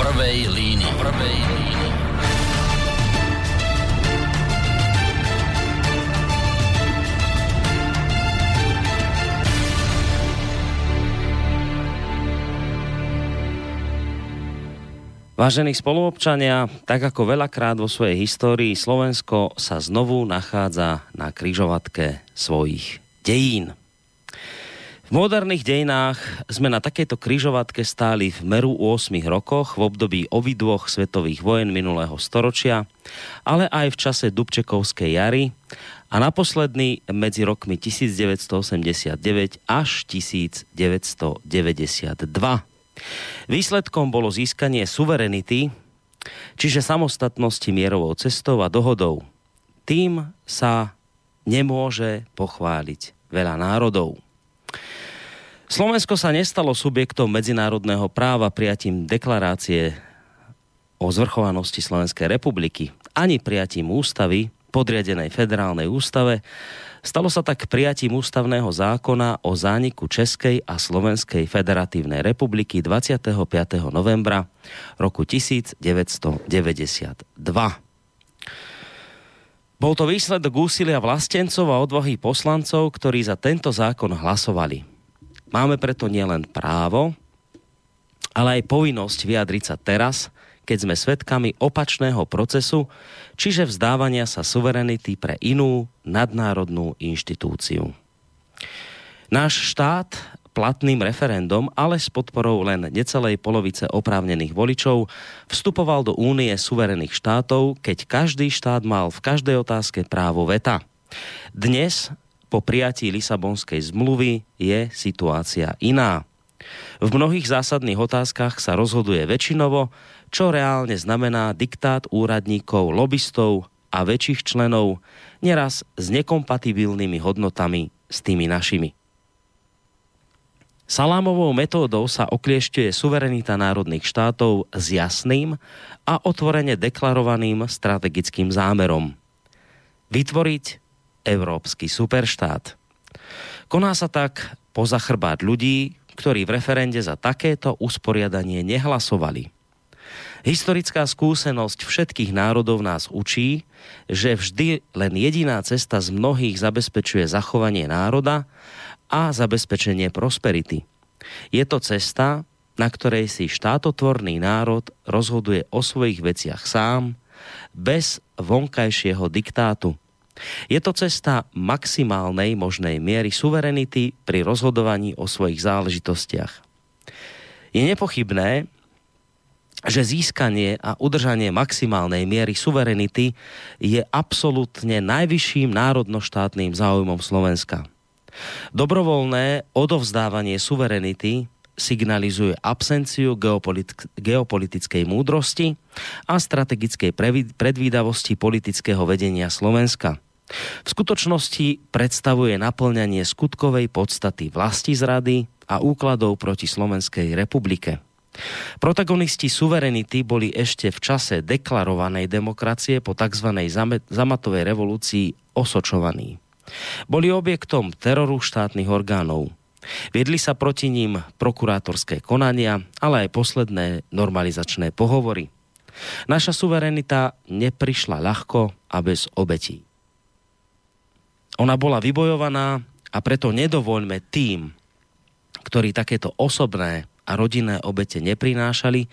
prvej línii. Prvej línii. Vážení spoluobčania, tak ako veľakrát vo svojej histórii Slovensko sa znovu nachádza na kryžovatke svojich dejín. V moderných dejinách sme na takejto kryžovatke stáli v meru 8 rokoch v období obidvoch svetových vojen minulého storočia, ale aj v čase Dubčekovskej jary a naposledný medzi rokmi 1989 až 1992. Výsledkom bolo získanie suverenity, čiže samostatnosti mierovou cestou a dohodou. Tým sa nemôže pochváliť veľa národov. Slovensko sa nestalo subjektom medzinárodného práva prijatím deklarácie o zvrchovanosti Slovenskej republiky, ani prijatím ústavy, podriadenej federálnej ústave, Stalo sa tak prijatím ústavného zákona o zániku Českej a Slovenskej federatívnej republiky 25. novembra roku 1992. Bol to výsledok úsilia vlastencov a odvahy poslancov, ktorí za tento zákon hlasovali. Máme preto nielen právo, ale aj povinnosť vyjadriť sa teraz, keď sme svedkami opačného procesu, čiže vzdávania sa suverenity pre inú nadnárodnú inštitúciu. Náš štát platným referendum, ale s podporou len necelej polovice oprávnených voličov, vstupoval do únie suverených štátov, keď každý štát mal v každej otázke právo veta. Dnes, po prijatí Lisabonskej zmluvy, je situácia iná. V mnohých zásadných otázkach sa rozhoduje väčšinovo, čo reálne znamená diktát úradníkov, lobbystov a väčších členov, neraz s nekompatibilnými hodnotami s tými našimi. Salámovou metódou sa okliešťuje suverenita národných štátov s jasným a otvorene deklarovaným strategickým zámerom. Vytvoriť európsky superštát. Koná sa tak poza chrbát ľudí, ktorí v referende za takéto usporiadanie nehlasovali. Historická skúsenosť všetkých národov nás učí, že vždy len jediná cesta z mnohých zabezpečuje zachovanie národa a zabezpečenie prosperity. Je to cesta, na ktorej si štátotvorný národ rozhoduje o svojich veciach sám, bez vonkajšieho diktátu. Je to cesta maximálnej možnej miery suverenity pri rozhodovaní o svojich záležitostiach. Je nepochybné, že získanie a udržanie maximálnej miery suverenity je absolútne najvyšším národnoštátnym záujmom Slovenska. Dobrovoľné odovzdávanie suverenity signalizuje absenciu geopolitik- geopolitickej múdrosti a strategickej predvídavosti politického vedenia Slovenska. V skutočnosti predstavuje naplňanie skutkovej podstaty vlasti zrady a úkladov proti Slovenskej republike. Protagonisti suverenity boli ešte v čase deklarovanej demokracie po tzv. zamatovej revolúcii osočovaní. Boli objektom teroru štátnych orgánov. Viedli sa proti ním prokurátorské konania, ale aj posledné normalizačné pohovory. Naša suverenita neprišla ľahko a bez obetí. Ona bola vybojovaná a preto nedovoľme tým, ktorí takéto osobné a rodinné obete neprinášali,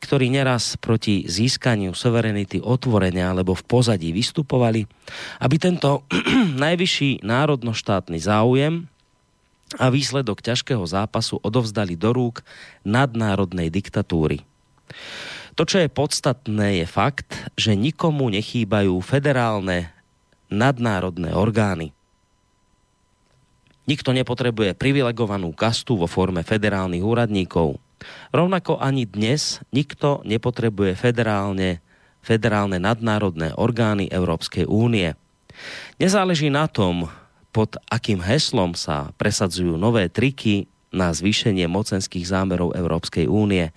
ktorí neraz proti získaniu suverenity otvorenia alebo v pozadí vystupovali, aby tento najvyšší národnoštátny záujem a výsledok ťažkého zápasu odovzdali do rúk nadnárodnej diktatúry. To, čo je podstatné, je fakt, že nikomu nechýbajú federálne nadnárodné orgány. Nikto nepotrebuje privilegovanú kastu vo forme federálnych úradníkov. Rovnako ani dnes nikto nepotrebuje federálne, federálne nadnárodné orgány Európskej únie. Nezáleží na tom, pod akým heslom sa presadzujú nové triky na zvýšenie mocenských zámerov Európskej únie.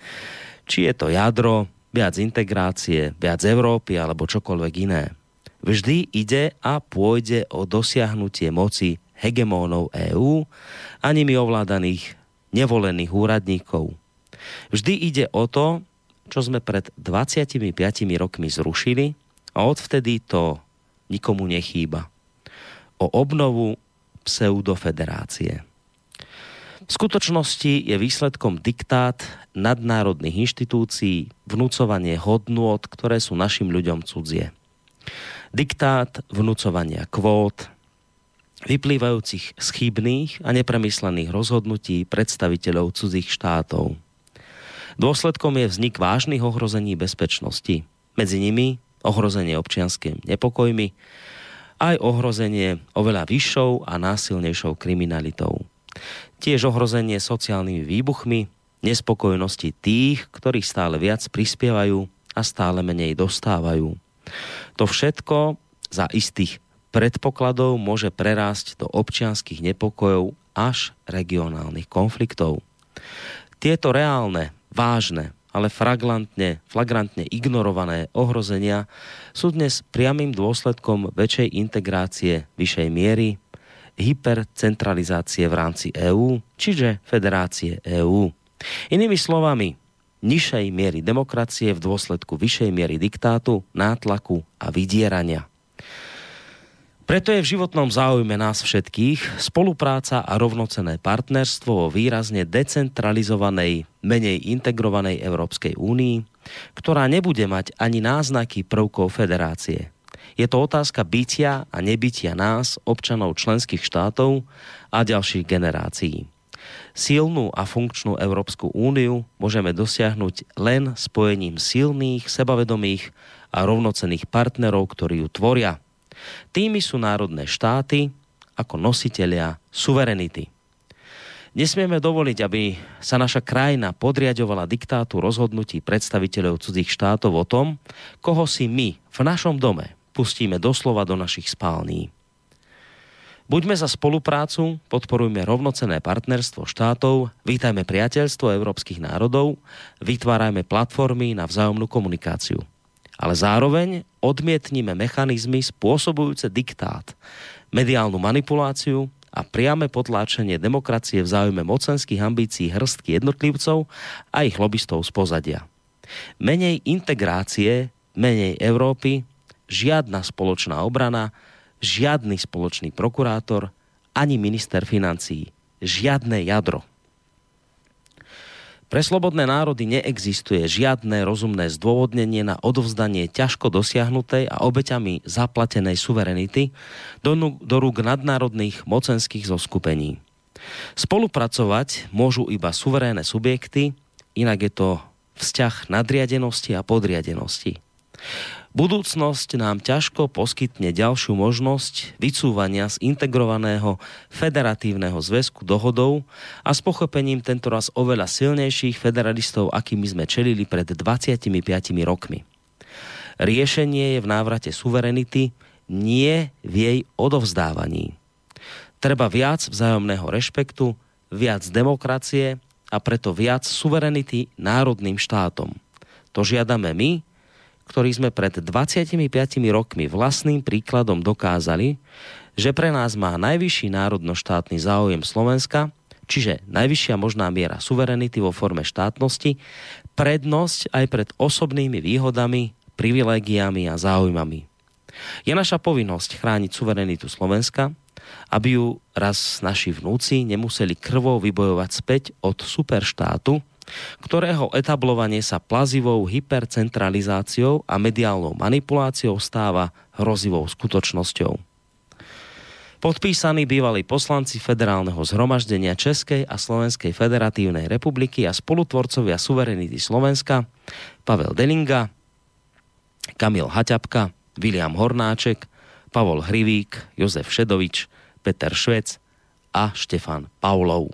Či je to jadro, viac integrácie, viac Európy alebo čokoľvek iné. Vždy ide a pôjde o dosiahnutie moci hegemónov EÚ a nimi ovládaných nevolených úradníkov. Vždy ide o to, čo sme pred 25 rokmi zrušili a odvtedy to nikomu nechýba. O obnovu pseudofederácie. V skutočnosti je výsledkom diktát nadnárodných inštitúcií, vnúcovanie hodnôt, ktoré sú našim ľuďom cudzie. Diktát vnúcovania kvót, vyplývajúcich z chybných a nepremyslených rozhodnutí predstaviteľov cudzích štátov. Dôsledkom je vznik vážnych ohrození bezpečnosti. Medzi nimi ohrozenie občianským nepokojmi, aj ohrozenie oveľa vyššou a násilnejšou kriminalitou. Tiež ohrozenie sociálnymi výbuchmi, nespokojnosti tých, ktorí stále viac prispievajú a stále menej dostávajú. To všetko za istých predpokladov môže prerásť do občianských nepokojov až regionálnych konfliktov. Tieto reálne, vážne, ale flagrantne, flagrantne ignorované ohrozenia sú dnes priamým dôsledkom väčšej integrácie vyššej miery, hypercentralizácie v rámci EÚ, čiže Federácie EÚ. Inými slovami, nižšej miery demokracie v dôsledku vyššej miery diktátu, nátlaku a vydierania. Preto je v životnom záujme nás všetkých spolupráca a rovnocené partnerstvo vo výrazne decentralizovanej, menej integrovanej Európskej únii, ktorá nebude mať ani náznaky prvkov federácie. Je to otázka bytia a nebytia nás, občanov členských štátov a ďalších generácií. Silnú a funkčnú Európsku úniu môžeme dosiahnuť len spojením silných, sebavedomých a rovnocených partnerov, ktorí ju tvoria – Tými sú národné štáty ako nositelia suverenity. Nesmieme dovoliť, aby sa naša krajina podriadovala diktátu rozhodnutí predstaviteľov cudzích štátov o tom, koho si my v našom dome pustíme doslova do našich spální. Buďme za spoluprácu, podporujme rovnocené partnerstvo štátov, vítajme priateľstvo európskych národov, vytvárajme platformy na vzájomnú komunikáciu ale zároveň odmietnime mechanizmy spôsobujúce diktát, mediálnu manipuláciu a priame potláčenie demokracie v záujme mocenských ambícií hrstky jednotlivcov a ich lobbystov z pozadia. Menej integrácie, menej Európy, žiadna spoločná obrana, žiadny spoločný prokurátor, ani minister financií, žiadne jadro. Pre slobodné národy neexistuje žiadne rozumné zdôvodnenie na odovzdanie ťažko dosiahnutej a obeťami zaplatenej suverenity do, do rúk nadnárodných mocenských zoskupení. Spolupracovať môžu iba suverénne subjekty, inak je to vzťah nadriadenosti a podriadenosti. Budúcnosť nám ťažko poskytne ďalšiu možnosť vycúvania z integrovaného federatívneho zväzku dohodov a s pochopením tentoraz oveľa silnejších federalistov, akými sme čelili pred 25 rokmi. Riešenie je v návrate suverenity, nie v jej odovzdávaní. Treba viac vzájomného rešpektu, viac demokracie a preto viac suverenity národným štátom. To žiadame my, ktorí sme pred 25 rokmi vlastným príkladom dokázali, že pre nás má najvyšší národno-štátny záujem Slovenska, čiže najvyššia možná miera suverenity vo forme štátnosti, prednosť aj pred osobnými výhodami, privilégiami a záujmami. Je naša povinnosť chrániť suverenitu Slovenska, aby ju raz naši vnúci nemuseli krvou vybojovať späť od superštátu, ktorého etablovanie sa plazivou hypercentralizáciou a mediálnou manipuláciou stáva hrozivou skutočnosťou. Podpísaní bývalí poslanci federálneho zhromaždenia Českej a Slovenskej federatívnej republiky a spolutvorcovia suverenity Slovenska Pavel Delinga, Kamil Haťapka, William Hornáček, Pavol Hrivík, Jozef Šedovič, Peter Švec a Štefan Paulov.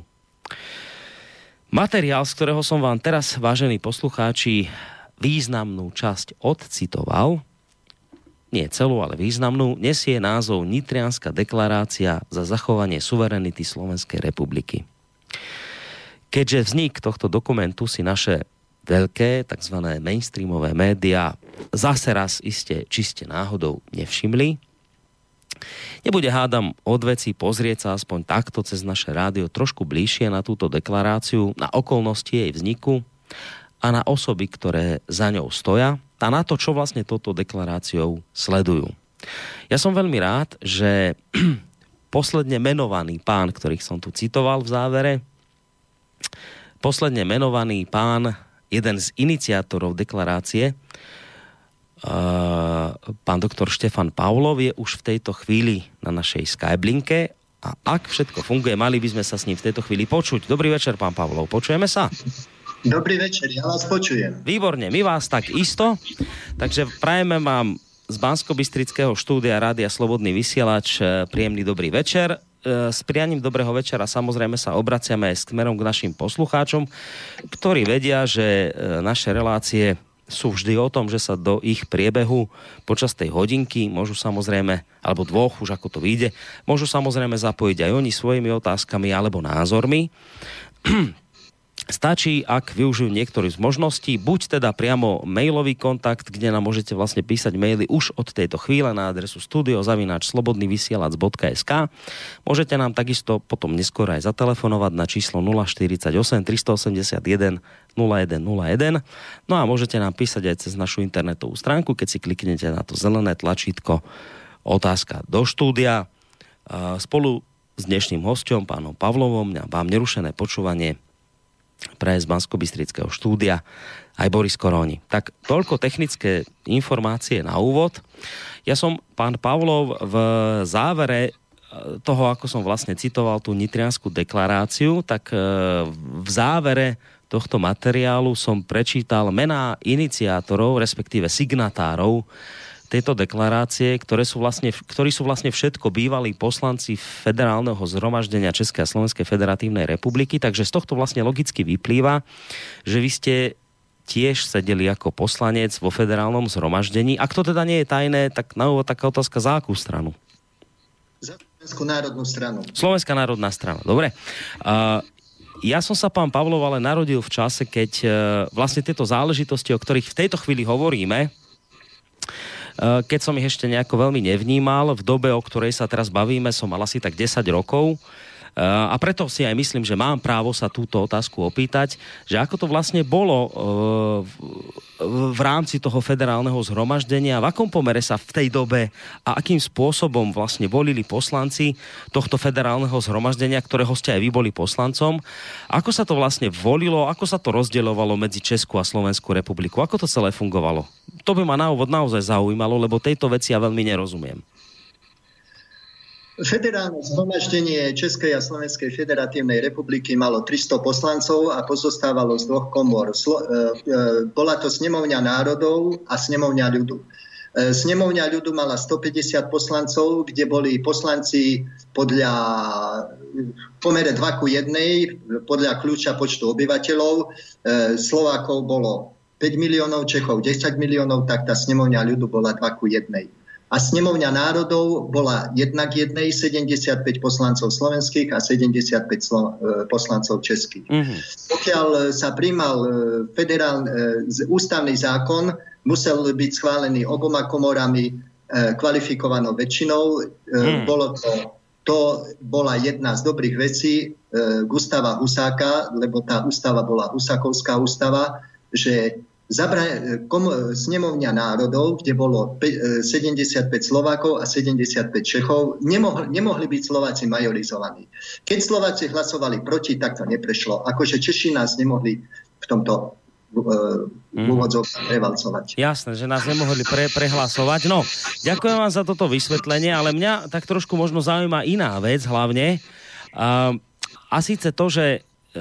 Materiál, z ktorého som vám teraz, vážení poslucháči, významnú časť odcitoval, nie celú, ale významnú, nesie názov Nitrianská deklarácia za zachovanie suverenity Slovenskej republiky. Keďže vznik tohto dokumentu si naše veľké, tzv. mainstreamové médiá zase raz iste čiste náhodou nevšimli, Nebude hádam od veci pozrieť sa aspoň takto cez naše rádio trošku bližšie na túto deklaráciu, na okolnosti jej vzniku a na osoby, ktoré za ňou stoja a na to, čo vlastne toto deklaráciou sledujú. Ja som veľmi rád, že posledne menovaný pán, ktorých som tu citoval v závere, posledne menovaný pán, jeden z iniciátorov deklarácie, pán doktor Štefan Pavlov je už v tejto chvíli na našej Skyblinke a ak všetko funguje, mali by sme sa s ním v tejto chvíli počuť. Dobrý večer, pán Pavlov, počujeme sa? Dobrý večer, ja vás počujem. Výborne, my vás tak isto, takže prajeme vám z bansko štúdia Rádia Slobodný vysielač e, príjemný dobrý večer. E, s prianím dobrého večera samozrejme sa obraciame aj smerom k našim poslucháčom, ktorí vedia, že e, naše relácie sú vždy o tom, že sa do ich priebehu počas tej hodinky môžu samozrejme, alebo dvoch, už ako to vyjde, môžu samozrejme zapojiť aj oni svojimi otázkami alebo názormi. Stačí, ak využijú niektorý z možností, buď teda priamo mailový kontakt, kde nám môžete vlastne písať maily už od tejto chvíle na adresu studiozavináčslobodnyvysielac.sk Môžete nám takisto potom neskôr aj zatelefonovať na číslo 048 381 0101 No a môžete nám písať aj cez našu internetovú stránku, keď si kliknete na to zelené tlačítko otázka do štúdia. Spolu s dnešným hostom, pánom Pavlovom, vám nerušené počúvanie pre z bansko štúdia aj Boris Koróni. Tak toľko technické informácie na úvod. Ja som, pán Pavlov, v závere e, toho, ako som vlastne citoval tú nitrianskú deklaráciu, tak e, v závere tohto materiálu som prečítal mená iniciátorov, respektíve signatárov tejto deklarácie, ktoré sú vlastne, ktorí sú vlastne všetko bývalí poslanci federálneho zhromaždenia Českej a Slovenskej federatívnej republiky, takže z tohto vlastne logicky vyplýva, že vy ste tiež sedeli ako poslanec vo federálnom zhromaždení. Ak to teda nie je tajné, tak na úvod taká otázka za akú stranu? Za Slovenskú národnú stranu. Slovenská národná strana, dobre. Uh, ja som sa, pán Pavlov, ale narodil v čase, keď uh, vlastne tieto záležitosti, o ktorých v tejto chvíli hovoríme, keď som ich ešte nejako veľmi nevnímal, v dobe, o ktorej sa teraz bavíme, som mal asi tak 10 rokov Eh, a preto si aj myslím, že mám právo sa túto otázku opýtať, že ako to vlastne bolo eh, v rámci toho federálneho zhromaždenia, v akom pomere sa v tej dobe a akým spôsobom vlastne volili poslanci tohto federálneho zhromaždenia, ktorého ste aj vy boli poslancom. Ako sa to vlastne volilo, ako sa to rozdielovalo medzi Česku a Slovenskú republiku, ako to celé fungovalo? To by ma na úvod naozaj zaujímalo, lebo tejto veci ja veľmi nerozumiem. Federálne zhromaždenie Českej a Slovenskej federatívnej republiky malo 300 poslancov a pozostávalo z dvoch komor. Slo, e, e, bola to snemovňa národov a snemovňa ľudu. E, snemovňa ľudu mala 150 poslancov, kde boli poslanci podľa pomere 2 ku 1, podľa kľúča počtu obyvateľov. E, Slovákov bolo 5 miliónov, Čechov 10 miliónov, tak tá snemovňa ľudu bola 2 ku 1 a snemovňa národov bola jednak jednej 75 poslancov slovenských a 75 slo- e, poslancov českých. Mm-hmm. Pokiaľ e, sa príjmal e, federál, ústavný zákon, musel byť schválený oboma komorami kvalifikovanou väčšinou. Mm. Bolo to, to bola jedna z dobrých vecí Gustava Husáka, lebo tá ústava bola Husákovská ústava, že zabra- kom- snemovňa národov, kde bolo 75 e, Slovákov a 75 Čechov, nemohli, nemohli byť Slováci majorizovaní. Keď Slováci hlasovali proti, tak to neprešlo. Akože Češi nás nemohli v tomto v mhm. úvodzovkách prevalcovať. Jasné, že nás nemohli pre, prehlasovať. No, ďakujem vám za toto vysvetlenie, ale mňa tak trošku možno zaujíma iná vec hlavne. A, a síce to, že e,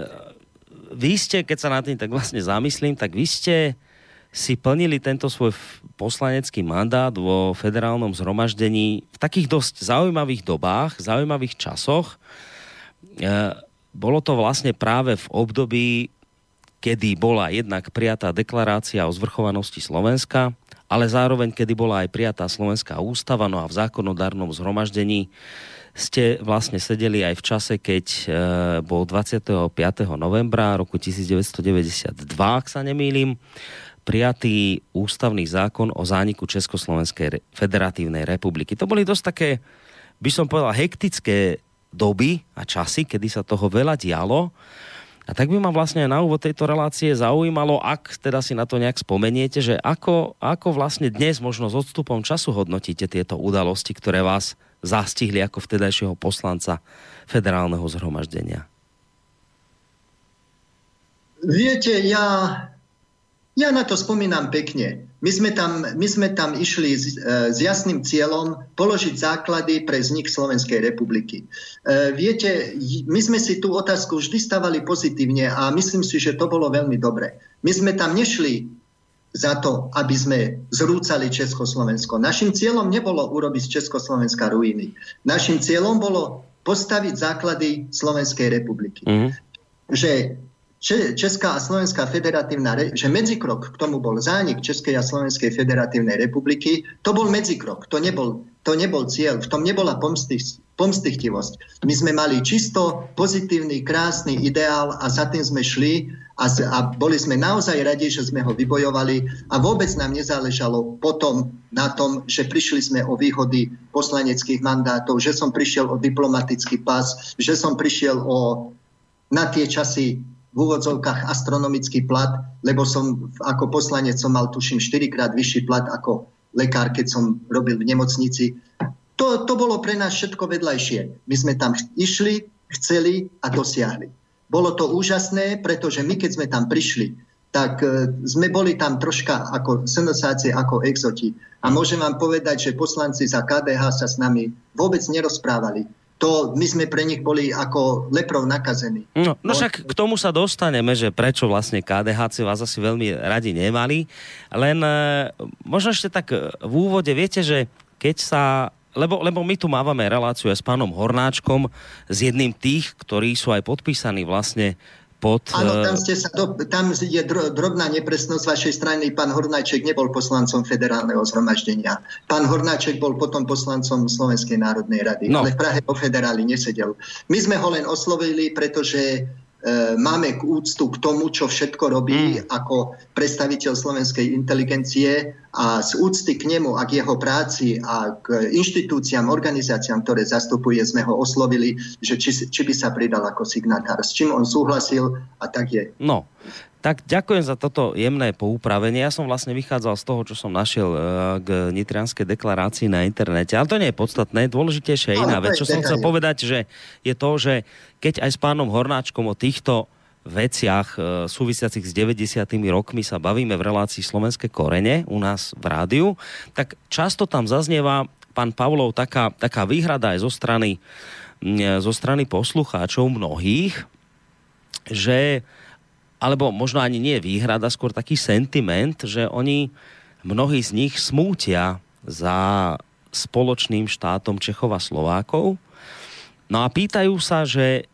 vy ste, keď sa na tým tak vlastne zamyslím, tak vy ste si plnili tento svoj poslanecký mandát vo federálnom zhromaždení v takých dosť zaujímavých dobách, zaujímavých časoch. E, bolo to vlastne práve v období, kedy bola jednak prijatá deklarácia o zvrchovanosti Slovenska, ale zároveň, kedy bola aj prijatá Slovenská ústava, no a v zákonodárnom zhromaždení ste vlastne sedeli aj v čase, keď e, bol 25. novembra roku 1992, ak sa nemýlim, prijatý ústavný zákon o zániku Československej federatívnej republiky. To boli dosť také, by som povedal, hektické doby a časy, kedy sa toho veľa dialo. A tak by ma vlastne na úvod tejto relácie zaujímalo, ak teda si na to nejak spomeniete, že ako, ako vlastne dnes možno s odstupom času hodnotíte tieto udalosti, ktoré vás zastihli ako vtedajšieho poslanca federálneho zhromaždenia? Viete, ja, ja na to spomínam pekne. My sme tam, my sme tam išli s, e, s jasným cieľom položiť základy pre vznik Slovenskej republiky. E, viete, my sme si tú otázku vždy stavali pozitívne a myslím si, že to bolo veľmi dobré. My sme tam nešli za to, aby sme zrúcali Československo. Našim cieľom nebolo urobiť z Československa ruiny. Našim cieľom bolo postaviť základy Slovenskej republiky. Mm. Že Česká a Slovenská federatívna, že medzikrok k tomu bol zánik Českej a Slovenskej federatívnej republiky, to bol medzikrok, to nebol, to nebol cieľ, v tom nebola pomstichtivosť. My sme mali čisto pozitívny, krásny ideál a za tým sme šli a, a boli sme naozaj radi, že sme ho vybojovali a vôbec nám nezáležalo potom na tom, že prišli sme o výhody poslaneckých mandátov, že som prišiel o diplomatický pas, že som prišiel o na tie časy v úvodzovkách astronomický plat, lebo som ako poslanec som mal tuším 4 krát vyšší plat ako lekár, keď som robil v nemocnici. To, to bolo pre nás všetko vedľajšie. My sme tam išli, chceli a dosiahli. Bolo to úžasné, pretože my, keď sme tam prišli, tak e, sme boli tam troška ako senesácie, ako exoti. A môžem vám povedať, že poslanci za KDH sa s nami vôbec nerozprávali to my sme pre nich boli ako leprov nakazení. No, no však k tomu sa dostaneme, že prečo vlastne KDH vás asi veľmi radi nemali. Len e, možno ešte tak e, v úvode, viete, že keď sa lebo, lebo my tu mávame reláciu aj s pánom Hornáčkom, s jedným tých, ktorí sú aj podpísaní vlastne pod... Áno, tam, ste sa do, tam je drobná nepresnosť z vašej strany. Pán Hornáček nebol poslancom federálneho zhromaždenia. Pán Hornáček bol potom poslancom Slovenskej národnej rady, no. ale v Prahe po federáli nesedel. My sme ho len oslovili, pretože máme k úctu k tomu, čo všetko robí mm. ako predstaviteľ slovenskej inteligencie a z úcty k nemu a k jeho práci a k inštitúciám, organizáciám, ktoré zastupuje, sme ho oslovili, že či, či by sa pridal ako signatár. S čím on súhlasil a tak je. No, tak ďakujem za toto jemné poupravenie. Ja som vlastne vychádzal z toho, čo som našiel e, k nitrianskej deklarácii na internete. Ale to nie je podstatné. Dôležitejšia je iná vec. Čo som chcel povedať, že je to, že keď aj s pánom Hornáčkom o týchto veciach e, súvisiacich s 90. rokmi sa bavíme v relácii Slovenské korene u nás v rádiu, tak často tam zaznieva pán Pavlov taká, taká výhrada aj zo strany, zo strany poslucháčov mnohých, že alebo možno ani nie výhrada, skôr taký sentiment, že oni, mnohí z nich smútia za spoločným štátom Čechov a Slovákov. No a pýtajú sa, že,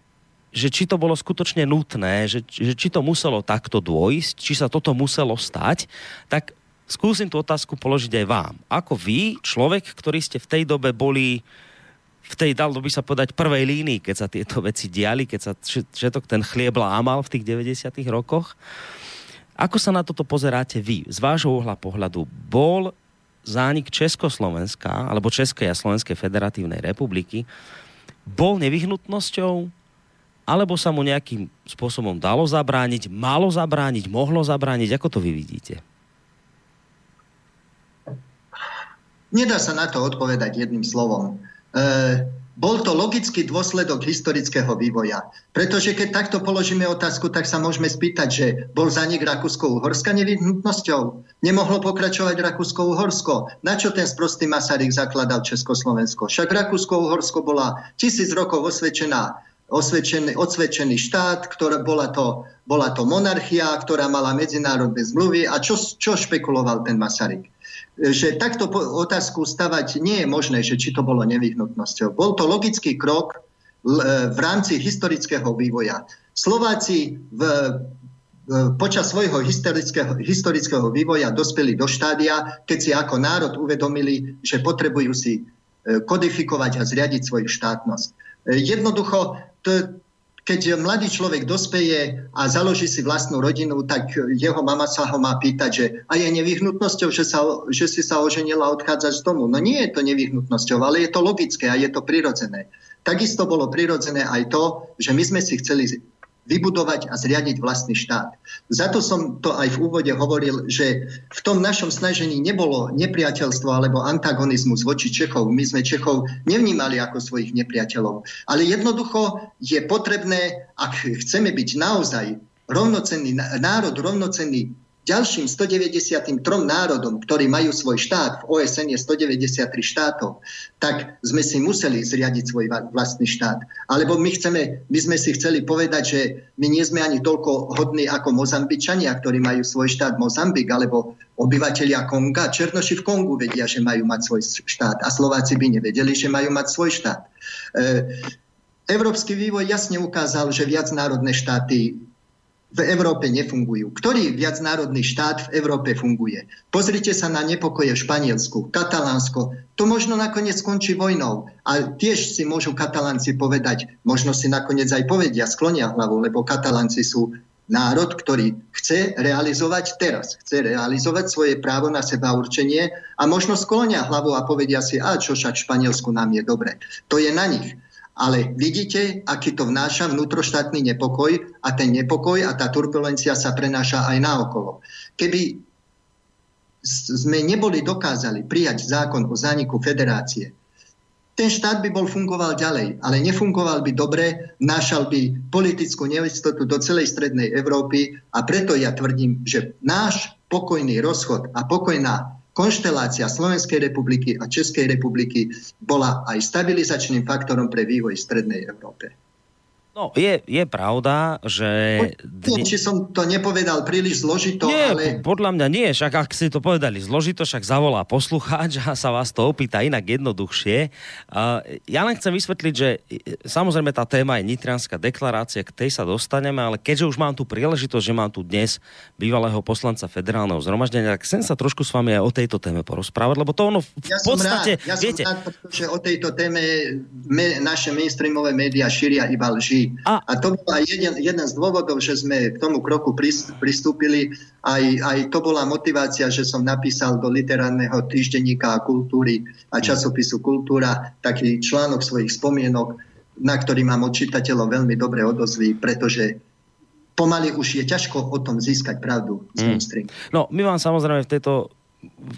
že či to bolo skutočne nutné, že, že či to muselo takto dôjsť, či sa toto muselo stať, tak skúsim tú otázku položiť aj vám. Ako vy, človek, ktorý ste v tej dobe boli v tej, dalo by sa povedať, prvej línii, keď sa tieto veci diali, keď sa všetok ten chlieb lámal v tých 90 rokoch. Ako sa na toto pozeráte vy? Z vášho uhla pohľadu bol zánik Československa, alebo Českej a Slovenskej federatívnej republiky, bol nevyhnutnosťou, alebo sa mu nejakým spôsobom dalo zabrániť, malo zabrániť, mohlo zabrániť? Ako to vy vidíte? Nedá sa na to odpovedať jedným slovom. E, bol to logický dôsledok historického vývoja. Pretože keď takto položíme otázku, tak sa môžeme spýtať, že bol zanik Rakúsko-Uhorska nevyhnutnosťou? Nemohlo pokračovať Rakúsko-Uhorsko? Na čo ten sprostý Masaryk zakladal Československo? Však Rakúsko-Uhorsko bola tisíc rokov osvedčená osvedčený, odsvedčený štát, ktorá bola to, bola to monarchia, ktorá mala medzinárodné zmluvy. A čo, čo špekuloval ten Masaryk? že takto otázku stavať nie je možné, že či to bolo nevyhnutnosťou. Bol to logický krok v rámci historického vývoja. Slováci v, počas svojho historického, historického vývoja dospeli do štádia, keď si ako národ uvedomili, že potrebujú si e, kodifikovať a zriadiť svoju štátnosť. E, jednoducho, to, keď mladý človek dospeje a založí si vlastnú rodinu, tak jeho mama sa ho má pýtať, že a je nevyhnutnosťou, že, sa, že si sa oženila a z domu. No nie je to nevyhnutnosťou, ale je to logické a je to prirodzené. Takisto bolo prirodzené aj to, že my sme si chceli vybudovať a zriadiť vlastný štát. Za to som to aj v úvode hovoril, že v tom našom snažení nebolo nepriateľstvo alebo antagonizmus voči Čechov. My sme Čechov nevnímali ako svojich nepriateľov. Ale jednoducho je potrebné, ak chceme byť naozaj rovnocenný národ, rovnocenný ďalším 193 národom, ktorí majú svoj štát, v OSN je 193 štátov, tak sme si museli zriadiť svoj vlastný štát. Alebo my, chceme, my sme si chceli povedať, že my nie sme ani toľko hodní ako Mozambičania, ktorí majú svoj štát Mozambik, alebo obyvateľia Konga. Černoši v Kongu vedia, že majú mať svoj štát a Slováci by nevedeli, že majú mať svoj štát. E, Európsky vývoj jasne ukázal, že viacnárodné štáty v Európe nefungujú. Ktorý viacnárodný štát v Európe funguje? Pozrite sa na nepokoje v Španielsku, Katalánsko. To možno nakoniec skončí vojnou. A tiež si môžu Katalánci povedať, možno si nakoniec aj povedia, sklonia hlavu, lebo Katalánci sú národ, ktorý chce realizovať teraz, chce realizovať svoje právo na seba určenie a možno sklonia hlavu a povedia si, a čo však v Španielsku nám je dobre. To je na nich. Ale vidíte, aký to vnáša vnútroštátny nepokoj a ten nepokoj a tá turbulencia sa prenáša aj naokolo. Keby sme neboli dokázali prijať zákon o zániku federácie, ten štát by bol fungoval ďalej, ale nefungoval by dobre, nášal by politickú neistotu do celej strednej Európy a preto ja tvrdím, že náš pokojný rozchod a pokojná konštelácia Slovenskej republiky a Českej republiky bola aj stabilizačným faktorom pre vývoj Strednej Európe. No, je, je pravda, že... Dne... Či som to nepovedal príliš zložito, nie, ale... podľa mňa nie, však ak si to povedali zložito, však zavolá poslucháč a sa vás to opýta inak jednoduchšie. Uh, ja len chcem vysvetliť, že samozrejme tá téma je Nitrianská deklarácia, k tej sa dostaneme, ale keďže už mám tu príležitosť, že mám tu dnes bývalého poslanca federálneho zhromaždenia, tak chcem sa trošku s vami aj o tejto téme porozprávať, lebo to ono v ja podstate... Rád, ja viete... som rád, pretože o tejto téme me, naše mainstreamové médiá šíria iba lži a, a to bol aj jeden, jeden z dôvodov, že sme k tomu kroku pristúpili. Aj, aj to bola motivácia, že som napísal do literárneho týždenníka kultúry a časopisu Kultúra taký článok svojich spomienok, na ktorý mám od čitateľov veľmi dobre odozvy, pretože pomaly už je ťažko o tom získať pravdu z mm. No, my vám samozrejme v tejto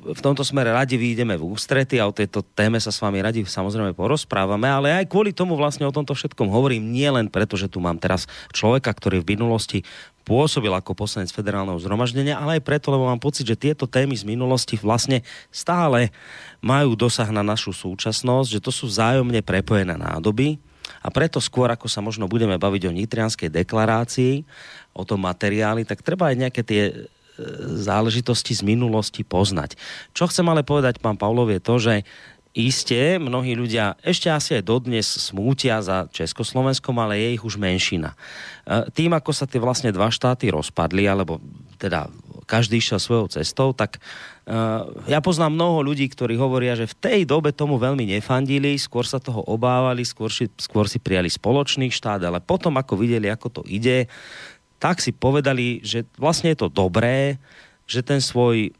v tomto smere radi vyjdeme v ústrety a o tejto téme sa s vami radi samozrejme porozprávame, ale aj kvôli tomu vlastne o tomto všetkom hovorím, nie len preto, že tu mám teraz človeka, ktorý v minulosti pôsobil ako poslanec federálneho zhromaždenia, ale aj preto, lebo mám pocit, že tieto témy z minulosti vlastne stále majú dosah na našu súčasnosť, že to sú vzájomne prepojené nádoby a preto skôr, ako sa možno budeme baviť o nitrianskej deklarácii, o tom materiáli, tak treba aj nejaké tie záležitosti z minulosti poznať. Čo chcem ale povedať, pán Pavlov, je to, že Isté, mnohí ľudia ešte asi aj dodnes smútia za Československom, ale je ich už menšina. E, tým, ako sa tie vlastne dva štáty rozpadli, alebo teda každý išiel svojou cestou, tak uh, ja poznám mnoho ľudí, ktorí hovoria, že v tej dobe tomu veľmi nefandili, skôr sa toho obávali, skôr si, skôr si prijali spoločný štát, ale potom, ako videli, ako to ide, tak si povedali, že vlastne je to dobré, že ten svoj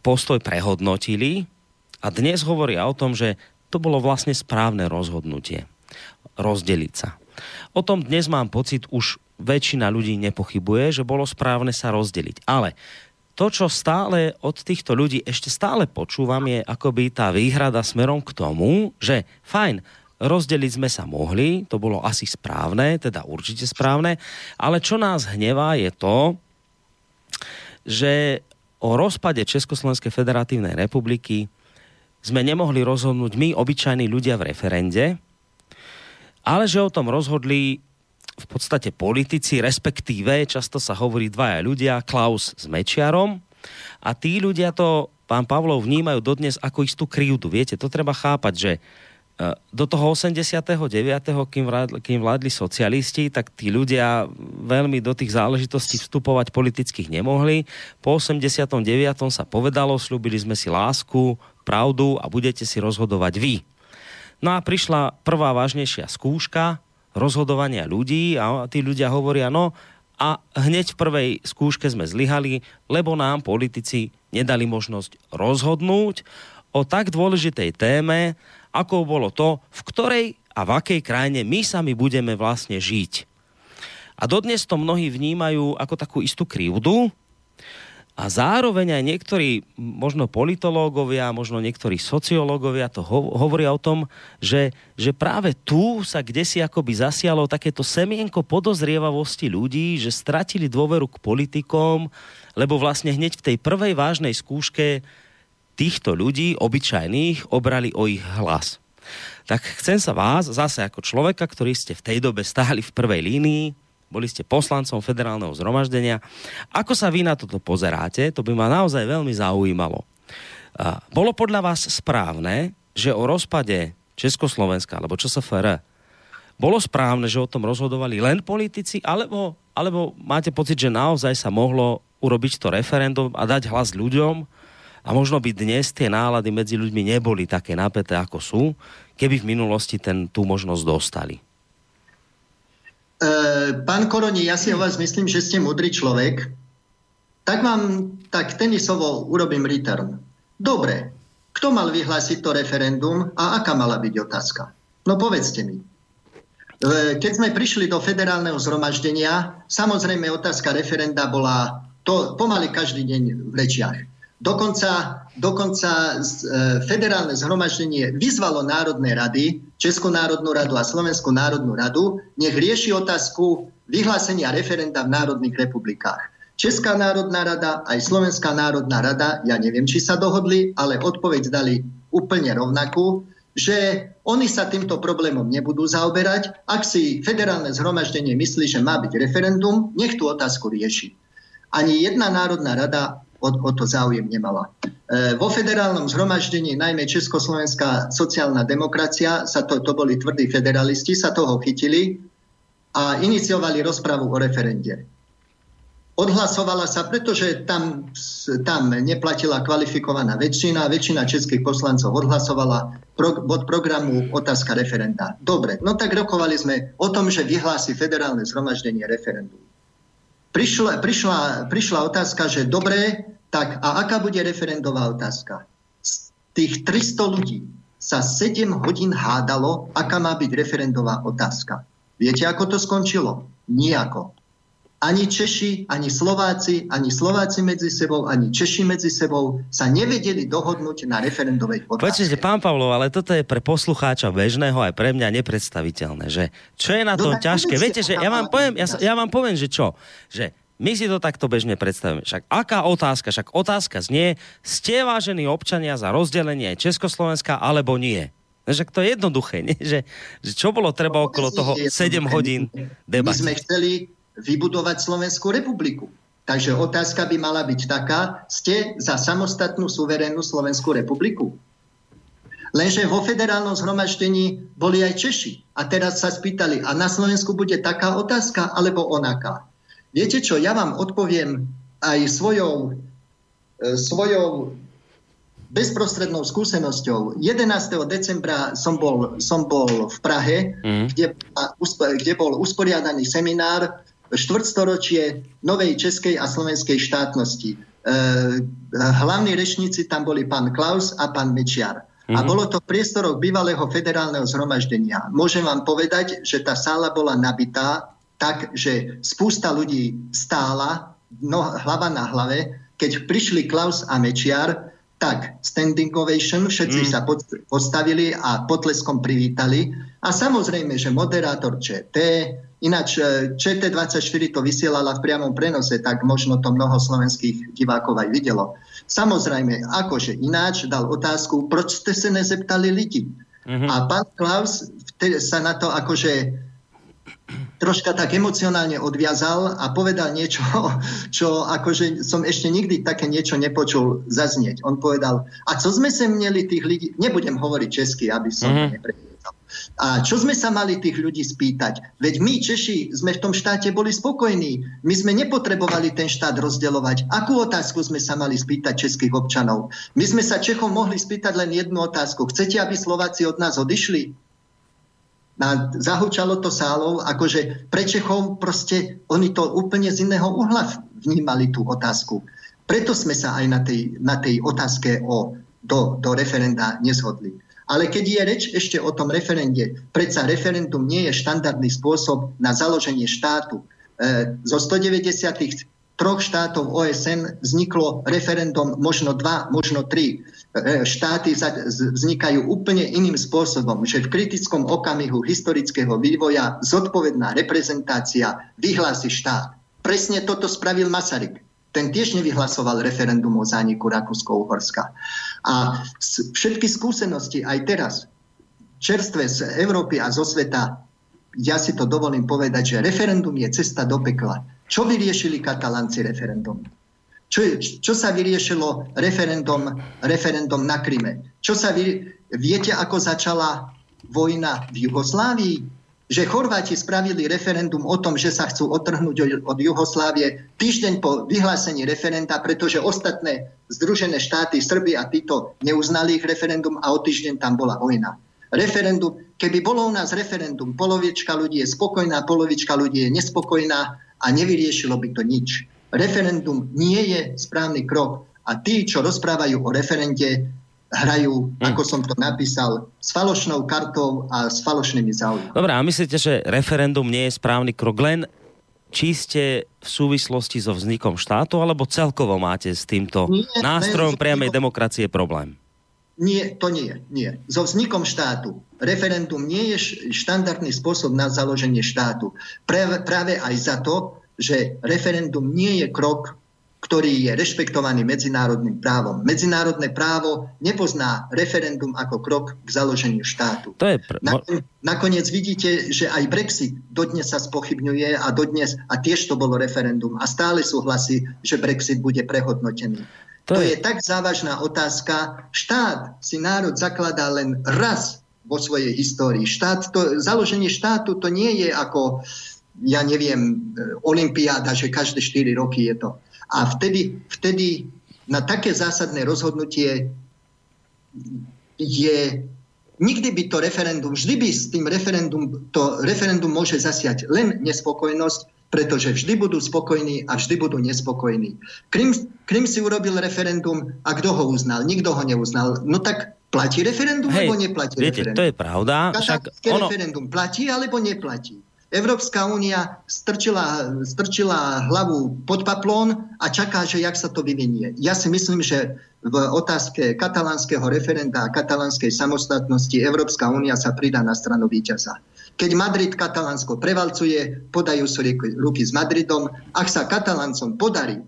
postoj prehodnotili a dnes hovoria o tom, že to bolo vlastne správne rozhodnutie. Rozdeliť sa. O tom dnes mám pocit, už väčšina ľudí nepochybuje, že bolo správne sa rozdeliť. Ale to, čo stále od týchto ľudí ešte stále počúvam, je akoby tá výhrada smerom k tomu, že fajn, Rozdeliť sme sa mohli, to bolo asi správne, teda určite správne, ale čo nás hnevá je to, že o rozpade Československej federatívnej republiky sme nemohli rozhodnúť my, obyčajní ľudia v referende, ale že o tom rozhodli v podstate politici, respektíve, často sa hovorí dvaja ľudia, Klaus s Mečiarom, a tí ľudia to, pán Pavlov, vnímajú dodnes ako istú krivdu. Viete, to treba chápať, že do toho 89., kým vládli, kým vládli socialisti, tak tí ľudia veľmi do tých záležitostí vstupovať politických nemohli. Po 89. sa povedalo, slúbili sme si lásku, pravdu a budete si rozhodovať vy. No a prišla prvá vážnejšia skúška rozhodovania ľudí a tí ľudia hovoria, no a hneď v prvej skúške sme zlyhali, lebo nám politici nedali možnosť rozhodnúť o tak dôležitej téme, ako bolo to, v ktorej a v akej krajine my sami budeme vlastne žiť. A dodnes to mnohí vnímajú ako takú istú krivdu, a zároveň aj niektorí, možno politológovia, možno niektorí sociológovia to ho- hovoria o tom, že, že práve tu sa kde si akoby zasialo takéto semienko podozrievavosti ľudí, že stratili dôveru k politikom, lebo vlastne hneď v tej prvej vážnej skúške týchto ľudí, obyčajných, obrali o ich hlas. Tak chcem sa vás, zase ako človeka, ktorý ste v tej dobe stáli v prvej línii, boli ste poslancom federálneho zhromaždenia. Ako sa vy na toto pozeráte? To by ma naozaj veľmi zaujímalo. Bolo podľa vás správne, že o rozpade Československa alebo ČSFR bolo správne, že o tom rozhodovali len politici, alebo, alebo máte pocit, že naozaj sa mohlo urobiť to referendum a dať hlas ľuďom a možno by dnes tie nálady medzi ľuďmi neboli také napäté, ako sú, keby v minulosti ten, tú možnosť dostali. E, pán Koroni, ja si o vás myslím, že ste mudrý človek. Tak vám tak tenisovo urobím return. Dobre, kto mal vyhlásiť to referendum a aká mala byť otázka? No povedzte mi. E, keď sme prišli do federálneho zhromaždenia, samozrejme otázka referenda bola to pomaly každý deň v rečiach. Dokonca, dokonca e, federálne zhromaždenie vyzvalo Národné rady, Českú národnú radu a Slovenskú národnú radu, nech rieši otázku vyhlásenia referenda v národných republikách. Česká národná rada aj Slovenská národná rada, ja neviem, či sa dohodli, ale odpoveď dali úplne rovnakú, že oni sa týmto problémom nebudú zaoberať. Ak si federálne zhromaždenie myslí, že má byť referendum, nech tú otázku rieši. Ani jedna národná rada o, o to záujem nemala. E, vo federálnom zhromaždení, najmä Československá sociálna demokracia, sa to, to boli tvrdí federalisti, sa toho chytili a iniciovali rozpravu o referende. Odhlasovala sa, pretože tam, tam neplatila kvalifikovaná väčšina. Väčšina českých poslancov odhlasovala pro, programu otázka referenda. Dobre, no tak rokovali sme o tom, že vyhlási federálne zhromaždenie referendum. Prišla, prišla, prišla otázka, že dobre, tak a aká bude referendová otázka? Z tých 300 ľudí sa 7 hodín hádalo, aká má byť referendová otázka. Viete, ako to skončilo? Nijako. Ani Češi, ani Slováci, ani Slováci medzi sebou, ani Češi medzi sebou sa nevedeli dohodnúť na referendovej otázke. Počujete, pán Pavlov, ale toto je pre poslucháča bežného aj pre mňa nepredstaviteľné, že čo je na tom no, ťažké? Viete, že ja vám poviem, ja, ja vám poviem, že čo? Že my si to takto bežne predstavíme. Však aká otázka? Však otázka znie, ste vážení občania za rozdelenie Československa alebo nie? Však to je jednoduché, nie? Že, že čo bolo treba no, okolo toho 7 hodín debaty? My sme chceli vybudovať Slovenskú republiku. Takže otázka by mala byť taká, ste za samostatnú suverénnu Slovenskú republiku? Lenže vo federálnom zhromaždení boli aj Češi. A teraz sa spýtali, a na Slovensku bude taká otázka alebo onaká? Viete čo, ja vám odpoviem aj svojou, e, svojou bezprostrednou skúsenosťou. 11. decembra som bol, som bol v Prahe, mm. kde, kde bol usporiadaný seminár štvrtstoročie novej českej a slovenskej štátnosti. E, hlavní rečníci tam boli pán Klaus a pán Mečiar. Mm-hmm. A mhm. bolo to v priestoroch bývalého federálneho zhromaždenia. Môžem vám povedať, že tá sála bola nabitá tak, že spústa ľudí stála no, hlava na hlave. Keď prišli Klaus a Mečiar, tak standing ovation, všetci mm. sa postavili a potleskom privítali. A samozrejme, že moderátor ČT, ináč e, ČT24 to vysielala v priamom prenose, tak možno to mnoho slovenských divákov aj videlo. Samozrejme, akože ináč dal otázku, proč ste sa nezeptali ľudí? Mm-hmm. A pán Klaus sa na to akože troška tak emocionálne odviazal a povedal niečo, čo akože som ešte nikdy také niečo nepočul zaznieť. On povedal, a co sme sa mieli tých ľudí, nebudem hovoriť česky, aby som mm-hmm. to nepredvídal. A čo sme sa mali tých ľudí spýtať? Veď my, Češi, sme v tom štáte boli spokojní. My sme nepotrebovali ten štát rozdeľovať. Akú otázku sme sa mali spýtať českých občanov? My sme sa Čechom mohli spýtať len jednu otázku. Chcete, aby Slováci od nás odišli? A zahučalo to sálou, akože pre Čechov proste oni to úplne z iného uhla vnímali tú otázku. Preto sme sa aj na tej, na tej otázke o, do, do referenda nezhodli. Ale keď je reč ešte o tom referende, predsa referendum nie je štandardný spôsob na založenie štátu. zo 190 troch štátov OSN vzniklo referendum možno dva, možno tri. E, štáty vznikajú úplne iným spôsobom, že v kritickom okamihu historického vývoja zodpovedná reprezentácia vyhlási štát. Presne toto spravil Masaryk. Ten tiež nevyhlasoval referendum o zániku Rakúsko-Uhorska. A všetky skúsenosti aj teraz, čerstvé z Európy a zo sveta, ja si to dovolím povedať, že referendum je cesta do pekla. Čo vyriešili katalánci referendum? Čo, čo sa vyriešilo referendum, referendum na Kryme? Čo sa vy, viete, ako začala vojna v Jugoslávii? Že Chorváti spravili referendum o tom, že sa chcú otrhnúť od Jugoslávie týždeň po vyhlásení referenda, pretože ostatné združené štáty, Srby a títo neuznali ich referendum a o týždeň tam bola vojna. Referendum, keby bolo u nás referendum, polovička ľudí je spokojná, polovička ľudí je nespokojná, a nevyriešilo by to nič. Referendum nie je správny krok a tí, čo rozprávajú o referende, hrajú, hmm. ako som to napísal, s falošnou kartou a s falošnými záujmami. Dobre, a myslíte, že referendum nie je správny krok len čiste v súvislosti so vznikom štátu, alebo celkovo máte s týmto nie, nástrojom priamej demokracie problém? Nie, to nie, nie. So vznikom štátu. Referendum nie je štandardný spôsob na založenie štátu. Práve, práve aj za to, že referendum nie je krok, ktorý je rešpektovaný medzinárodným právom. Medzinárodné právo nepozná referendum ako krok k založeniu štátu. To je pr- Nakoniec vidíte, že aj Brexit dodnes sa spochybňuje a dodnes, a tiež to bolo referendum a stále súhlasí, že Brexit bude prehodnotený. To, to je... je tak závažná otázka. Štát si národ zakladá len raz vo svojej histórii. Štát to, založenie štátu to nie je ako, ja neviem, olimpiáda, že každé 4 roky je to. A vtedy, vtedy na také zásadné rozhodnutie je nikdy by to referendum, vždy by s tým referendum, to referendum môže zasiať len nespokojnosť, pretože vždy budú spokojní a vždy budú nespokojní. Krym, Krym si urobil referendum a kto ho uznal? Nikto ho neuznal. No tak platí referendum, Hej, alebo neplatí viete, referendum? to je pravda. Však ono... referendum platí, alebo neplatí? Európska únia strčila, strčila hlavu pod paplón a čaká, že jak sa to vyvinie. Ja si myslím, že v otázke katalánskeho referenda a katalánskej samostatnosti Európska únia sa pridá na stranu víťaza. Keď Madrid Katalánsko prevalcuje, podajú sa ruky s Madridom. Ak sa Kataláncom podarí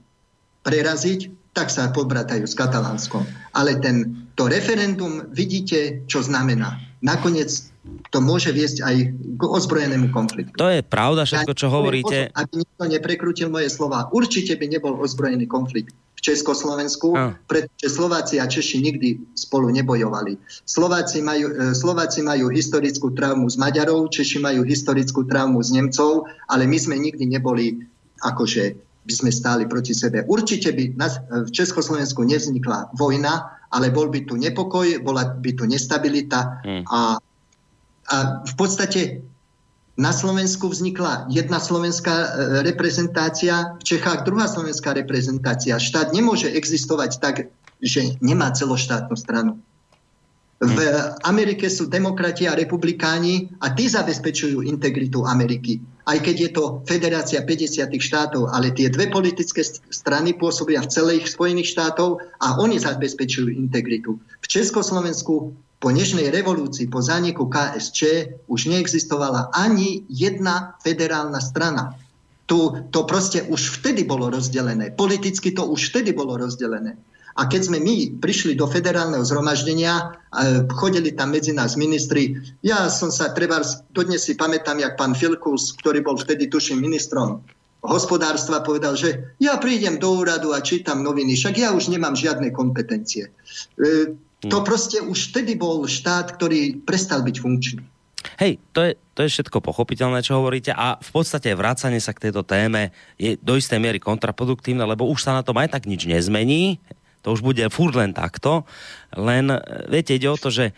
preraziť, tak sa pobratajú s Katalánskom. Ale ten, to referendum vidíte, čo znamená. Nakoniec to môže viesť aj k ozbrojenému konfliktu. To je pravda všetko, čo hovoríte. Aby nikto neprekrútil moje slova. Určite by nebol ozbrojený konflikt v Československu, a. pretože Slováci a Češi nikdy spolu nebojovali. Slováci majú, e, Slováci majú historickú traumu z Maďarov, Češi majú historickú traumu z Nemcov, ale my sme nikdy neboli akože by sme stáli proti sebe. Určite by na, v Československu nevznikla vojna, ale bol by tu nepokoj, bola by tu nestabilita hmm. a, a v podstate na Slovensku vznikla jedna slovenská e, reprezentácia, v Čechách druhá slovenská reprezentácia. Štát nemôže existovať tak, že nemá celoštátnu stranu. V hm. Amerike sú demokrati a republikáni a tí zabezpečujú integritu Ameriky. Aj keď je to federácia 50 štátov, ale tie dve politické strany pôsobia v celých Spojených štátov a oni zabezpečujú integritu. V Československu po dnešnej revolúcii, po zániku KSČ už neexistovala ani jedna federálna strana. Tu, to proste už vtedy bolo rozdelené. Politicky to už vtedy bolo rozdelené. A keď sme my prišli do federálneho zhromaždenia, chodili tam medzi nás ministri, ja som sa treba, dodnes si pamätám, jak pán Filkus, ktorý bol vtedy tuším ministrom hospodárstva, povedal, že ja prídem do úradu a čítam noviny, však ja už nemám žiadne kompetencie. E, Hmm. To proste už vtedy bol štát, ktorý prestal byť funkčný. Hej, to je, to je všetko pochopiteľné, čo hovoríte a v podstate vrácanie sa k tejto téme je do istej miery kontraproduktívne, lebo už sa na tom aj tak nič nezmení, to už bude furt len takto, len viete, ide o to, že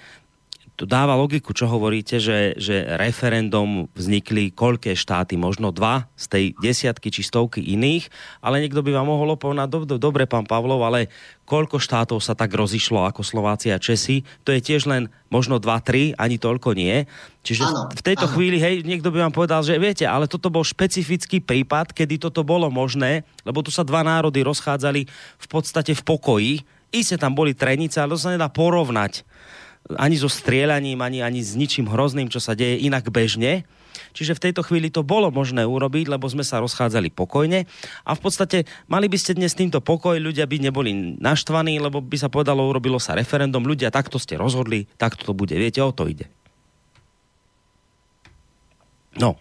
to dáva logiku, čo hovoríte, že, že referendum vznikli koľké štáty, možno dva z tej desiatky či stovky iných, ale niekto by vám mohol opovedať, do, do, dobre, pán Pavlov, ale koľko štátov sa tak rozišlo ako Slovácia a Česi, to je tiež len možno dva, tri, ani toľko nie. Čiže ano, v tejto ano. chvíli, hej, niekto by vám povedal, že viete, ale toto bol špecifický prípad, kedy toto bolo možné, lebo tu sa dva národy rozchádzali v podstate v pokoji, Iste tam boli trenice, ale to sa nedá porovnať ani so strieľaním, ani, ani s ničím hrozným, čo sa deje inak bežne. Čiže v tejto chvíli to bolo možné urobiť, lebo sme sa rozchádzali pokojne a v podstate mali by ste dnes týmto pokoj, ľudia by neboli naštvaní, lebo by sa povedalo, urobilo sa referendum, ľudia takto ste rozhodli, takto to bude. Viete, o to ide. No.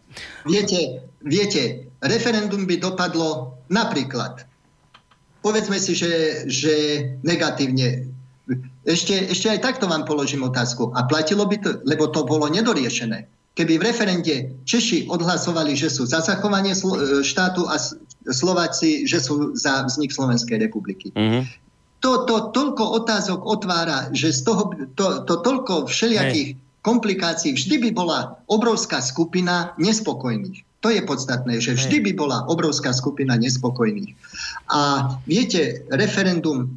Viete, viete, referendum by dopadlo napríklad. Povedzme si, že, že negatívne ešte, ešte aj takto vám položím otázku. A platilo by to, lebo to bolo nedoriešené. Keby v referende Češi odhlasovali, že sú za zachovanie e, štátu a Slováci, že sú za vznik Slovenskej republiky. Mm-hmm. To, to toľko otázok otvára, že z toho, to, to toľko všelijakých Hej. komplikácií, vždy by bola obrovská skupina nespokojných. To je podstatné, že vždy by bola obrovská skupina nespokojných. A viete, referendum,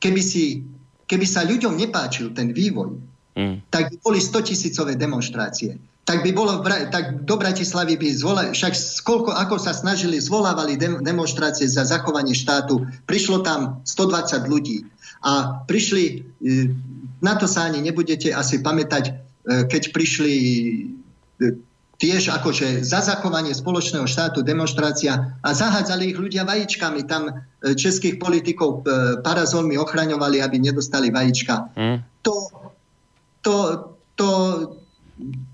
keby si keby sa ľuďom nepáčil ten vývoj, mm. tak by boli 100 tisícové demonstrácie. Tak by bolo, tak do Bratislavy by zvolali, však koľko, ako sa snažili, zvolávali dem, demonstrácie za zachovanie štátu, prišlo tam 120 ľudí. A prišli, e, na to sa ani nebudete asi pamätať, e, keď prišli e, tiež akože za zachovanie spoločného štátu demonstrácia a zahádzali ich ľudia vajíčkami. Tam e, českých politikov e, parazolmi ochraňovali, aby nedostali vajíčka. Mm. To, to, to...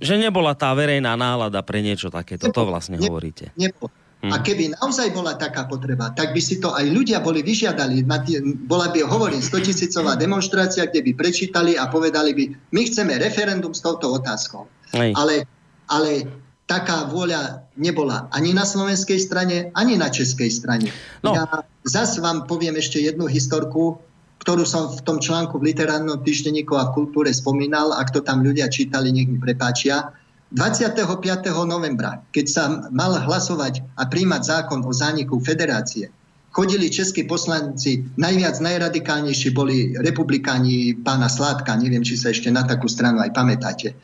Že nebola tá verejná nálada pre niečo takéto, to vlastne ne, hovoríte. Nebolo. A hm. keby naozaj bola taká potreba, tak by si to aj ľudia boli vyžiadali. Bola by, hovorím, 100 tisícová demonstrácia, kde by prečítali a povedali by, my chceme referendum s touto otázkou. Ale ale taká vôľa nebola ani na slovenskej strane, ani na českej strane. No. Ja zas vám poviem ešte jednu historku, ktorú som v tom článku v literárnom týždenníku a v kultúre spomínal, ak to tam ľudia čítali, nech mi prepáčia. 25. novembra, keď sa mal hlasovať a príjmať zákon o zániku federácie, chodili českí poslanci, najviac najradikálnejší boli republikáni pána Sládka, neviem, či sa ešte na takú stranu aj pamätáte.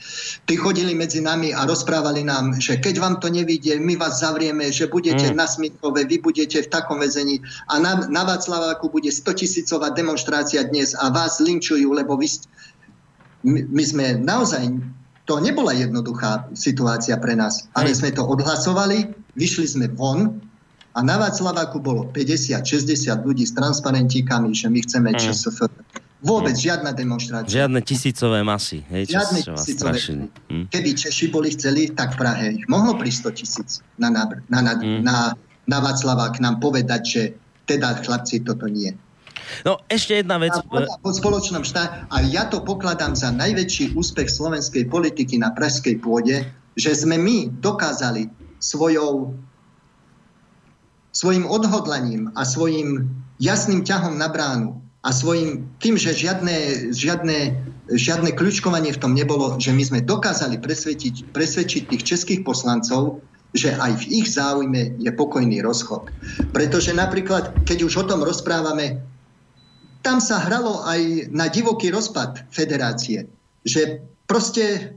Tí chodili medzi nami a rozprávali nám, že keď vám to nevidie, my vás zavrieme, že budete mm. na Smitkove, vy budete v takom väzení a na, na Václaváku bude 100 tisícová demonstrácia dnes a vás linčujú, lebo vy, my, my sme naozaj to nebola jednoduchá situácia pre nás, ale sme to odhlasovali, vyšli sme von a na Václaváku bolo 50-60 ľudí s transparentíkami, že my chceme mm. ČSF. Vôbec mm. žiadna demonstrácia. Žiadne tisícové masy. Hej, Žiadne tisícové. Mm. Keby Češi boli chceli, tak Prahe ich mohlo prísť 100 tisíc na, na, na, na, mm. na, na Václavák nám povedať, že teda chlapci, toto nie. No ešte jedna vec. A po spoločnom štáte, a ja to pokladám za najväčší úspech slovenskej politiky na pražskej pôde, že sme my dokázali svojou svojim odhodlaním a svojim jasným ťahom na bránu a svojim tým, že žiadne, žiadne, žiadne kľúčkovanie v tom nebolo, že my sme dokázali presvedčiť, presvedčiť tých českých poslancov, že aj v ich záujme je pokojný rozchod. Pretože napríklad, keď už o tom rozprávame, tam sa hralo aj na divoký rozpad federácie. Že proste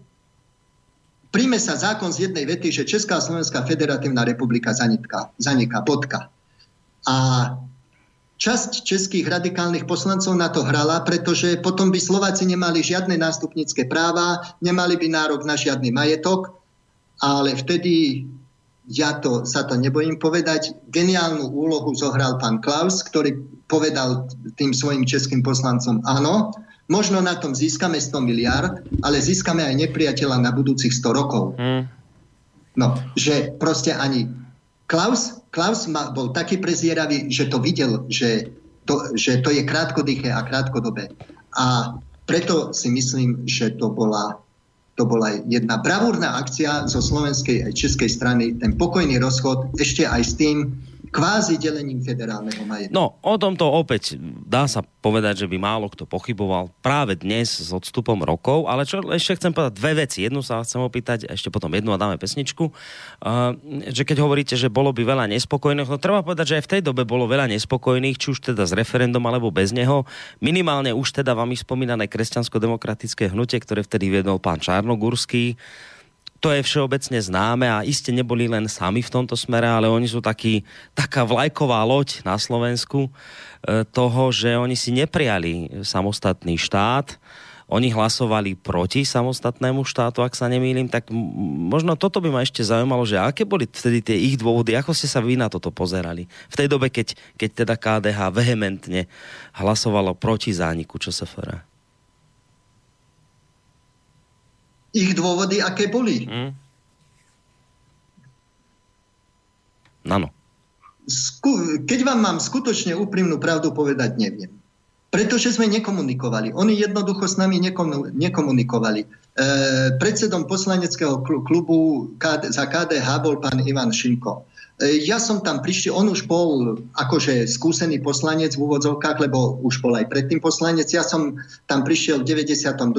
príjme sa zákon z jednej vety, že Česká a Slovenská federatívna republika zaniká, zaniká, bodka. A časť českých radikálnych poslancov na to hrala, pretože potom by Slováci nemali žiadne nástupnícke práva, nemali by nárok na žiadny majetok, ale vtedy ja to, sa to nebojím povedať, geniálnu úlohu zohral pán Klaus, ktorý povedal tým svojim českým poslancom áno, Možno na tom získame 100 miliard, ale získame aj nepriateľa na budúcich 100 rokov. Mm. No, že proste ani Klaus, Klaus ma, bol taký prezieravý, že to videl, že to, že to je krátkodýché a krátkodobé. A preto si myslím, že to bola, to bola jedna bravúrna akcia zo slovenskej aj českej strany, ten pokojný rozchod, ešte aj s tým, kvázi delením federálneho majetku. No, o tomto opäť dá sa povedať, že by málo kto pochyboval práve dnes s odstupom rokov, ale čo ešte chcem povedať dve veci. Jednu sa chcem opýtať, ešte potom jednu a dáme pesničku, uh, že keď hovoríte, že bolo by veľa nespokojných, no treba povedať, že aj v tej dobe bolo veľa nespokojných, či už teda s referendum alebo bez neho. Minimálne už teda vám spomínané kresťansko-demokratické hnutie, ktoré vtedy viedol pán Čarnogurský, to je všeobecne známe a iste neboli len sami v tomto smere, ale oni sú taký, taká vlajková loď na Slovensku e, toho, že oni si neprijali samostatný štát, oni hlasovali proti samostatnému štátu, ak sa nemýlim, tak možno toto by ma ešte zaujímalo, že aké boli vtedy tie ich dôvody, ako ste sa vy na toto pozerali? V tej dobe, keď, keď teda KDH vehementne hlasovalo proti zániku ČSFR. Ich dôvody, aké boli. Mm. Áno. Sku- keď vám mám skutočne úprimnú pravdu povedať, neviem. Pretože sme nekomunikovali. Oni jednoducho s nami nekomunikovali. E, predsedom poslaneckého klubu KD, za KDH bol pán Ivan Šimko. E, ja som tam prišiel, on už bol akože skúsený poslanec v úvodzovkách, lebo už bol aj predtým poslanec. Ja som tam prišiel v 92.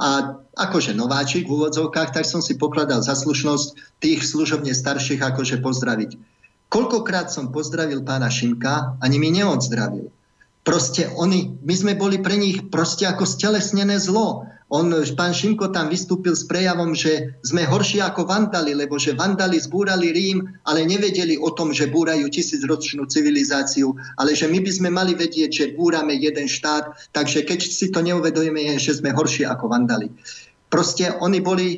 a akože nováčik v úvodzovkách, tak som si pokladal za slušnosť tých služobne starších akože pozdraviť. Koľkokrát som pozdravil pána Šimka, ani mi neodzdravil. Proste oni, my sme boli pre nich proste ako stelesnené zlo. On, pán Šimko tam vystúpil s prejavom, že sme horší ako vandali, lebo že vandali zbúrali Rím, ale nevedeli o tom, že búrajú tisícročnú civilizáciu, ale že my by sme mali vedieť, že búrame jeden štát, takže keď si to neuvedujeme, je, že sme horší ako vandali. Proste oni boli,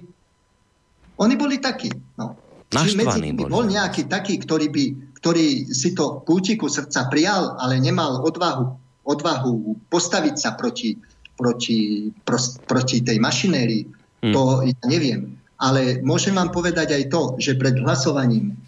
oni boli takí. No. Či medzi boli. bol nejaký taký, ktorý, by, ktorý si to kútiku srdca prijal, ale nemal odvahu, odvahu postaviť sa proti, proti, pros, proti tej mašinérii, hmm. to ja neviem. Ale môžem vám povedať aj to, že pred hlasovaním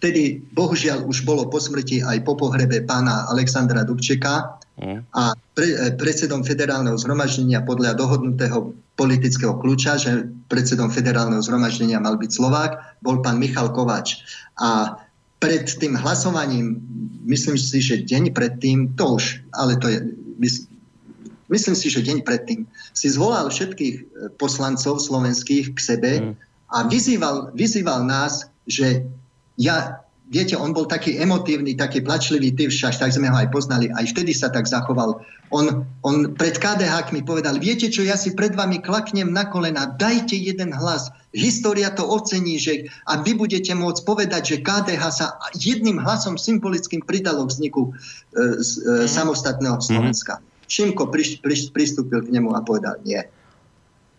vtedy bohužiaľ už bolo po smrti aj po pohrebe pána Alexandra Dubčeka hmm. a pre, e, predsedom federálneho zhromaždenia podľa dohodnutého politického kľúča, že predsedom federálneho zhromaždenia mal byť Slovák, bol pán Michal Kovač. A pred tým hlasovaním, myslím si, že deň predtým, to už, ale to je, myslím si, že deň predtým, si zvolal všetkých e, poslancov slovenských k sebe mm. a vyzýval, vyzýval nás, že ja, viete, on bol taký emotívny, taký plačlivý typ, však tak sme ho aj poznali, aj vtedy sa tak zachoval. On, on pred KDH mi povedal, viete čo, ja si pred vami klaknem na kolena, dajte jeden hlas. História to ocení, že a vy budete môcť povedať, že KDH sa jedným hlasom symbolickým pridalo k vzniku e, e, mm. samostatného Slovenska. Mm. Šimko priš, priš, pristúpil k nemu a povedal nie.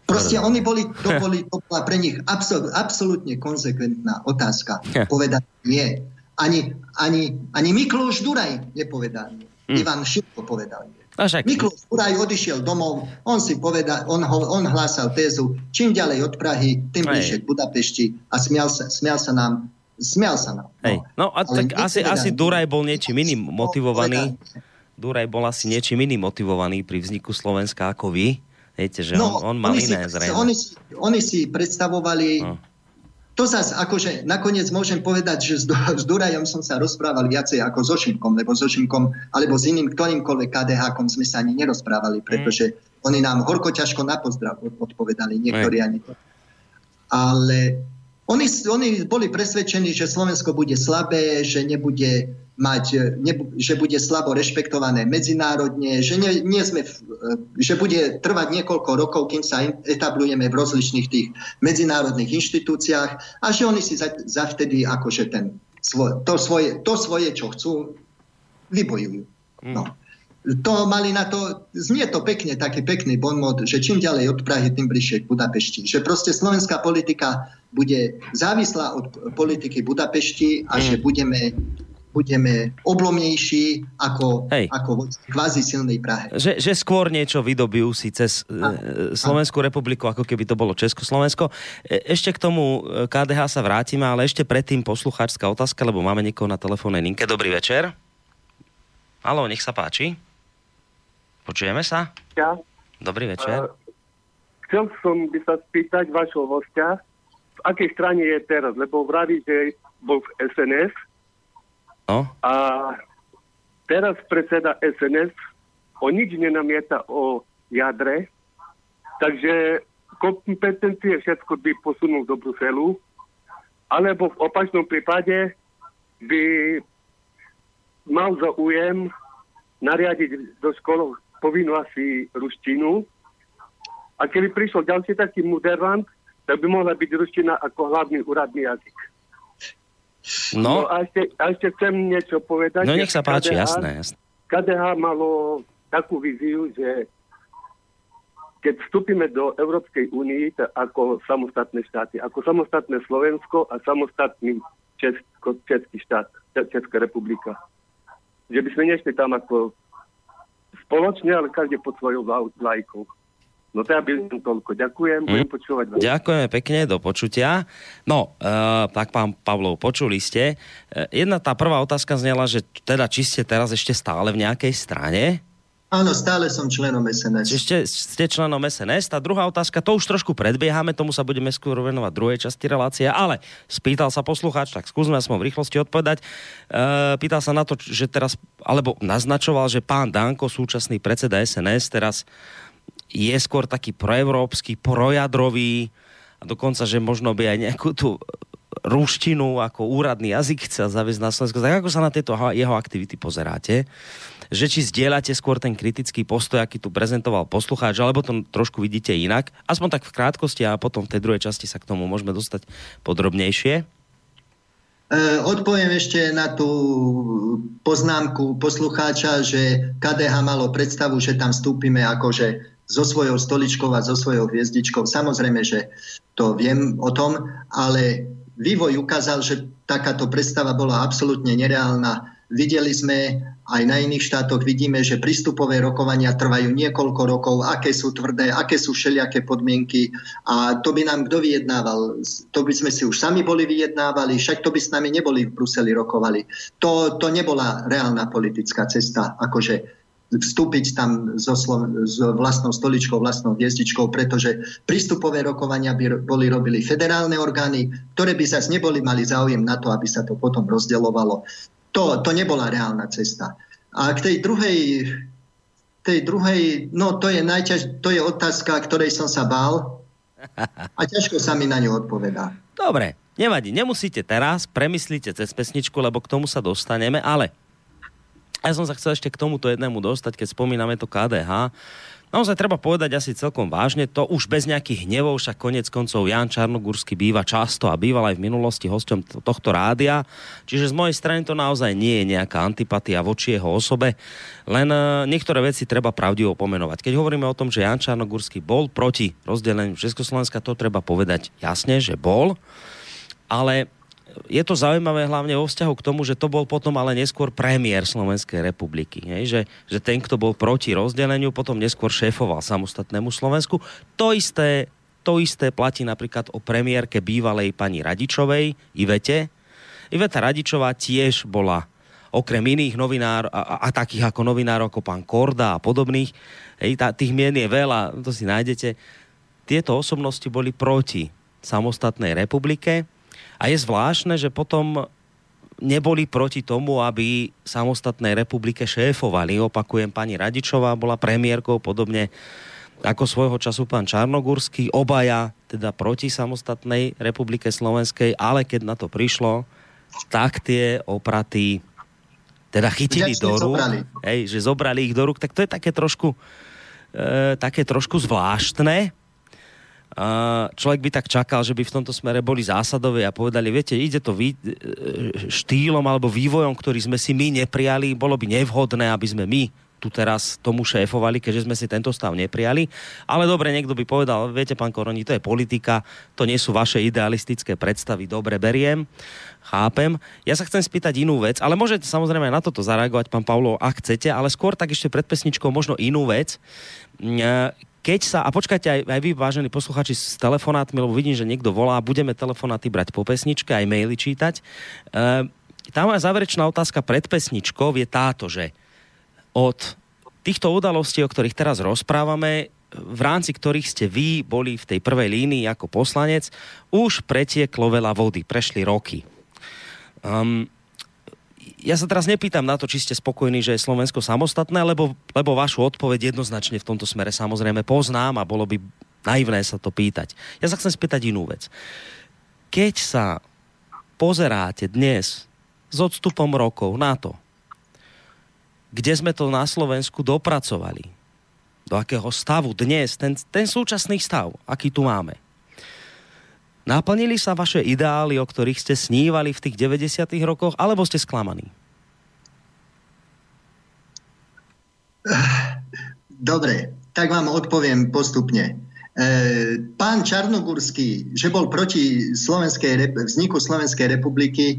Proste oni boli, to, boli, to bola pre nich absol, absolútne konsekventná otázka. Povedať nie. Ani, ani, ani Miklóš Duraj nepovedal nie. Hmm. Ivan Šimko povedal nie. Miklós Duraj odišiel domov, on si povedal, on, on hlásal tézu, čím ďalej od Prahy, tým bližšie k Budapešti a smial sa, smial sa nám Smial sa nám. No, Hej. no a tak asi, asi Duraj bol niečím iným motivovaný. Povedal, Duraj bol asi niečím iným motivovaný pri vzniku Slovenska ako vy. Viete, že no, on, on mal iné si, zrejme. Oni, oni si predstavovali... No. To zase, akože nakoniec môžem povedať, že s, s Durajom som sa rozprával viacej ako so Šimkom, lebo so Šimkom, alebo s iným ktorýmkoľvek KDH-kom sme sa ani nerozprávali, pretože mm. oni nám horko ťažko na pozdrav odpovedali, niektorí mm. ani to. Ale oni, oni boli presvedčení, že Slovensko bude slabé, že nebude mať, e, ne, že bude slabo rešpektované medzinárodne, že, ne, nie sme, e, že bude trvať niekoľko rokov, kým sa etablujeme v rozličných tých medzinárodných inštitúciách a že oni si za, za vtedy akože ten, svoj, to, svoje, to svoje, čo chcú, vybojujú. Mm. No. To mali na to, znie to pekne, taký pekný bonmot, že čím ďalej od Prahy, tým bližšie k Budapešti. Že proste slovenská politika bude závislá od politiky Budapešti a mm. že budeme budeme oblomnejší ako, ako kvázi silnej Prahe. Že, že skôr niečo vydobijú si cez a, e, Slovenskú a. republiku, ako keby to bolo Československo. E, ešte k tomu e, KDH sa vrátime, ale ešte predtým poslucháčská otázka, lebo máme niekoho na telefónnej linke. Dobrý večer. Halo, nech sa páči. Počujeme sa? Ja. Dobrý večer. Uh, chcel som by sa spýtať vašho hostia, v akej strane je teraz, lebo vraví, že bol v SNS, No. A teraz predseda SNS o nič nenamieta o jadre, takže kompetencie všetko by posunul do Bruselu, alebo v opačnom prípade by mal zaujem nariadiť do škôl povinnú asi ruštinu. A keby prišiel ďalší taký muderant, tak by mohla byť ruština ako hlavný úradný jazyk. No, no a, ešte, a ešte chcem niečo povedať. no nech sa páči, KDH jasné, jasné. KDH malo takú víziu, že keď vstúpime do Európskej únie ako samostatné štáty, ako samostatné Slovensko a samostatný Česko, Český štát, Česká republika, že by sme nešli tam ako spoločne, ale každý pod svojou vlajkou. No to ja by som toľko. Ďakujem, budem Hm. počúvať vás. Ďakujeme pekne, do počutia. No, e, tak pán Pavlov, počuli ste. E, jedna tá prvá otázka znela, že teda či ste teraz ešte stále v nejakej strane? Áno, stále som členom SNS. Ešte ste členom SNS. Tá druhá otázka, to už trošku predbiehame, tomu sa budeme skôr venovať druhej časti relácie, ale spýtal sa poslucháč, tak skúsme aspoň v rýchlosti odpovedať. E, pýtal sa na to, že teraz, alebo naznačoval, že pán Danko, súčasný predseda SNS, teraz je skôr taký proevropský, projadrový a dokonca, že možno by aj nejakú tú ruštinu ako úradný jazyk chcel zaviesť na Slovensku. Tak ako sa na tieto jeho aktivity pozeráte? Že či zdieľate skôr ten kritický postoj, aký tu prezentoval poslucháč, alebo to trošku vidíte inak? Aspoň tak v krátkosti a potom v tej druhej časti sa k tomu môžeme dostať podrobnejšie. E, odpoviem ešte na tú poznámku poslucháča, že KDH malo predstavu, že tam vstúpime akože so svojou stoličkou a so svojou hviezdičkou. Samozrejme, že to viem o tom, ale vývoj ukázal, že takáto predstava bola absolútne nereálna. Videli sme aj na iných štátoch, vidíme, že prístupové rokovania trvajú niekoľko rokov, aké sú tvrdé, aké sú všelijaké podmienky a to by nám kto vyjednával? To by sme si už sami boli vyjednávali, však to by s nami neboli v Bruseli rokovali. To, to nebola reálna politická cesta, akože vstúpiť tam so, Slo- s vlastnou stoličkou, vlastnou hviezdičkou, pretože prístupové rokovania by boli robili federálne orgány, ktoré by zase neboli mali záujem na to, aby sa to potom rozdeľovalo. To, to nebola reálna cesta. A k tej druhej, tej druhej no to je, najťaž, to je otázka, ktorej som sa bál a ťažko sa mi na ňu odpovedá. Dobre, nevadí, nemusíte teraz, premyslíte cez pesničku, lebo k tomu sa dostaneme, ale ja som sa chcel ešte k tomuto jednému dostať, keď spomíname to KDH. Naozaj treba povedať asi celkom vážne, to už bez nejakých hnevov, však konec koncov Jan Čarnogórsky býva často a býval aj v minulosti hosťom tohto rádia, čiže z mojej strany to naozaj nie je nejaká antipatia voči jeho osobe, len e, niektoré veci treba pravdivo pomenovať. Keď hovoríme o tom, že Jan Čarnogórsky bol proti rozdeleniu Československa, to treba povedať jasne, že bol, ale je to zaujímavé hlavne vo vzťahu k tomu, že to bol potom ale neskôr premiér Slovenskej republiky. Hej? Že, že ten, kto bol proti rozdeleniu, potom neskôr šéfoval samostatnému Slovensku. To isté, to isté platí napríklad o premiérke bývalej pani Radičovej, Ivete. Iveta Radičová tiež bola okrem iných novinárov a, a, a takých ako novinárov ako pán Korda a podobných, hej, tá, tých mien je veľa, to si nájdete, tieto osobnosti boli proti samostatnej republike, a je zvláštne, že potom neboli proti tomu, aby samostatnej republike šéfovali. Opakujem, pani Radičová bola premiérkou, podobne ako svojho času pán Čarnogurský, obaja teda proti samostatnej republike Slovenskej, ale keď na to prišlo, tak tie opraty teda chytili Vďačne do rúk, zobrali. hej, že zobrali ich do rúk, tak to je také trošku, e, také trošku zvláštne. Človek by tak čakal, že by v tomto smere boli zásadové a povedali, viete, ide to vý, e, štýlom alebo vývojom, ktorý sme si my neprijali, bolo by nevhodné, aby sme my tu teraz tomu šéfovali, keďže sme si tento stav neprijali. Ale dobre, niekto by povedal, viete, pán Koroni, to je politika, to nie sú vaše idealistické predstavy, dobre beriem, chápem. Ja sa chcem spýtať inú vec, ale môžete samozrejme aj na toto zareagovať, pán Pavlo, ak chcete, ale skôr tak ešte pred pesničkou možno inú vec. Keď sa, a počkajte aj, aj vy, vážení posluchači, s telefonátmi, lebo vidím, že niekto volá, budeme telefonáty brať po pesničke, aj maily čítať. E, tá moja záverečná otázka pred pesničkou je táto, že od týchto udalostí, o ktorých teraz rozprávame, v rámci ktorých ste vy boli v tej prvej línii ako poslanec, už pretieklo veľa vody, prešli roky. Um, ja sa teraz nepýtam na to, či ste spokojní, že je Slovensko samostatné, lebo, lebo vašu odpoveď jednoznačne v tomto smere samozrejme poznám a bolo by naivné sa to pýtať. Ja sa chcem spýtať inú vec. Keď sa pozeráte dnes s odstupom rokov na to, kde sme to na Slovensku dopracovali, do akého stavu dnes, ten, ten súčasný stav, aký tu máme. Naplnili sa vaše ideály, o ktorých ste snívali v tých 90. rokoch, alebo ste sklamaní? Dobre, tak vám odpoviem postupne. E, pán Čarnogurský, že bol proti Slovenskej, vzniku Slovenskej republiky, e,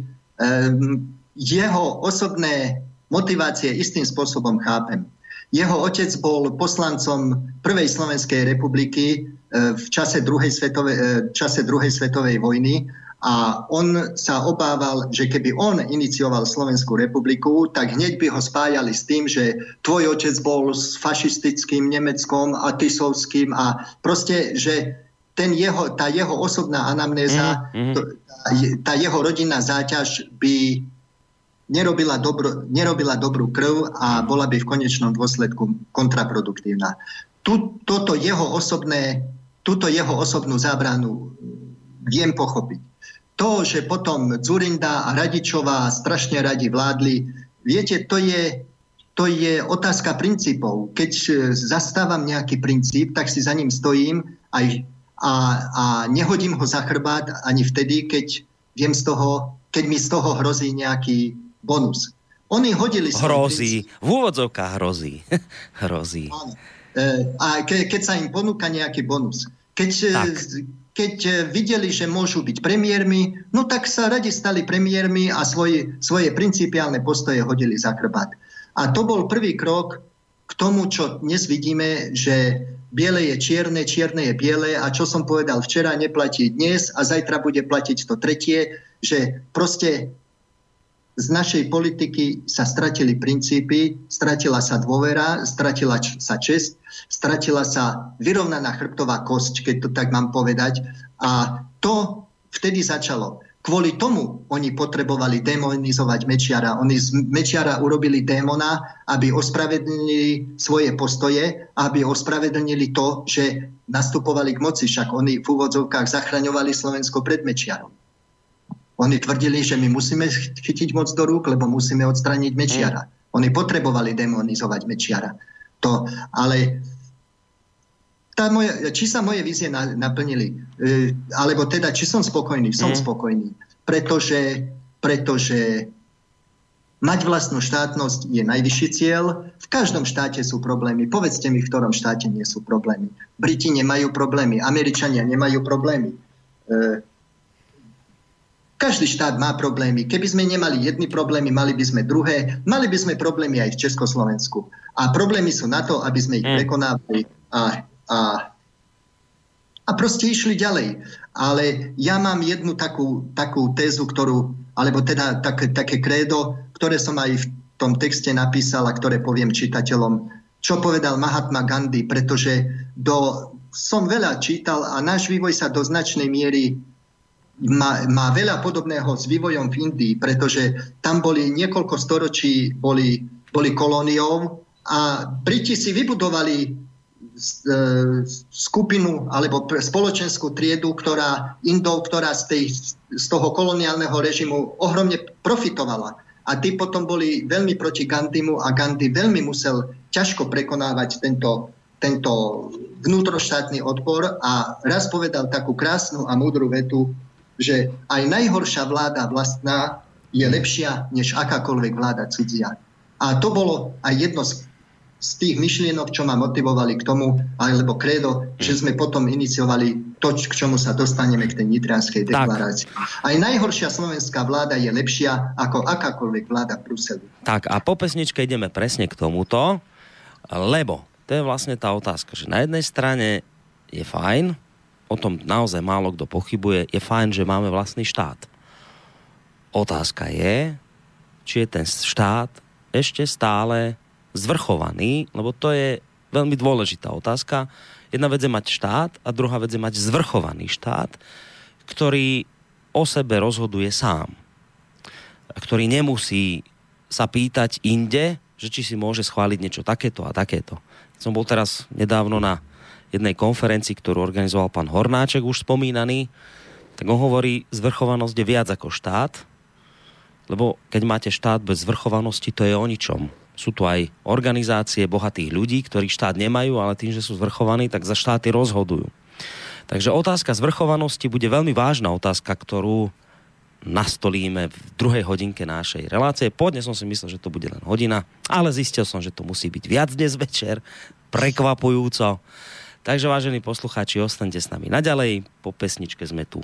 jeho osobné motivácie istým spôsobom chápem. Jeho otec bol poslancom Prvej Slovenskej republiky e, v čase druhej, svetovej, čase druhej svetovej vojny a on sa obával, že keby on inicioval Slovenskú republiku, tak hneď by ho spájali s tým, že tvoj otec bol s fašistickým Nemeckom a Tisovským a proste, že ten jeho, tá jeho osobná anamnéza, mm, mm. tá jeho rodinná záťaž by nerobila, dobro, nerobila dobrú krv a bola by v konečnom dôsledku kontraproduktívna. Tu, toto jeho osobné, túto jeho osobnú zábranu viem pochopiť to, že potom Zurinda a Radičová strašne radi vládli, viete, to je, to je otázka princípov. Keď e, zastávam nejaký princíp, tak si za ním stojím aj, a, a nehodím ho za chrbát ani vtedy, keď, viem z toho, keď mi z toho hrozí nejaký bonus. Oni hodili Hrozí. V úvodzovkách hrozí. hrozí. Áno. E, a ke, keď sa im ponúka nejaký bonus. Keď, e, tak keď e, videli, že môžu byť premiérmi, no tak sa radi stali premiérmi a svoje, svoje principiálne postoje hodili za chrbát. A to bol prvý krok k tomu, čo dnes vidíme, že biele je čierne, čierne je biele a čo som povedal včera, neplatí dnes a zajtra bude platiť to tretie, že proste z našej politiky sa stratili princípy, stratila sa dôvera, stratila sa čest, stratila sa vyrovnaná chrbtová kosť, keď to tak mám povedať. A to vtedy začalo. Kvôli tomu oni potrebovali demonizovať Mečiara. Oni z Mečiara urobili démona, aby ospravedlnili svoje postoje, aby ospravedlnili to, že nastupovali k moci. Však oni v úvodzovkách zachraňovali Slovensko pred Mečiarom. Oni tvrdili, že my musíme chytiť moc do rúk, lebo musíme odstraniť Mečiara. Mm. Oni potrebovali demonizovať Mečiara. To, ale tá moja, či sa moje vízie naplnili, e, alebo teda, či som spokojný, som mm. spokojný. Pretože, pretože mať vlastnú štátnosť je najvyšší cieľ. V každom štáte sú problémy. Povedzte mi, v ktorom štáte nie sú problémy. Briti nemajú problémy, Američania nemajú problémy. E, každý štát má problémy. Keby sme nemali jedny problémy, mali by sme druhé. Mali by sme problémy aj v Československu. A problémy sú na to, aby sme ich mm. prekonávali a, a, a proste išli ďalej. Ale ja mám jednu takú, takú tézu, ktorú, alebo teda tak, také krédo, ktoré som aj v tom texte napísal a ktoré poviem čitateľom, čo povedal Mahatma Gandhi, pretože do, som veľa čítal a náš vývoj sa do značnej miery má, má veľa podobného s vývojom v Indii, pretože tam boli niekoľko storočí boli, boli kolóniou a Briti si vybudovali e, skupinu alebo spoločenskú triedu, ktorá Indov, ktorá z, tej, z toho koloniálneho režimu ohromne profitovala. A tí potom boli veľmi proti Gandhimu a Gandhi veľmi musel ťažko prekonávať tento, tento vnútroštátny odpor a raz povedal takú krásnu a múdru vetu, že aj najhoršia vláda vlastná je lepšia než akákoľvek vláda cudzia. A to bolo aj jedno z, z tých myšlienok, čo ma motivovali k tomu, alebo kredo, že sme potom iniciovali to, k čomu sa dostaneme k tej nitrianskej deklarácii. Tak. Aj najhoršia slovenská vláda je lepšia ako akákoľvek vláda v Bruseli. Tak a po pesničke ideme presne k tomuto, lebo to je vlastne tá otázka, že na jednej strane je fajn, o tom naozaj málo kto pochybuje, je fajn, že máme vlastný štát. Otázka je, či je ten štát ešte stále zvrchovaný, lebo to je veľmi dôležitá otázka. Jedna vec je mať štát a druhá vec je mať zvrchovaný štát, ktorý o sebe rozhoduje sám. Ktorý nemusí sa pýtať inde, že či si môže schváliť niečo takéto a takéto. Som bol teraz nedávno na jednej konferencii, ktorú organizoval pán Hornáček, už spomínaný, tak on hovorí, zvrchovanosť je viac ako štát, lebo keď máte štát bez zvrchovanosti, to je o ničom. Sú tu aj organizácie bohatých ľudí, ktorí štát nemajú, ale tým, že sú zvrchovaní, tak za štáty rozhodujú. Takže otázka zvrchovanosti bude veľmi vážna otázka, ktorú nastolíme v druhej hodinke našej relácie. Pôvodne som si myslel, že to bude len hodina, ale zistil som, že to musí byť viac dnes večer, prekvapujúco. Takže vážení poslucháči, ostaňte s nami naďalej. Po pesničke sme tu.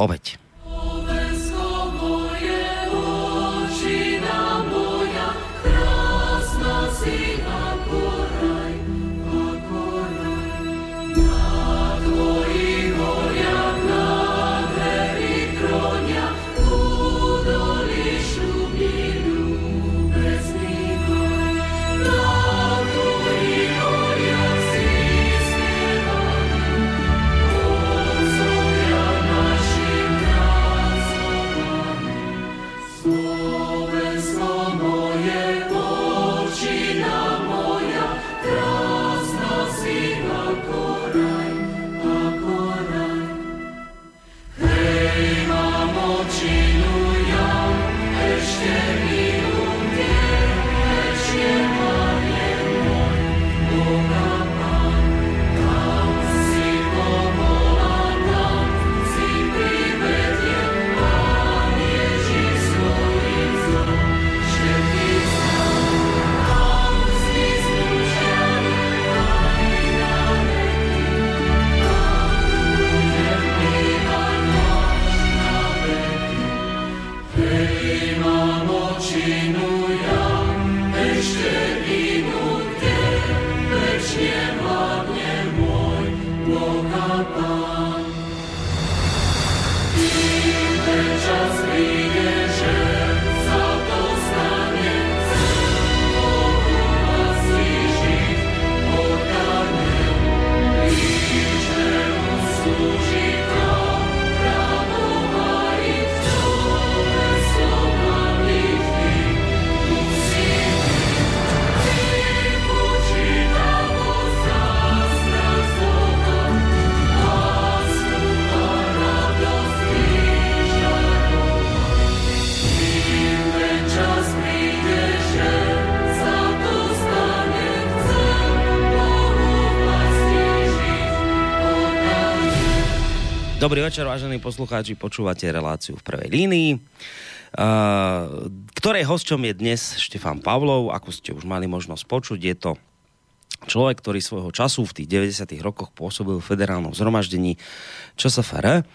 Obeď. Dobrý večer, vážení poslucháči, počúvate reláciu v prvej línii. Uh, ktorej hosťom je dnes Štefan Pavlov, ako ste už mali možnosť počuť, je to človek, ktorý svojho času v tých 90. rokoch pôsobil v federálnom zhromaždení ČSFR.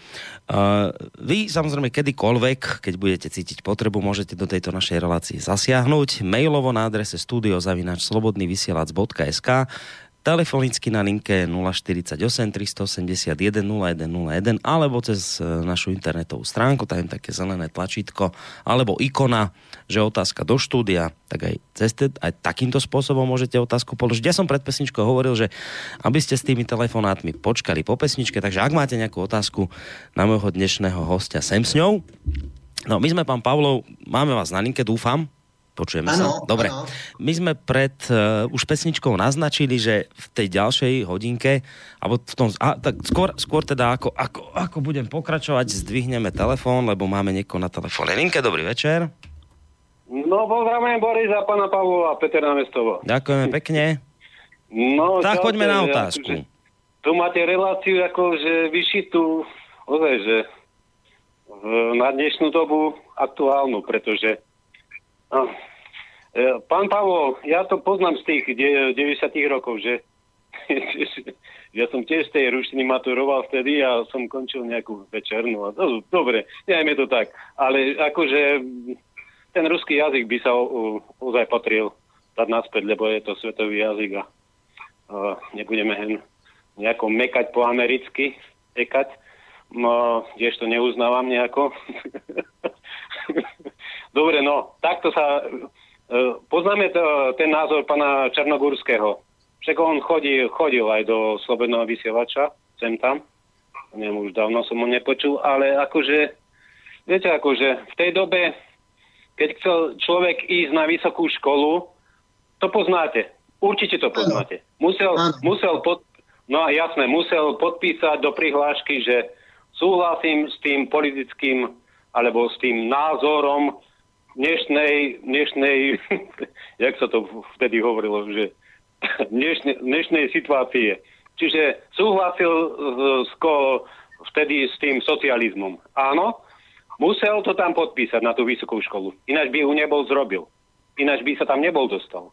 Uh, vy samozrejme kedykoľvek, keď budete cítiť potrebu, môžete do tejto našej relácie zasiahnuť mailovo na adrese studiozavinačslobodnyvysielac.sk telefonicky na linke 048 381 0101 alebo cez e, našu internetovú stránku, tam také zelené tlačítko alebo ikona, že otázka do štúdia, tak aj cez aj takýmto spôsobom môžete otázku položiť. Ja som pred pesničkou hovoril, že aby ste s tými telefonátmi počkali po pesničke, takže ak máte nejakú otázku na môjho dnešného hostia, sem s ňou. No, my sme, pán Pavlov, máme vás na linke, dúfam. Počujeme ano, sa? Dobre. Ano. My sme pred uh, už pesničkou naznačili, že v tej ďalšej hodinke, alebo v tom, a, tak skôr, skôr teda ako, ako, ako budem pokračovať, zdvihneme telefón, lebo máme niekoho na telefóne. Linke, dobrý večer. No, pozdravujem Boris a pána Pavlova, Peter Namestovo. Ďakujeme pekne. No, tak poďme na otázku. Ja, tu máte reláciu akože vyšitú, ozaj, že v, na dnešnú dobu aktuálnu, pretože pán Pavol, ja to poznám z tých 90 rokov, že ja som tiež z tej ruštiny maturoval vtedy a som končil nejakú večernú. A to, dobre, nejme to tak. Ale akože ten ruský jazyk by sa ozaj patril dať naspäť, lebo je to svetový jazyk a, a nebudeme hen nejako mekať po americky, tekať. No, tiež to neuznávam nejako. Dobre, no, takto sa... Uh, poznáme to, ten názor pana Černogórského. Však on chodil, chodil aj do Slobodného vysielača, sem tam. Neviem, už dávno som ho nepočul, ale akože, viete, akože v tej dobe keď chcel človek ísť na vysokú školu, to poznáte. Určite to poznáte. Musel, musel pod, no jasné, musel podpísať do prihlášky, že súhlasím s tým politickým alebo s tým názorom dnešnej, dnešnej jak sa to vtedy hovorilo, že dnešnej, dnešnej situácie. Čiže súhlasil s, ko, vtedy s tým socializmom. Áno, musel to tam podpísať na tú vysokú školu. Ináč by ju nebol zrobil. Ináč by sa tam nebol dostal.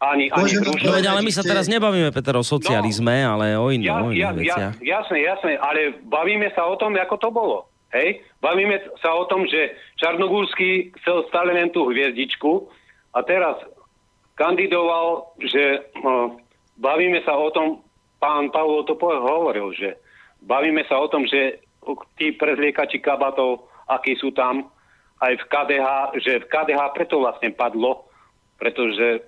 Ani, ani no, ale my sa teraz nebavíme, Peter, o socializme, no, ale o, iných ja, o ja, veciach. Ja, jasné, jasné, ale bavíme sa o tom, ako to bolo. Hej? Bavíme sa o tom, že Čarnogórsky chcel stále len tú hviezdičku a teraz kandidoval, že no, bavíme sa o tom, pán Pavlo to hovoril, že bavíme sa o tom, že tí prezliekači kabatov, akí sú tam, aj v KDH, že v KDH preto vlastne padlo, pretože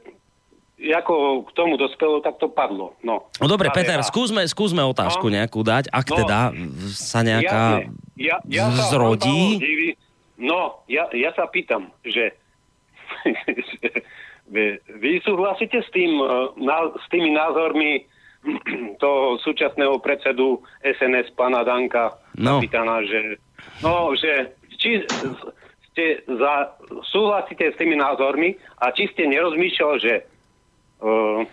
ako k tomu dospelo, tak to padlo. No, no dobre, KDH. Peter, skúsme, skúsme otázku no, nejakú dať, ak no, teda sa nejaká ja, ja, ja zrodí. Sa, no, ja, ja sa pýtam, že, vy, vy súhlasíte s, tým, e, s tými názormi toho súčasného predsedu SNS, pana Danka, no. kapitána, že, no, že či ste za, súhlasíte s tými názormi a či ste nerozmýšľal, že uh,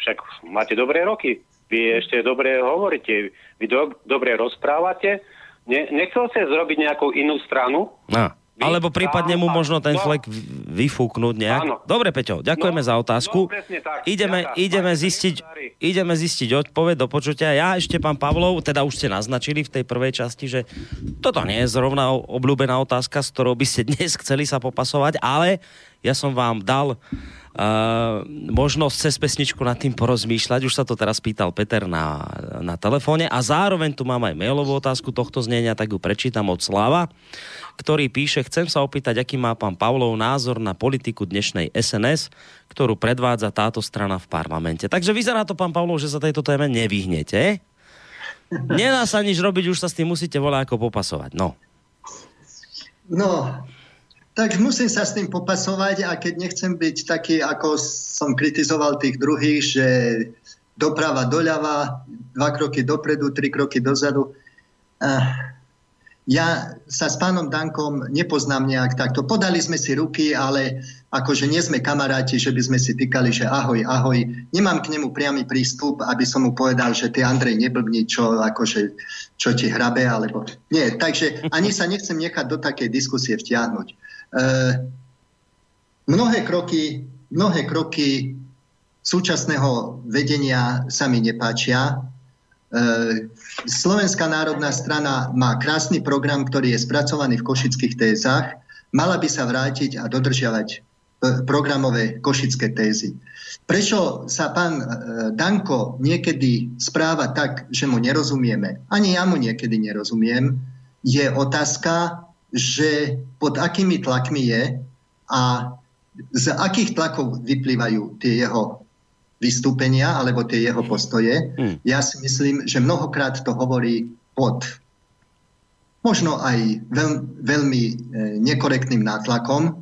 však máte dobré roky, vy ešte dobre hovoríte, vy do, dobre rozprávate, ne, nechcel ste zrobiť nejakú inú stranu? No. Alebo prípadne mu možno ten no. flek vyfúknuť nejak. Áno. Dobre, Peťo, ďakujeme no, za otázku. No, tak. Ideme, Ďaká. ideme, zistiť, ideme zistiť odpoveď do počutia. Ja ešte, pán Pavlov, teda už ste naznačili v tej prvej časti, že toto nie je zrovna obľúbená otázka, s ktorou by ste dnes chceli sa popasovať, ale ja som vám dal možnosť cez pesničku nad tým porozmýšľať. Už sa to teraz pýtal Peter na, na telefóne a zároveň tu mám aj mailovú otázku tohto znenia, tak ju prečítam od Slava, ktorý píše, chcem sa opýtať, aký má pán Pavlov názor na politiku dnešnej SNS, ktorú predvádza táto strana v parlamente. Takže vyzerá to, pán Pavlov, že sa tejto téme nevyhnete. Nedá sa nič robiť, už sa s tým musíte volať ako popasovať. No. No, tak musím sa s tým popasovať a keď nechcem byť taký, ako som kritizoval tých druhých, že doprava, doľava, dva kroky dopredu, tri kroky dozadu. Ja sa s pánom Dankom nepoznám nejak takto. Podali sme si ruky, ale akože nie sme kamaráti, že by sme si týkali, že ahoj, ahoj. Nemám k nemu priamy prístup, aby som mu povedal, že ty Andrej neblbni, čo, akože, čo ti hrabe, alebo... Nie, takže ani sa nechcem nechať do takej diskusie vtiahnuť. E, mnohé kroky, mnohé kroky súčasného vedenia sa mi nepáčia. E, Slovenská národná strana má krásny program, ktorý je spracovaný v košických tézach. Mala by sa vrátiť a dodržiavať e, programové košické tézy. Prečo sa pán Danko niekedy správa tak, že mu nerozumieme, ani ja mu niekedy nerozumiem, je otázka, že pod akými tlakmi je a z akých tlakov vyplývajú tie jeho vystúpenia alebo tie jeho postoje. Hmm. Ja si myslím, že mnohokrát to hovorí pod možno aj veľ, veľmi e, nekorektným nátlakom,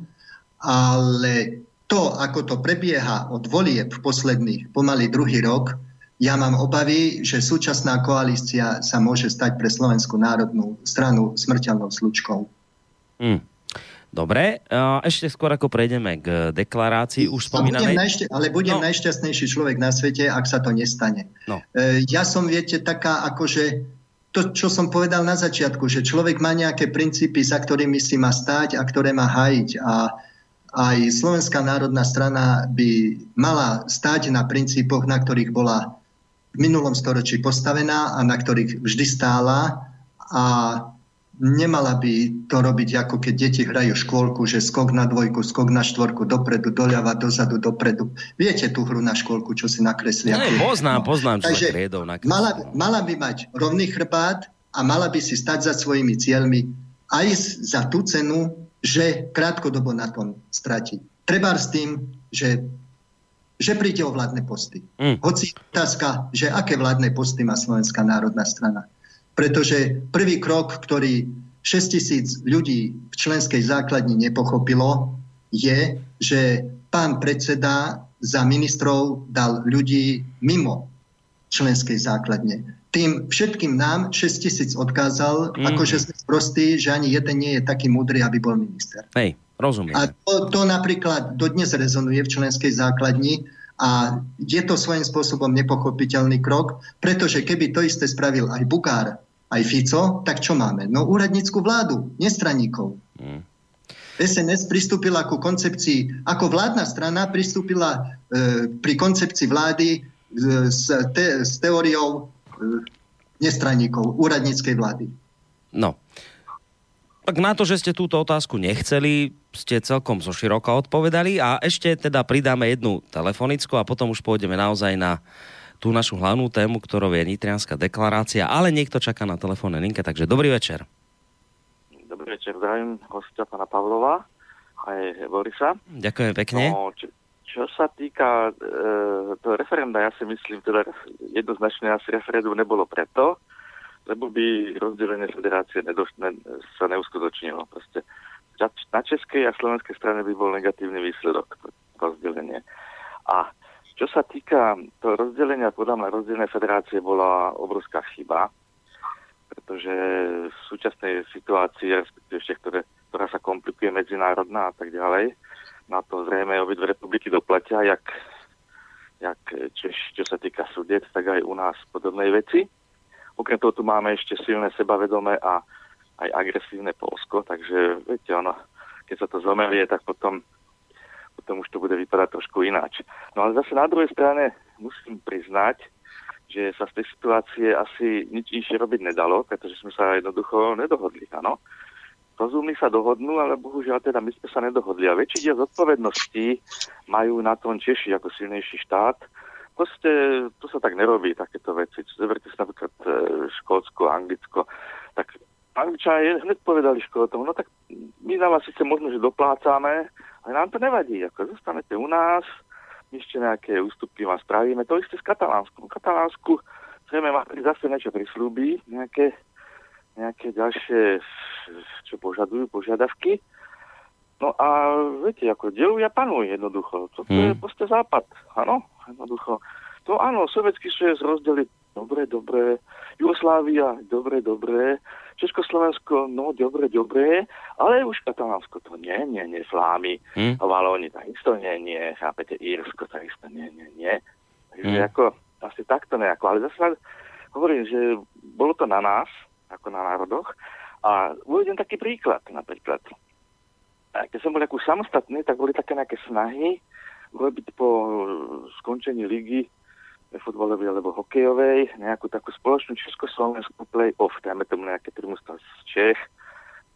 ale to, ako to prebieha od volieb posledných pomaly druhý rok, ja mám obavy, že súčasná koalícia sa môže stať pre Slovenskú národnú stranu smrteľnou slučkou. Hmm. Dobre, ešte skôr ako prejdeme k deklarácii už spomínanej... Najšťa- ale budem no. najšťastnejší človek na svete, ak sa to nestane. No. E, ja som, viete, taká akože to, čo som povedal na začiatku, že človek má nejaké princípy, za ktorými si má stáť a ktoré má hájiť. A aj Slovenská národná strana by mala stáť na princípoch, na ktorých bola v minulom storočí postavená a na ktorých vždy stála. A nemala by to robiť ako keď deti hrajú škôlku, že skok na dvojku, skok na štvorku, dopredu, doľava, dozadu, dopredu. Viete tú hru na škôlku, čo si nakreslia? Ne, poznám, poznám, čo Takže mala, mala by mať rovný chrbát a mala by si stať za svojimi cieľmi aj za tú cenu, že krátkodobo na tom stratí. Treba s tým, že, že príde o vládne posty. Mm. Hoci otázka, že aké vládne posty má Slovenská národná strana pretože prvý krok, ktorý 6 tisíc ľudí v členskej základni nepochopilo, je, že pán predseda za ministrov dal ľudí mimo členskej základne. Tým všetkým nám 6 tisíc odkázal, mm. akože sme prostí, že ani jeden nie je taký múdry, aby bol minister. Hej, rozumiem. A to, to napríklad dodnes rezonuje v členskej základni a je to svojím spôsobom nepochopiteľný krok, pretože keby to isté spravil aj Bugár, aj Fico, tak čo máme? No úradnícku vládu, nestraníkov. Mm. SNS pristúpila ku koncepcii, ako vládna strana pristúpila e, pri koncepcii vlády e, s, te, s teóriou e, nestraníkov, úradníckej vlády. No. Tak na to, že ste túto otázku nechceli, ste celkom zo široka odpovedali a ešte teda pridáme jednu telefonickú a potom už pôjdeme naozaj na tú našu hlavnú tému, ktorou je Nitrianská deklarácia, ale niekto čaká na telefónnej linke, takže dobrý večer. Dobrý večer, zdravím hostia pana Pavlova aj Borisa. Ďakujem pekne. No, čo, čo sa týka e, toho referenda, ja si myslím, teda jednoznačne asi referendum nebolo preto, lebo by rozdelenie federácie nedoš, ne, sa neuskutočnilo. Proste na českej a slovenskej strane by bol negatívny výsledok rozdelenie. A čo sa týka toho rozdelenia, podľa mňa rozdelenie federácie bola obrovská chyba pretože v súčasnej situácii, respektíve ešte, ktoré, ktorá sa komplikuje medzinárodná a tak ďalej, na to zrejme obidve republiky doplatia, jak, jak Češ, čo sa týka súdiec, tak aj u nás podobnej veci. Okrem toho tu máme ešte silné sebavedomé a aj agresívne Polsko, takže viete, ono, keď sa to zomerie, tak potom, potom už to bude vypadať trošku ináč. No ale zase na druhej strane musím priznať, že sa z tej situácie asi nič inšie robiť nedalo, pretože sme sa jednoducho nedohodli, áno. Rozumní sa dohodnú, ale bohužiaľ teda my sme sa nedohodli. A väčší diel zodpovednosti majú na tom Češi ako silnejší štát. Proste to sa tak nerobí, takéto veci. Zoberte si napríklad e, Škótsko, Anglicko. Tak Angličania hneď povedali Škótom, no tak my na vás síce možno, že doplácame, ale nám to nevadí. Ako zostanete u nás, ešte nejaké ústupky vám spravíme. To isté s Katalánskom. Katalánsku chceme mať zase niečo prislúbi, nejaké, nejaké ďalšie, čo požadujú, požiadavky. No a viete, ako delujú a panujú jednoducho. Toto hmm. je proste západ, áno, jednoducho. To áno, sovietský sviet rozdeliť dobre, dobre, Jugoslávia, dobre, dobre, Československo, no dobre, dobre, ale už Katalánsko to nie, nie, nie, Flámy, hmm. Valóni takisto nie, nie, chápete, Írsko takisto nie, nie, nie. Takže hmm. ako, asi takto nejako, ale zase hovorím, že bolo to na nás, ako na národoch, a uvedem taký príklad, napríklad. Keď som bol ako samostatný, tak boli také nejaké snahy urobiť po skončení ligy futbalovej alebo hokejovej, nejakú takú spoločnú československú play-off, dajme tomu nejaké tri mústva z Čech,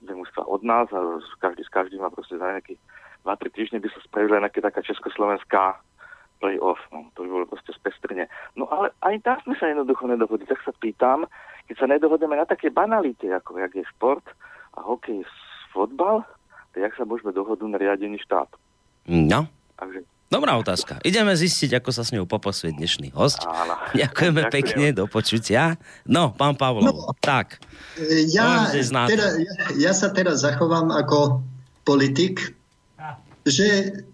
dve mústva od nás a každý s každým má proste za nejaký 2-3 týždne by sa spravila nejaká taká československá play-off. No, to by bolo proste spestrne. No ale aj tam sme sa jednoducho nedohodli. Tak sa pýtam, keď sa nedohodneme na také banality, ako jak je šport a hokej, fotbal, tak jak sa môžeme dohodnúť na riadení štátu? No. Takže Dobrá otázka. Ideme zistiť, ako sa s ňou poposuje dnešný host. Áno. Ďakujeme Ďakujem. pekne, do počutia. No, pán Pavlov, no, tak. Ja, teda, ja, ja sa teraz zachovám ako politik, že,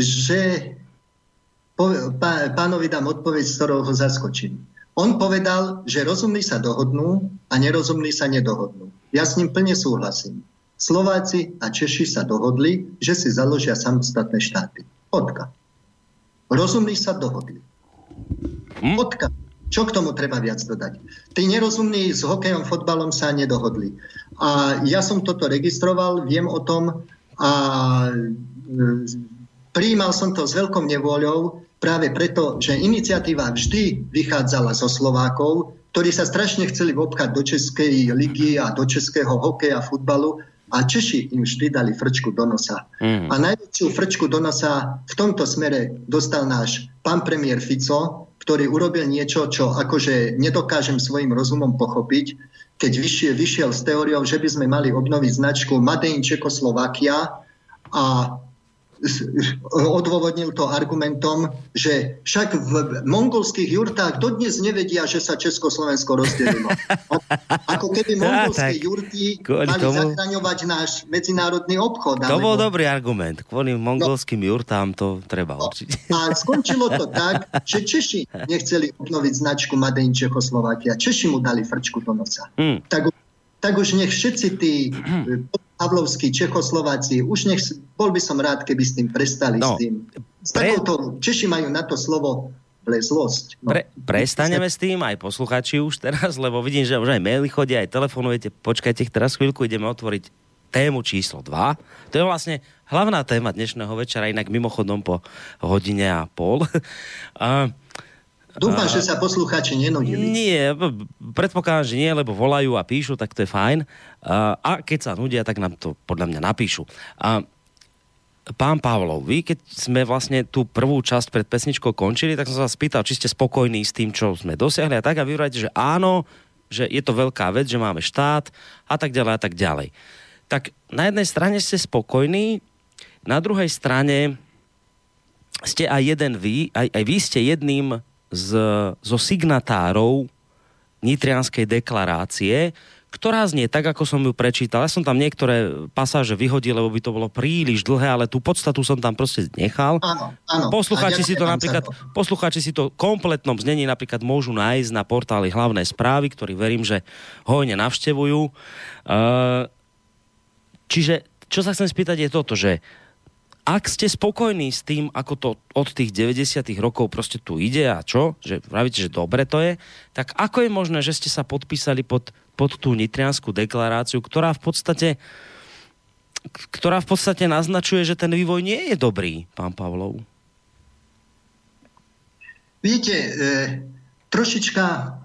že po, pá, pánovi dám odpoveď, z ktorého ho zaskočím. On povedal, že rozumní sa dohodnú a nerozumní sa nedohodnú. Ja s ním plne súhlasím. Slováci a Češi sa dohodli, že si založia samostatné štáty. Odka. Rozumní sa dohodli. Hm? Odka. Čo k tomu treba viac dodať? Tí nerozumní s hokejom, fotbalom sa nedohodli. A ja som toto registroval, viem o tom a e, prijímal som to s veľkou nevôľou práve preto, že iniciatíva vždy vychádzala zo Slovákov, ktorí sa strašne chceli obchať do Českej ligy a do českého hokeja, futbalu a Češi im vždy dali frčku do nosa. Mm. A najväčšiu frčku do nosa v tomto smere dostal náš pán premiér Fico, ktorý urobil niečo, čo akože nedokážem svojim rozumom pochopiť, keď vyšiel, vyšiel s teóriou, že by sme mali obnoviť značku Made in Čekoslovakia a odôvodnil to argumentom, že však v mongolských jurtách dodnes nevedia, že sa Československo rozdelilo. Ako keby mongolské jurty mali tomu... zachraňovať náš medzinárodný obchod. To bol dobrý argument. Kvôli mongolským no, jurtám to treba no, určiť. A skončilo to tak, že Češi nechceli obnoviť značku Made in Čechoslovakia. Češi mu dali frčku do nosa. Hmm. Tak, tak už nech všetci tí Pavlovskí, Čechoslováci, už nech, bol by som rád, keby s tým prestali no, s tým. S pre... takouto, Češi majú na to slovo blezlosť. No. Pre, prestaneme s tým, aj posluchači už teraz, lebo vidím, že už aj maily chodia, aj telefonujete. Počkajte, teraz chvíľku ideme otvoriť tému číslo 2. To je vlastne hlavná téma dnešného večera, inak mimochodom po hodine a pol. Dúfam, a, že sa poslucháči nenudili. Nie, predpokladám, že nie, lebo volajú a píšu, tak to je fajn. A, keď sa nudia, tak nám to podľa mňa napíšu. A, pán Pavlov, vy keď sme vlastne tú prvú časť pred pesničkou končili, tak som sa vás spýtal, či ste spokojní s tým, čo sme dosiahli a tak a vy že áno, že je to veľká vec, že máme štát a tak ďalej a tak ďalej. Tak na jednej strane ste spokojní, na druhej strane ste aj jeden vy, aj, aj vy ste jedným z, zo signatárov Nitrianskej deklarácie, ktorá znie tak, ako som ju prečítal. Ja som tam niektoré pasáže vyhodil, lebo by to bolo príliš dlhé, ale tú podstatu som tam proste nechal. Áno, áno. Poslucháči si to napríklad, poslucháči si to kompletnom znení napríklad môžu nájsť na portáli hlavné správy, ktorý verím, že hojne navštevujú. Uh, čiže, čo sa chcem spýtať je toto, že ak ste spokojní s tým, ako to od tých 90 rokov proste tu ide a čo, že pravíte, že dobre to je, tak ako je možné, že ste sa podpísali pod, pod tú nitrianskú deklaráciu, ktorá v podstate ktorá v podstate naznačuje, že ten vývoj nie je dobrý, pán Pavlov? Viete, e, trošička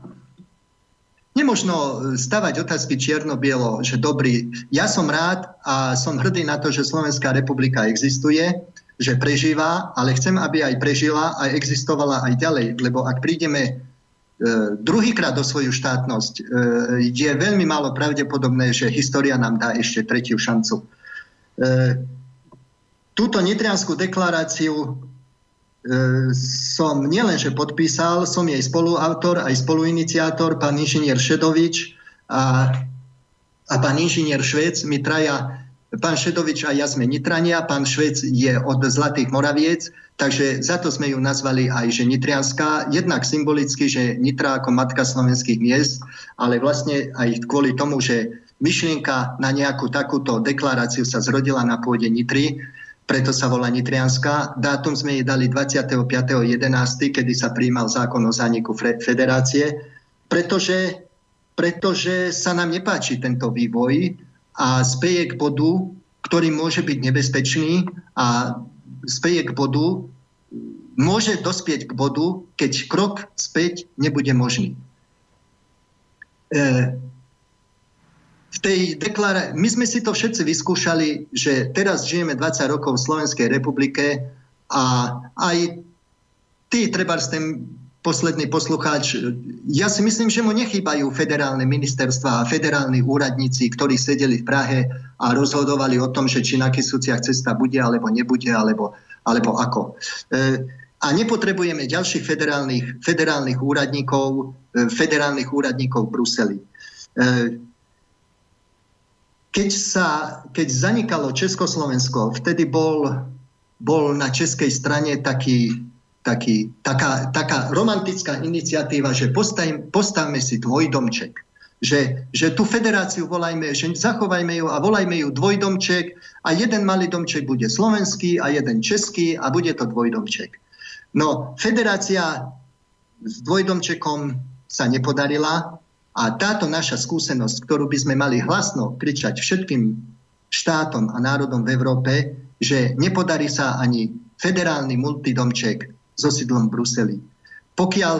Nemožno e, stavať otázky čierno-bielo, že dobrý. Ja som rád a som hrdý na to, že Slovenská republika existuje, že prežíva, ale chcem, aby aj prežila a existovala aj ďalej, lebo ak prídeme e, druhýkrát do svoju štátnosť, e, je veľmi málo pravdepodobné, že história nám dá ešte tretiu šancu. Túto nitrianskú deklaráciu som nielenže podpísal, som jej spoluautor, aj spoluiniciátor, pán inžinier Šedovič a, a pán inžinier Švec, my traja, pán Šedovič a ja sme Nitrania, pán Švec je od Zlatých Moraviec, takže za to sme ju nazvali aj, že Nitrianská, jednak symbolicky, že Nitra ako matka slovenských miest, ale vlastne aj kvôli tomu, že myšlienka na nejakú takúto deklaráciu sa zrodila na pôde Nitry, preto sa volá Nitrianská. Dátum sme jej dali 25.11., kedy sa príjmal zákon o zániku federácie, pretože, pretože sa nám nepáči tento vývoj a speje k bodu, ktorý môže byť nebezpečný a speje k bodu, môže dospieť k bodu, keď krok späť nebude možný. E, v tej deklara- my sme si to všetci vyskúšali, že teraz žijeme 20 rokov v Slovenskej republike a aj ty, treba ten posledný poslucháč, ja si myslím, že mu nechýbajú federálne ministerstva a federálni úradníci, ktorí sedeli v Prahe a rozhodovali o tom, že či na Kisúciach cesta bude alebo nebude, alebo, alebo ako. E, a nepotrebujeme ďalších federálnych, federálnych úradníkov, e, federálnych úradníkov v Bruseli. E, keď, sa, keď zanikalo Československo, vtedy bol, bol na českej strane taký, taký, taká, taká romantická iniciatíva, že postavme, postavme si dvojdomček. Že, že tú federáciu volajme, že zachovajme ju a volajme ju dvojdomček a jeden malý domček bude slovenský a jeden český a bude to dvojdomček. No, federácia s dvojdomčekom sa nepodarila, a táto naša skúsenosť, ktorú by sme mali hlasno kričať všetkým štátom a národom v Európe, že nepodarí sa ani federálny multidomček so sídlom v Bruseli. Pokiaľ,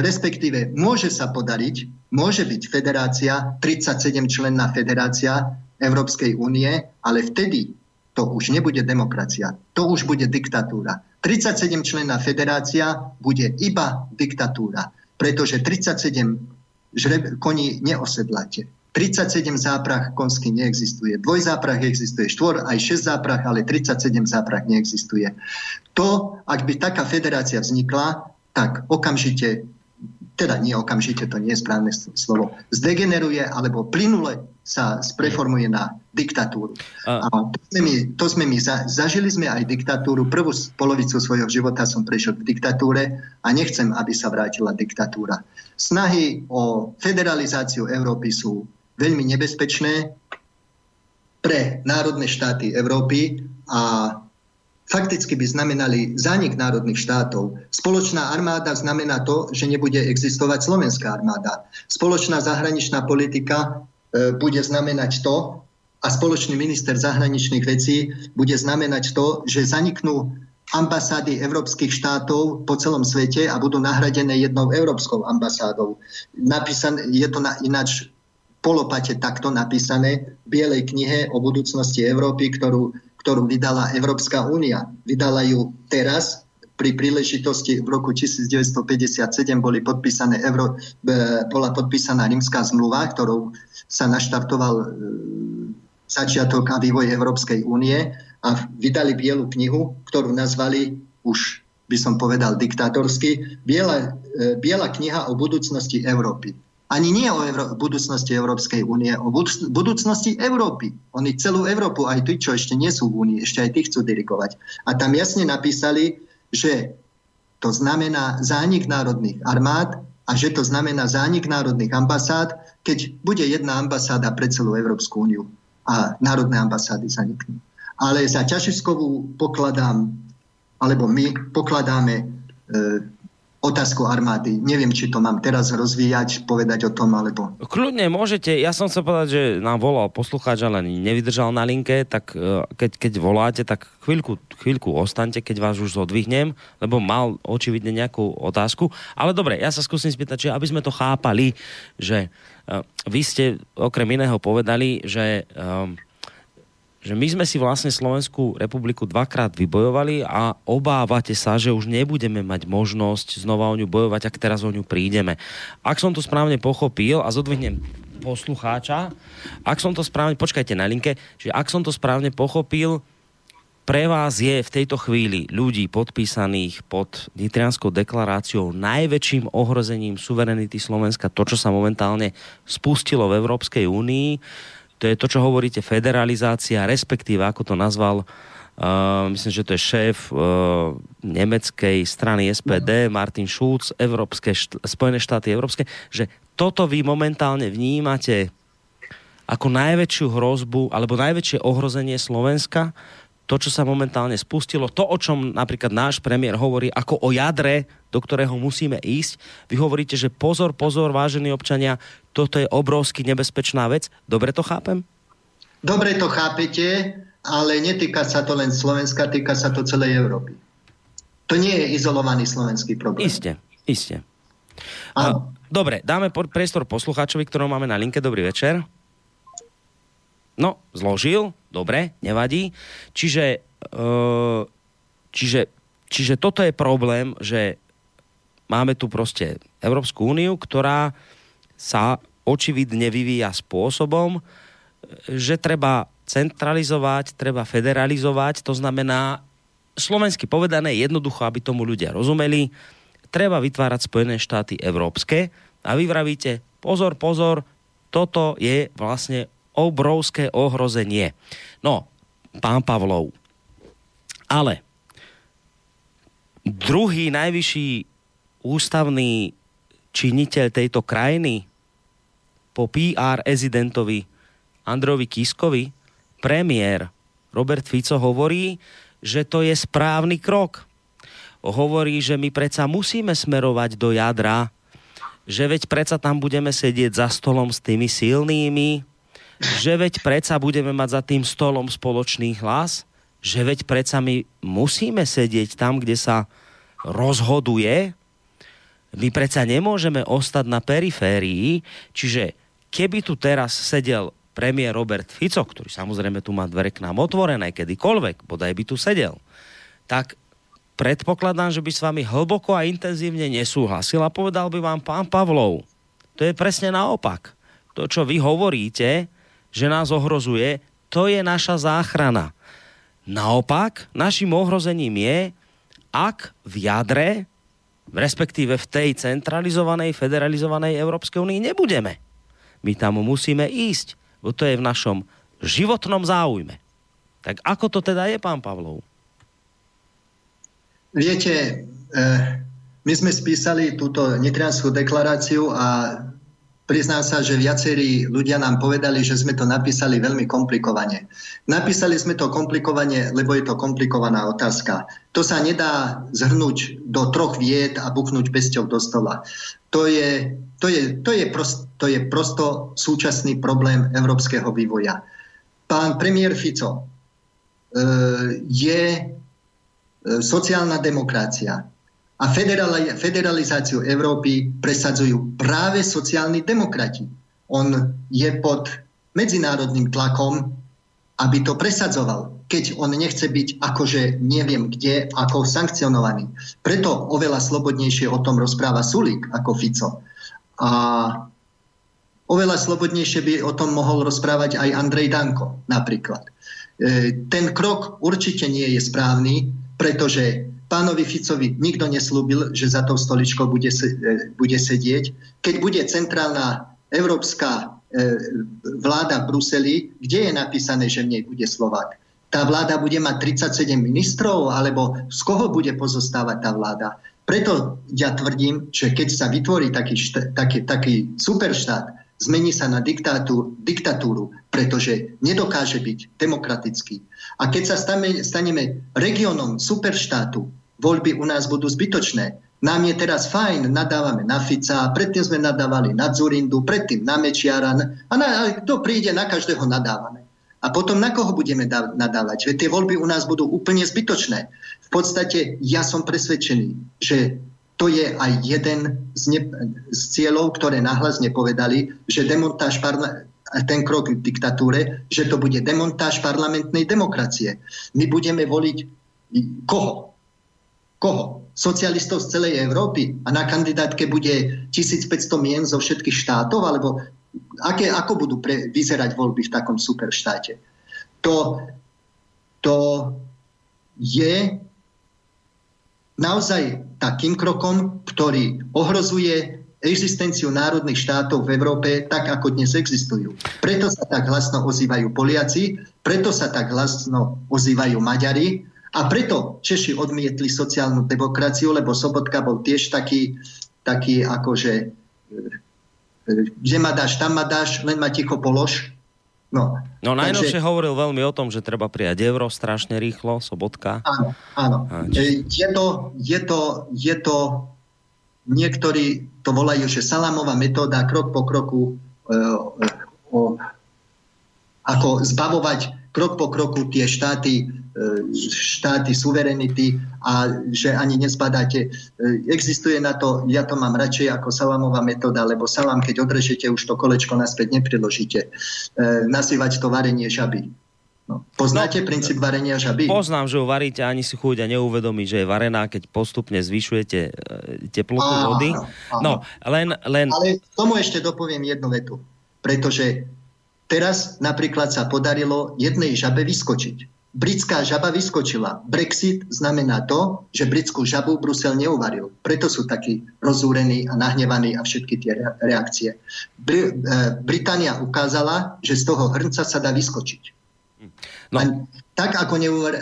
respektíve, môže sa podariť, môže byť federácia, 37 členná federácia Európskej únie, ale vtedy to už nebude demokracia, to už bude diktatúra. 37 členná federácia bude iba diktatúra, pretože 37 žreb, koní neosedláte. 37 záprach konský neexistuje. Dvojzáprach existuje, štvor aj 6 záprach, ale 37 záprach neexistuje. To, ak by taká federácia vznikla, tak okamžite teda nie okamžite, to nie je správne slovo, zdegeneruje alebo plynule sa spreformuje na diktatúru. A, a to sme my, to sme my za, zažili sme aj diktatúru. Prvú polovicu svojho života som prešiel v diktatúre a nechcem, aby sa vrátila diktatúra. Snahy o federalizáciu Európy sú veľmi nebezpečné pre národné štáty Európy a fakticky by znamenali zánik národných štátov. Spoločná armáda znamená to, že nebude existovať slovenská armáda. Spoločná zahraničná politika bude znamenať to, a spoločný minister zahraničných vecí bude znamenať to, že zaniknú ambasády európskych štátov po celom svete a budú nahradené jednou európskou ambasádou. Napísané, je to na, ináč polopate takto napísané v Bielej knihe o budúcnosti Európy, ktorú ktorú vydala Európska únia. Vydala ju teraz, pri príležitosti v roku 1957 boli podpísané Euro, e, bola podpísaná rímska zmluva, ktorou sa naštartoval e, začiatok a vývoj Európskej únie a vydali bielu knihu, ktorú nazvali už by som povedal diktátorsky, Biela, e, Biela kniha o budúcnosti Európy. Ani nie o Euró- budúcnosti Európskej únie, o budúc- budúcnosti Európy. Oni celú Európu, aj tí, čo ešte nie sú v únii, ešte aj tí chcú dirigovať. A tam jasne napísali, že to znamená zánik národných armád a že to znamená zánik národných ambasád, keď bude jedna ambasáda pre celú Európsku úniu a národné ambasády zaniknú. Ale za ťažiskovú pokladám, alebo my pokladáme e, otázku armády. Neviem, či to mám teraz rozvíjať, povedať o tom, alebo... Kľudne, môžete. Ja som chcel povedať, že nám volal poslucháč, ale nevydržal na linke, tak e, keď, keď voláte, tak chvíľku, chvíľku ostaňte, keď vás už zodvihnem, lebo mal očividne nejakú otázku. Ale dobre, ja sa skúsim spýtať, že aby sme to chápali, že uh, vy ste okrem iného povedali, že uh, že my sme si vlastne Slovenskú republiku dvakrát vybojovali a obávate sa, že už nebudeme mať možnosť znova o ňu bojovať, ak teraz o ňu prídeme. Ak som to správne pochopil a zodvihnem poslucháča, ak som to správne, počkajte na linke, že ak som to správne pochopil, pre vás je v tejto chvíli ľudí podpísaných pod Nitrianskou deklaráciou najväčším ohrozením suverenity Slovenska, to, čo sa momentálne spustilo v Európskej únii to je to, čo hovoríte, federalizácia, respektíve, ako to nazval, uh, myslím, že to je šéf uh, nemeckej strany SPD, Martin Schulz, Európske, št- Spojené štáty Európske, že toto vy momentálne vnímate ako najväčšiu hrozbu alebo najväčšie ohrozenie Slovenska, to, čo sa momentálne spustilo, to, o čom napríklad náš premiér hovorí ako o jadre, do ktorého musíme ísť. Vy hovoríte, že pozor, pozor, vážení občania, toto je obrovsky nebezpečná vec. Dobre to chápem? Dobre to chápete, ale netýka sa to len Slovenska, týka sa to celej Európy. To nie je izolovaný slovenský problém. Isté, isté. Dobre, dáme priestor poslucháčovi, ktorého máme na linke. Dobrý večer. No, zložil, dobre, nevadí. Čiže, e, čiže, čiže toto je problém, že máme tu proste Európsku úniu, ktorá sa očividne vyvíja spôsobom, že treba centralizovať, treba federalizovať, to znamená, slovensky povedané, jednoducho, aby tomu ľudia rozumeli, treba vytvárať Spojené štáty európske a vy vravíte, pozor, pozor, toto je vlastne obrovské ohrozenie. No, pán Pavlov. Ale druhý najvyšší ústavný činiteľ tejto krajiny po PR ezidentovi Androvi Kiskovi, premiér Robert Fico hovorí, že to je správny krok. Hovorí, že my predsa musíme smerovať do jadra, že veď predsa tam budeme sedieť za stolom s tými silnými, že veď predsa budeme mať za tým stolom spoločný hlas, že veď predsa my musíme sedieť tam, kde sa rozhoduje, my predsa nemôžeme ostať na periférii, čiže keby tu teraz sedel premiér Robert Fico, ktorý samozrejme tu má dvere k nám otvorené kedykoľvek, bodaj by tu sedel, tak predpokladám, že by s vami hlboko a intenzívne nesúhlasil a povedal by vám pán Pavlov, to je presne naopak. To, čo vy hovoríte, že nás ohrozuje, to je naša záchrana. Naopak, našim ohrozením je, ak v jadre, respektíve v tej centralizovanej, federalizovanej Európskej únii nebudeme. My tam musíme ísť, bo to je v našom životnom záujme. Tak ako to teda je, pán Pavlov? Viete, eh, my sme spísali túto nitrianskú deklaráciu a priznám sa, že viacerí ľudia nám povedali, že sme to napísali veľmi komplikovane. Napísali sme to komplikovane, lebo je to komplikovaná otázka. To sa nedá zhrnúť do troch vied a buchnúť pesťou do stola. To je, to je, to je, prost, to je prosto súčasný problém európskeho vývoja. Pán premiér Fico e, je e, sociálna demokracia a federalizáciu Európy presadzujú práve sociálni demokrati. On je pod medzinárodným tlakom, aby to presadzoval, keď on nechce byť akože neviem kde, ako sankcionovaný. Preto oveľa slobodnejšie o tom rozpráva Sulík ako Fico. A oveľa slobodnejšie by o tom mohol rozprávať aj Andrej Danko napríklad. E, ten krok určite nie je správny, pretože pánovi Ficovi nikto neslúbil, že za tou stoličkou bude, e, bude sedieť. Keď bude centrálna európska e, vláda v Bruseli, kde je napísané, že v nej bude Slovák? Tá vláda bude mať 37 ministrov, alebo z koho bude pozostávať tá vláda? Preto ja tvrdím, že keď sa vytvorí taký, taký, taký superštát, zmení sa na diktátu, diktatúru, pretože nedokáže byť demokratický. A keď sa stane, staneme regiónom superštátu, voľby u nás budú zbytočné. Nám je teraz fajn, nadávame na Fica, predtým sme nadávali na Zurindu, predtým na Mečiara a na, kto príde, na každého nadávame. A potom na koho budeme nadávať? Veď tie voľby u nás budú úplne zbytočné. V podstate ja som presvedčený, že to je aj jeden z, ne, z cieľov, ktoré nahlas nepovedali, že demontáž parla- ten krok k diktatúre, že to bude demontáž parlamentnej demokracie. My budeme voliť koho? Koho? Socialistov z celej Európy a na kandidátke bude 1500 mien zo všetkých štátov? Alebo aké, ako budú pre, vyzerať voľby v takom superštáte? To, to je naozaj takým krokom, ktorý ohrozuje existenciu národných štátov v Európe tak, ako dnes existujú. Preto sa tak hlasno ozývajú Poliaci, preto sa tak hlasno ozývajú Maďari a preto Češi odmietli sociálnu demokraciu, lebo Sobotka bol tiež taký, taký akože kde ma dáš, tam ma dáš, len ma ticho polož. No, no najnovšie takže... hovoril veľmi o tom, že treba prijať euro strašne rýchlo, Sobotka. Áno, áno. či... je, to, je, to, je to, niektorí to volajú, že salámová metóda, krok po kroku, e, e, ako zbavovať krok po kroku tie štáty E, štáty, suverenity a že ani nezbadáte. E, existuje na to, ja to mám radšej ako salamová metóda, lebo salám, keď odrežete, už to kolečko naspäť nepriložíte. E, nazývať to varenie žaby. No. Poznáte no, princíp varenia žaby? Poznám, že ho varíte ani si chuť a neuvedomí, že je varená, keď postupne zvyšujete teplotu áno, vody. Áno. No, len, len... Ale tomu ešte dopoviem jednu vetu. Pretože teraz napríklad sa podarilo jednej žabe vyskočiť britská žaba vyskočila. Brexit znamená to, že britskú žabu Brusel neuvaril. Preto sú takí rozúrení a nahnevaní a všetky tie reakcie. Br- e, Británia ukázala, že z toho hrnca sa dá vyskočiť. No. tak ako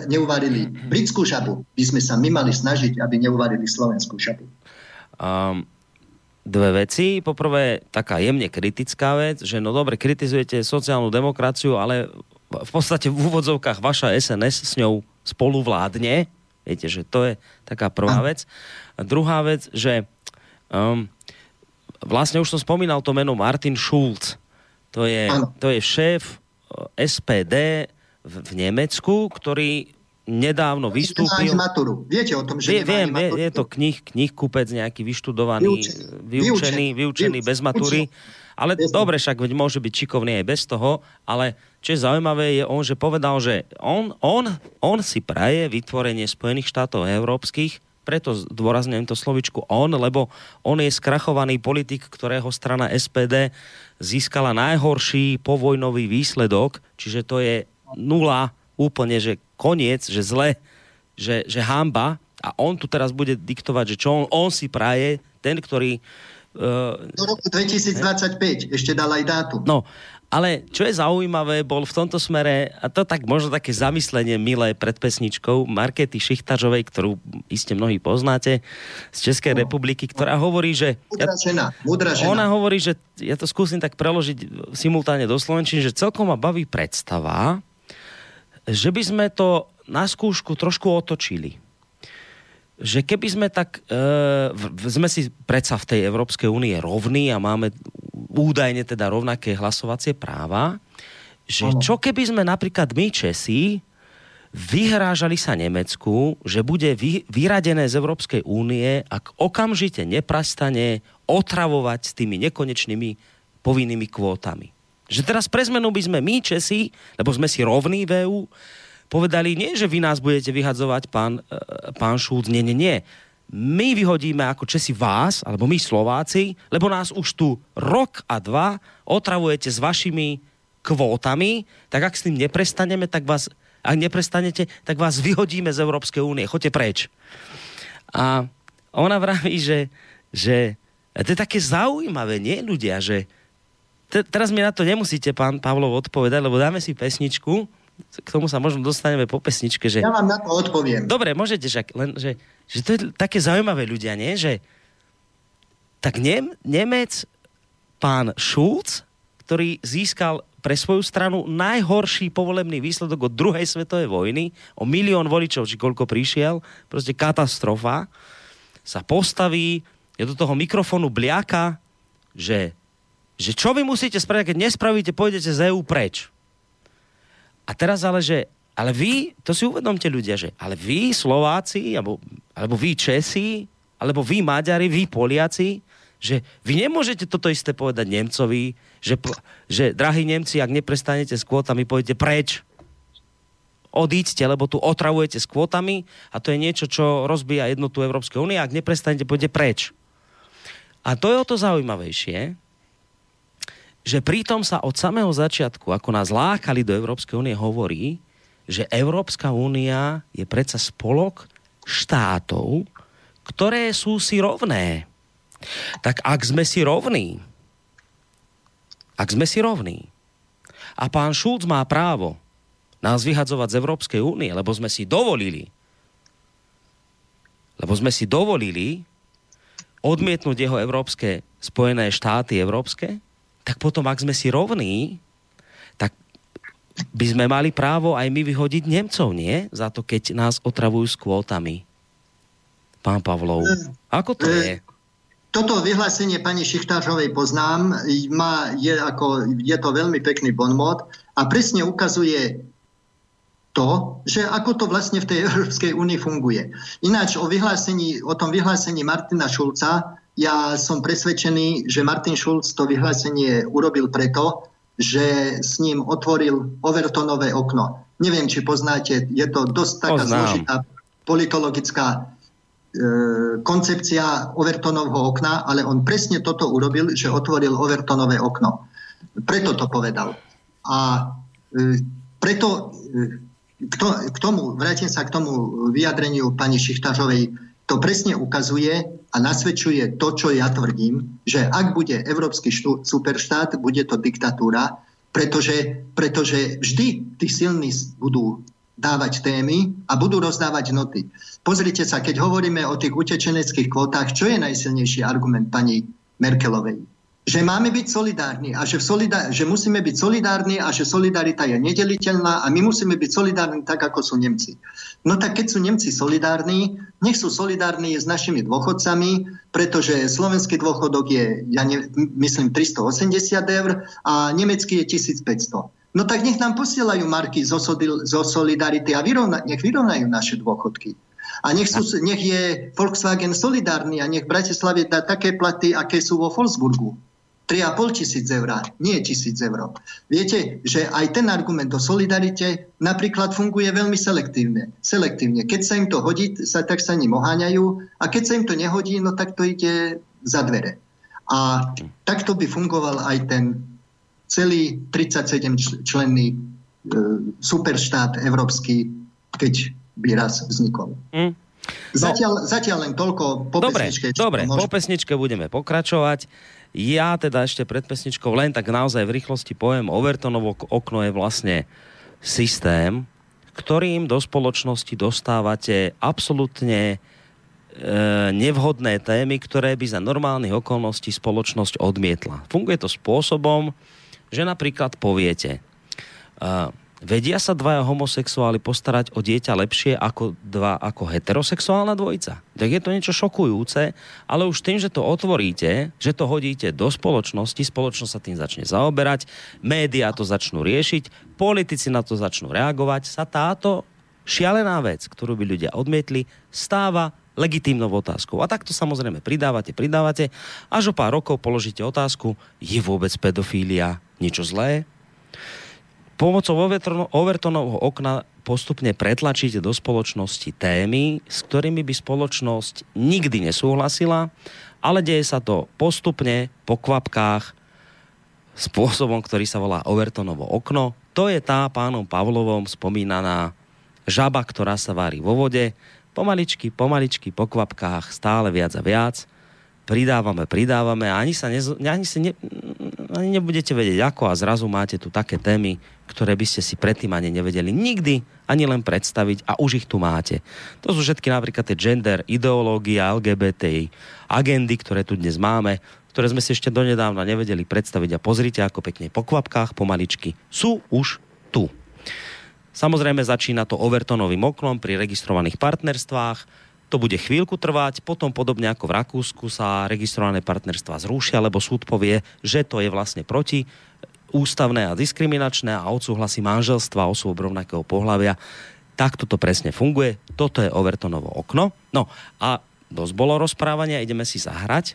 neuvarili britskú žabu, by sme sa my mali snažiť, aby neuvarili slovenskú žabu. Um, dve veci. Poprvé, taká jemne kritická vec, že no dobre, kritizujete sociálnu demokraciu, ale v podstate v úvodzovkách vaša SNS s ňou spolu vládne. Viete, že to je taká prvá vec. A druhá vec, že um, vlastne už som spomínal to meno Martin Schulz. To je, to je šéf uh, SPD v, v Nemecku, ktorý nedávno vystúpil. Maturu. Viete o tom, že Vie, Viem, maturu? je to knih, knihkupec nejaký vyštudovaný, vyučený, vyučený, vyučený vyučený bez matury. Ale bez dobre, však veď môže byť šikovný aj bez toho, ale čo je zaujímavé je on, že povedal, že on, on, on si praje vytvorenie Spojených štátov európskych preto dôrazňujem to slovičku on, lebo on je skrachovaný politik, ktorého strana SPD získala najhorší povojnový výsledok, čiže to je nula, úplne, že koniec, že zle, že, že hamba a on tu teraz bude diktovať, že čo on, on si praje, ten, ktorý... Uh, Do roku 2025, he? ešte dal aj dátum. No, ale čo je zaujímavé, bol v tomto smere, a to tak možno také zamyslenie milé pred pesničkou Markety Šichtažovej, ktorú iste mnohí poznáte, z Českej no. republiky, ktorá hovorí, že... Múdra žena, múdra žena. Ona hovorí, že ja to skúsim tak preložiť simultáne do slovenčiny, že celkom ma baví predstava, že by sme to na skúšku trošku otočili že keby sme tak, e, sme si predsa v tej Európskej únie rovní a máme údajne teda rovnaké hlasovacie práva, že čo keby sme napríklad my Česi vyhrážali sa Nemecku, že bude vy, vyradené z Európskej únie, ak okamžite neprastane otravovať s tými nekonečnými povinnými kvótami. Že teraz pre zmenu by sme my Česi, lebo sme si rovní v EU, povedali, nie, že vy nás budete vyhadzovať, pán, e, pán Šulc, nie, nie, nie. My vyhodíme ako Česi vás, alebo my Slováci, lebo nás už tu rok a dva otravujete s vašimi kvótami, tak ak s tým neprestaneme, tak vás, ak neprestanete, tak vás vyhodíme z Európskej únie. Choďte preč. A ona vraví, že, že to je také zaujímavé, nie ľudia, že te, teraz mi na to nemusíte, pán Pavlov, odpovedať, lebo dáme si pesničku, k tomu sa možno dostaneme po pesničke. Že... Ja vám na to odpoviem. Dobre, môžete, že, len, že, že to je také zaujímavé ľudia, nie? Že tak Nem, Nemec, pán Schulz, ktorý získal pre svoju stranu najhorší povolebný výsledok od druhej svetovej vojny, o milión voličov, či koľko prišiel, proste katastrofa, sa postaví, je do toho mikrofónu bliaka, že, že čo vy musíte spraviť, keď nespravíte, pôjdete z EU preč. A teraz ale, že ale vy, to si uvedomte ľudia, že ale vy Slováci, alebo, alebo vy Česi, alebo vy Maďari, vy Poliaci, že vy nemôžete toto isté povedať Nemcovi, že, že drahí Nemci, ak neprestanete s kvótami, pôjdete preč. Odíďte, lebo tu otravujete s kvótami a to je niečo, čo rozbíja jednotu Európskej únie. Ak neprestanete, pôjdete preč. A to je o to zaujímavejšie, že pritom sa od samého začiatku, ako nás lákali do Európskej únie, hovorí, že Európska únia je predsa spolok štátov, ktoré sú si rovné. Tak ak sme si rovní, ak sme si rovní a pán Šulc má právo nás vyhadzovať z Európskej únie, lebo sme si dovolili, lebo sme si dovolili odmietnúť jeho európske Spojené štáty európske, tak potom, ak sme si rovní, tak by sme mali právo aj my vyhodiť Nemcov, nie? Za to, keď nás otravujú s kvótami. Pán Pavlov, ako to je? Toto vyhlásenie pani Šichtářovej poznám, má, je, ako, je to veľmi pekný bonmot a presne ukazuje to, že ako to vlastne v tej Európskej únii funguje. Ináč o, vyhlásení, o tom vyhlásení Martina Šulca ja som presvedčený, že Martin Schulz to vyhlásenie urobil preto, že s ním otvoril Overtonové okno. Neviem, či poznáte, je to dosť taká Poznám. zložitá politologická e, koncepcia Overtonovho okna, ale on presne toto urobil, že otvoril Overtonové okno. Preto to povedal. A e, preto e, k, to, k tomu, vrátim sa k tomu vyjadreniu pani Šichtažovej, to presne ukazuje a nasvedčuje to, čo ja tvrdím, že ak bude európsky štú, superštát, bude to diktatúra, pretože, pretože vždy tí silní budú dávať témy a budú rozdávať noty. Pozrite sa, keď hovoríme o tých utečeneckých kvotách, čo je najsilnejší argument pani Merkelovej? že máme byť solidárni a že, solidá- že musíme byť solidárni a že solidarita je nedeliteľná a my musíme byť solidárni tak, ako sú Nemci. No tak keď sú Nemci solidárni, nech sú solidárni s našimi dôchodcami, pretože slovenský dôchodok je, ja ne, myslím, 380 eur a nemecký je 1500. No tak nech nám posielajú marky zo, zo solidarity a vyrovna, nech vyrovnajú naše dôchodky. A nech, sú, nech je Volkswagen solidárny a nech Bratislave dá také platy, aké sú vo Volksburgu 3,5 tisíc eur, nie tisíc eur. Viete, že aj ten argument o solidarite napríklad funguje veľmi selektívne. selektívne. Keď sa im to hodí, sa, tak sa ním oháňajú a keď sa im to nehodí, no tak to ide za dvere. A takto by fungoval aj ten celý 37 členný e, superštát európsky, keď by raz vznikol. Mm. No. Zatiaľ, zatiaľ len toľko po dobre, pesničke. Dobre, po pesničke budeme pokračovať. Ja teda ešte pred pesničkou len tak naozaj v rýchlosti poviem, Overtonovo okno je vlastne systém, ktorým do spoločnosti dostávate absolútne e, nevhodné témy, ktoré by za normálnych okolností spoločnosť odmietla. Funguje to spôsobom, že napríklad poviete, uh, Vedia sa dvaja homosexuáli postarať o dieťa lepšie ako dva ako heterosexuálna dvojica? Tak je to niečo šokujúce, ale už tým, že to otvoríte, že to hodíte do spoločnosti, spoločnosť sa tým začne zaoberať, médiá to začnú riešiť, politici na to začnú reagovať, sa táto šialená vec, ktorú by ľudia odmietli, stáva legitímnou otázkou. A takto samozrejme pridávate, pridávate, až o pár rokov položíte otázku, je vôbec pedofília niečo zlé? Pomocou Overtonovho okna postupne pretlačíte do spoločnosti témy, s ktorými by spoločnosť nikdy nesúhlasila, ale deje sa to postupne, po kvapkách, spôsobom, ktorý sa volá Overtonovo okno. To je tá pánom Pavlovom spomínaná žaba, ktorá sa vári vo vode. Pomaličky, pomaličky, po kvapkách, stále viac a viac. Pridávame, pridávame a ani sa, nezo, ani sa ne, ani nebudete vedieť ako a zrazu máte tu také témy, ktoré by ste si predtým ani nevedeli nikdy ani len predstaviť a už ich tu máte. To sú všetky napríklad tie gender, ideológia, LGBT, agendy, ktoré tu dnes máme, ktoré sme si ešte donedávna nevedeli predstaviť a pozrite, ako pekne po kvapkách, pomaličky, sú už tu. Samozrejme začína to overtonovým oknom pri registrovaných partnerstvách, to bude chvíľku trvať, potom podobne ako v Rakúsku sa registrované partnerstva zrušia, lebo súd povie, že to je vlastne proti ústavné a diskriminačné a odsúhlasí manželstva osôb rovnakého pohľavia. Takto to presne funguje. Toto je Overtonovo okno. No a dosť bolo rozprávania, ideme si zahrať.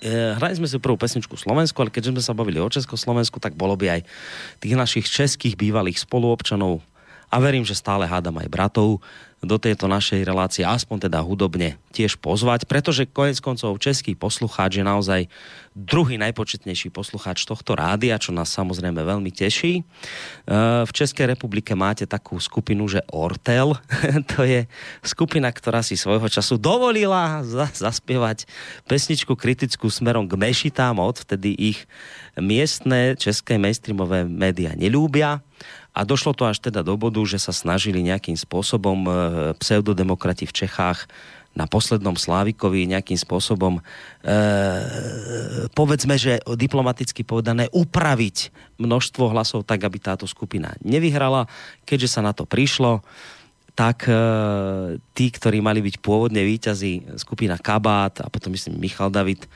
E, hrali sme si prvú pesničku Slovensku, ale keďže sme sa bavili o Československu, tak bolo by aj tých našich českých bývalých spoluobčanov a verím, že stále hádam aj bratov, do tejto našej relácie aspoň teda hudobne tiež pozvať, pretože konec koncov český poslucháč je naozaj druhý najpočetnejší poslucháč tohto rádia, čo nás samozrejme veľmi teší. E, v Českej republike máte takú skupinu, že Ortel. to je skupina, ktorá si svojho času dovolila zaspievať pesničku kritickú smerom k mešitám, odvtedy ich miestne české mainstreamové média nelúbia a došlo to až teda do bodu, že sa snažili nejakým spôsobom e, pseudodemokrati v Čechách na poslednom Slávikovi nejakým spôsobom e, povedzme, že diplomaticky povedané upraviť množstvo hlasov tak, aby táto skupina nevyhrala. Keďže sa na to prišlo, tak e, tí, ktorí mali byť pôvodne výťazí, skupina Kabát a potom myslím Michal David,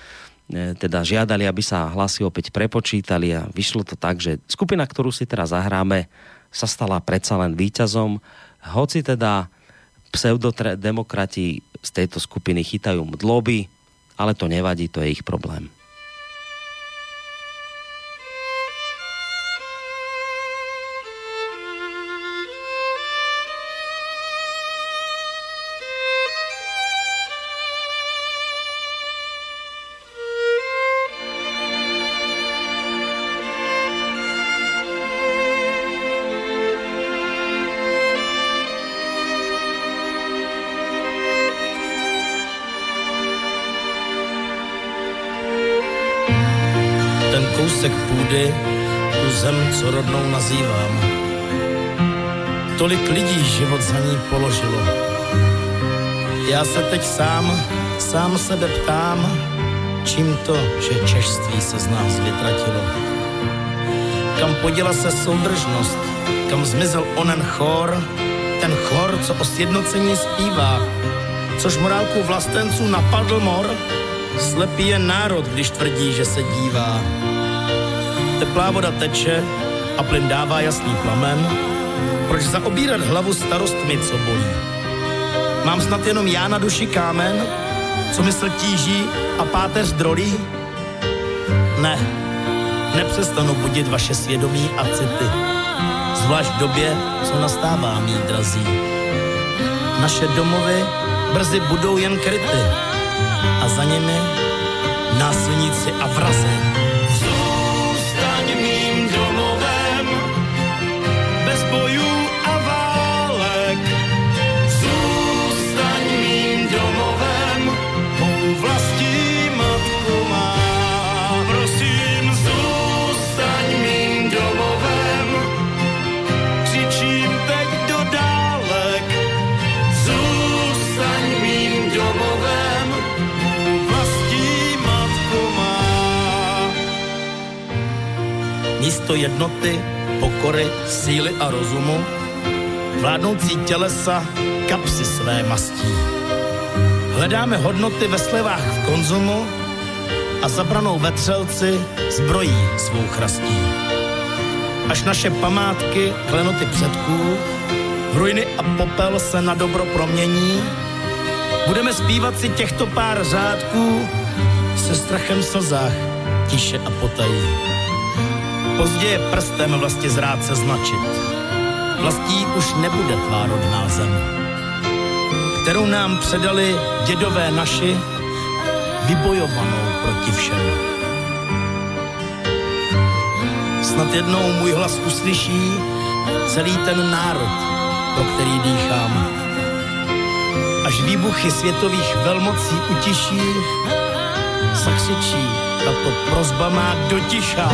teda žiadali, aby sa hlasy opäť prepočítali a vyšlo to tak, že skupina, ktorú si teraz zahráme, sa stala predsa len výťazom, hoci teda pseudodemokrati z tejto skupiny chytajú mdloby, ale to nevadí, to je ich problém. Co rodnou nazývám. Tolik lidí život za ní položilo. Já se teď sám, sám sebe ptám, čím to, že češství se z nás vytratilo. Kam poděla se soudržnost, kam zmizel onen chor, ten chor, co o sjednocení zpívá, což morálku vlastenců napadl mor, slepý je národ, když tvrdí, že se dívá. Teplá voda teče, a plyn dává jasný plamen, proč zaobírat hlavu starostmi, co bolí? Mám snad jenom já na duši kámen, co mysl tíží a páteř drolí? Ne, nepřestanu budit vaše svědomí a city. Zvlášť v době, co nastává, mý drazí. Naše domovy brzy budou jen kryty a za nimi násilníci a vrazy. Místo jednoty, pokory, síly a rozumu, vládnoucí tělesa kapsy své mastí. Hledáme hodnoty ve slevách v konzumu a zabranou vetřelci zbrojí svou chrastí. Až naše památky, klenoty předků, ruiny a popel se na dobro promění, budeme zpívat si těchto pár řádků se strachem v slzách, tiše a potají. Pozdě je prstem vlastně zrát se značit. Vlastí už nebude tvá rodná zem, kterou nám předali dědové naši, vybojovanou proti všem. Snad jednou můj hlas uslyší celý ten národ, pro který dýchám. Až výbuchy světových velmocí utiší, zakřičí, tato prozba má dotiša.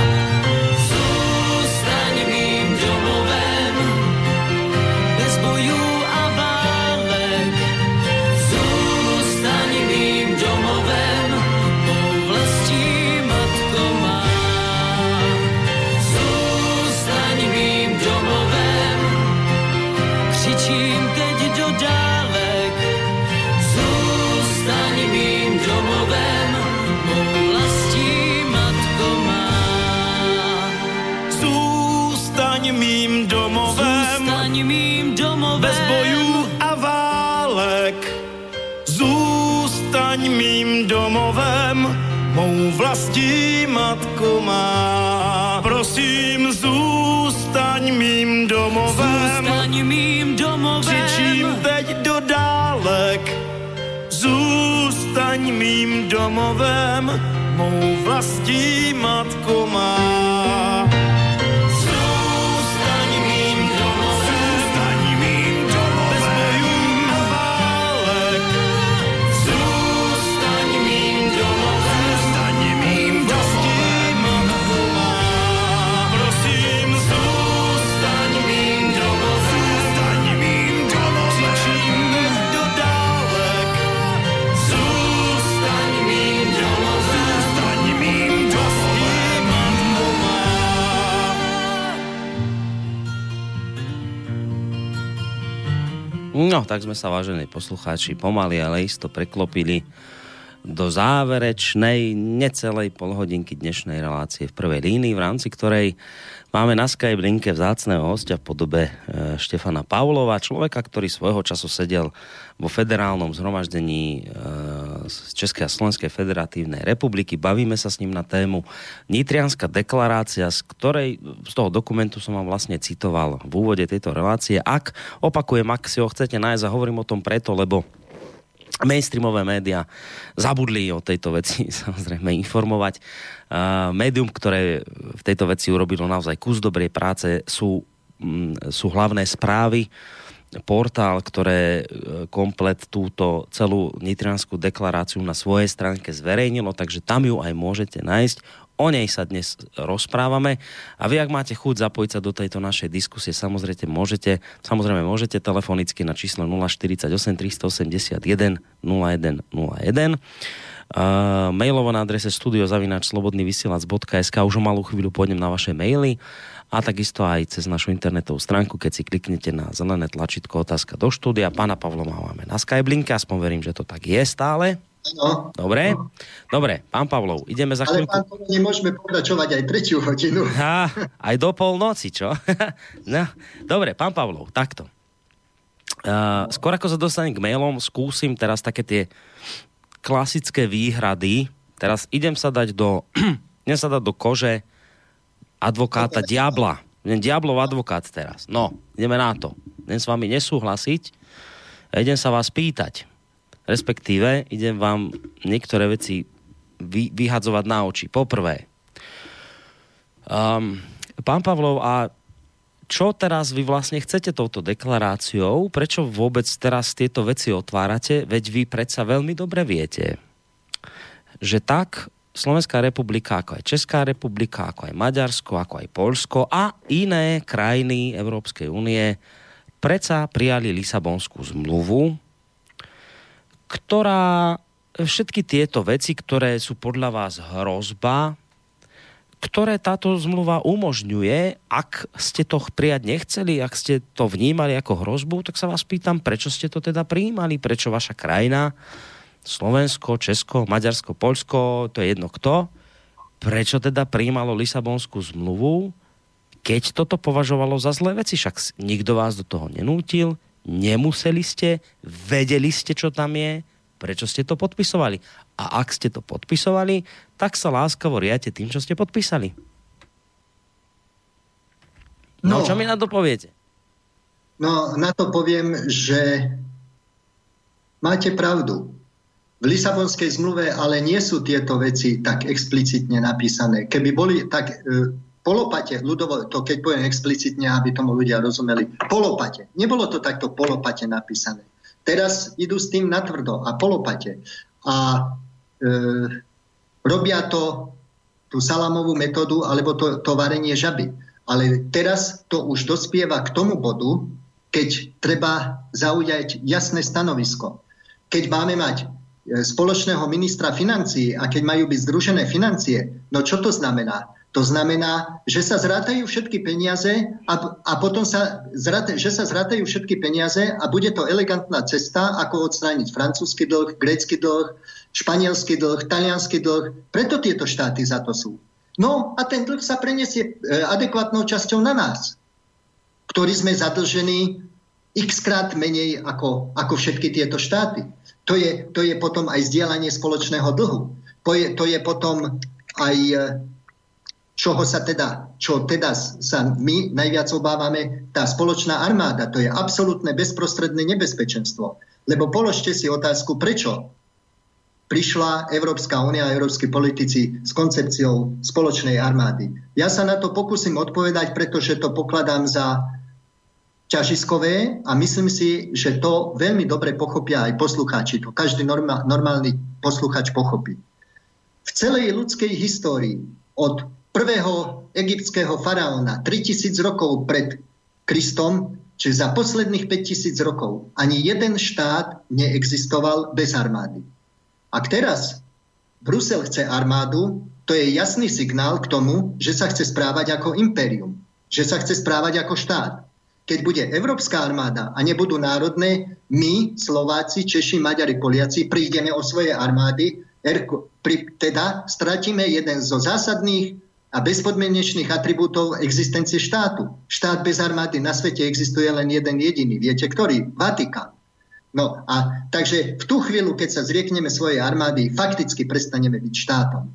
Tak sme sa, vážení poslucháči, pomaly, ale isto preklopili do záverečnej necelej polhodinky dnešnej relácie v prvej línii, v rámci ktorej máme na Skype linke vzácného hostia v podobe e, Štefana Pavlova, človeka, ktorý svojho času sedel vo federálnom zhromaždení e, z Českej a Slovenskej federatívnej republiky. Bavíme sa s ním na tému Nitrianská deklarácia, z ktorej z toho dokumentu som vám vlastne citoval v úvode tejto relácie. Ak, opakujem, ak si ho chcete nájsť a hovorím o tom preto, lebo mainstreamové médiá zabudli o tejto veci samozrejme informovať. Uh, médium, ktoré v tejto veci urobilo naozaj kus dobrej práce, sú, mm, sú hlavné správy, portál, ktoré e, komplet túto celú nitrianskú deklaráciu na svojej stránke zverejnilo, takže tam ju aj môžete nájsť. O nej sa dnes rozprávame. A vy, ak máte chuť zapojiť sa do tejto našej diskusie, samozrejme môžete, samozrejme môžete telefonicky na číslo 048 381 0101 Uh, mailovo na adrese studiozavinačslobodnyvysielac.sk už o malú chvíľu pôjdem na vaše maily a takisto aj cez našu internetovú stránku, keď si kliknete na zelené tlačítko otázka do štúdia. Pána Pavloma máme na Skype linke, aspoň verím, že to tak je stále. Áno. Dobre? Dobre, pán Pavlov, ideme za Ale chvíľku. pán Pavol, nemôžeme pokračovať aj tretiu hodinu. Ha, aj do polnoci, čo? no, dobre, pán Pavlov, takto. Uh, skôr ako sa dostanem k mailom, skúsim teraz také tie klasické výhrady. Teraz idem sa dať do Idem sa dať do kože advokáta diabla. Diablov advokát teraz. No, ideme na to. Idem s vami nesúhlasiť a idem sa vás pýtať. Respektíve, idem vám niektoré veci vy, vyhadzovať na oči. Poprvé, um, pán Pavlov, a čo teraz vy vlastne chcete touto deklaráciou? Prečo vôbec teraz tieto veci otvárate? Veď vy predsa veľmi dobre viete, že tak Slovenská republika, ako aj Česká republika, ako aj Maďarsko, ako aj Polsko a iné krajiny Európskej únie predsa prijali Lisabonskú zmluvu, ktorá všetky tieto veci, ktoré sú podľa vás hrozba, ktoré táto zmluva umožňuje, ak ste to prijať nechceli, ak ste to vnímali ako hrozbu, tak sa vás pýtam, prečo ste to teda prijímali, prečo vaša krajina Slovensko, Česko, Maďarsko, Polsko, to je jedno kto, prečo teda prijímalo Lisabonskú zmluvu, keď toto považovalo za zlé veci. Však nikto vás do toho nenútil, nemuseli ste, vedeli ste, čo tam je, prečo ste to podpisovali. A ak ste to podpisovali, tak sa láskavo riate tým, čo ste podpísali. No, no čo mi na to poviete? No, na to poviem, že máte pravdu. V Lisabonskej zmluve ale nie sú tieto veci tak explicitne napísané. Keby boli tak e, polopate, ľudovo, to keď poviem explicitne, aby tomu ľudia rozumeli, polopate. Nebolo to takto polopate napísané. Teraz idú s tým natvrdo a polopate. A e, robia to tú salamovú metódu alebo to, to varenie žaby. Ale teraz to už dospieva k tomu bodu, keď treba zaujať jasné stanovisko. Keď máme mať spoločného ministra financií a keď majú byť združené financie, no čo to znamená? To znamená, že sa zrátajú všetky peniaze a, a potom sa, zrate, že sa zrátajú všetky peniaze a bude to elegantná cesta, ako odstrániť francúzsky dlh, grécky dlh, španielský dlh, talianský dlh. Preto tieto štáty za to sú. No a ten dlh sa preniesie e, adekvátnou časťou na nás, ktorí sme zadlžení x krát menej ako, ako všetky tieto štáty. To je, to je potom aj zdieľanie spoločného dlhu. To je, to je potom aj e, čoho sa teda, čo teda sa my najviac obávame, tá spoločná armáda, to je absolútne bezprostredné nebezpečenstvo. Lebo položte si otázku, prečo prišla Európska únia a európsky politici s koncepciou spoločnej armády. Ja sa na to pokúsim odpovedať, pretože to pokladám za ťažiskové a myslím si, že to veľmi dobre pochopia aj poslucháči. To každý normál, normálny posluchač pochopí. V celej ľudskej histórii od prvého egyptského faraóna 3000 rokov pred Kristom, čiže za posledných 5000 rokov, ani jeden štát neexistoval bez armády. Ak teraz Brusel chce armádu, to je jasný signál k tomu, že sa chce správať ako impérium, že sa chce správať ako štát keď bude Európska armáda a nebudú národné, my, Slováci, Češi, Maďari, Poliaci, prídeme o svoje armády, teda stratíme jeden zo zásadných a bezpodmienečných atribútov existencie štátu. Štát bez armády na svete existuje len jeden jediný. Viete ktorý? Vatikán. No a takže v tú chvíľu, keď sa zriekneme svojej armády, fakticky prestaneme byť štátom.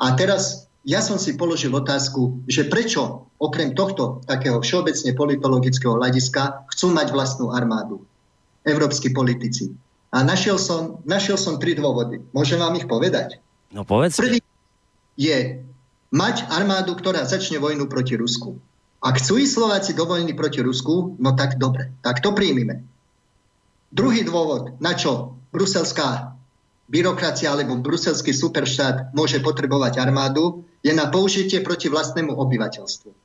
A teraz ja som si položil otázku, že prečo okrem tohto takého všeobecne politologického hľadiska chcú mať vlastnú armádu európsky politici. A našiel som, našiel som tri dôvody. Môžem vám ich povedať? No povedz. Prvý je mať armádu, ktorá začne vojnu proti Rusku. Ak chcú ísť Slováci do vojny proti Rusku, no tak dobre, tak to príjmime. Druhý dôvod, na čo bruselská byrokracia alebo bruselský superštát môže potrebovať armádu, je na použitie proti vlastnému obyvateľstvu. E,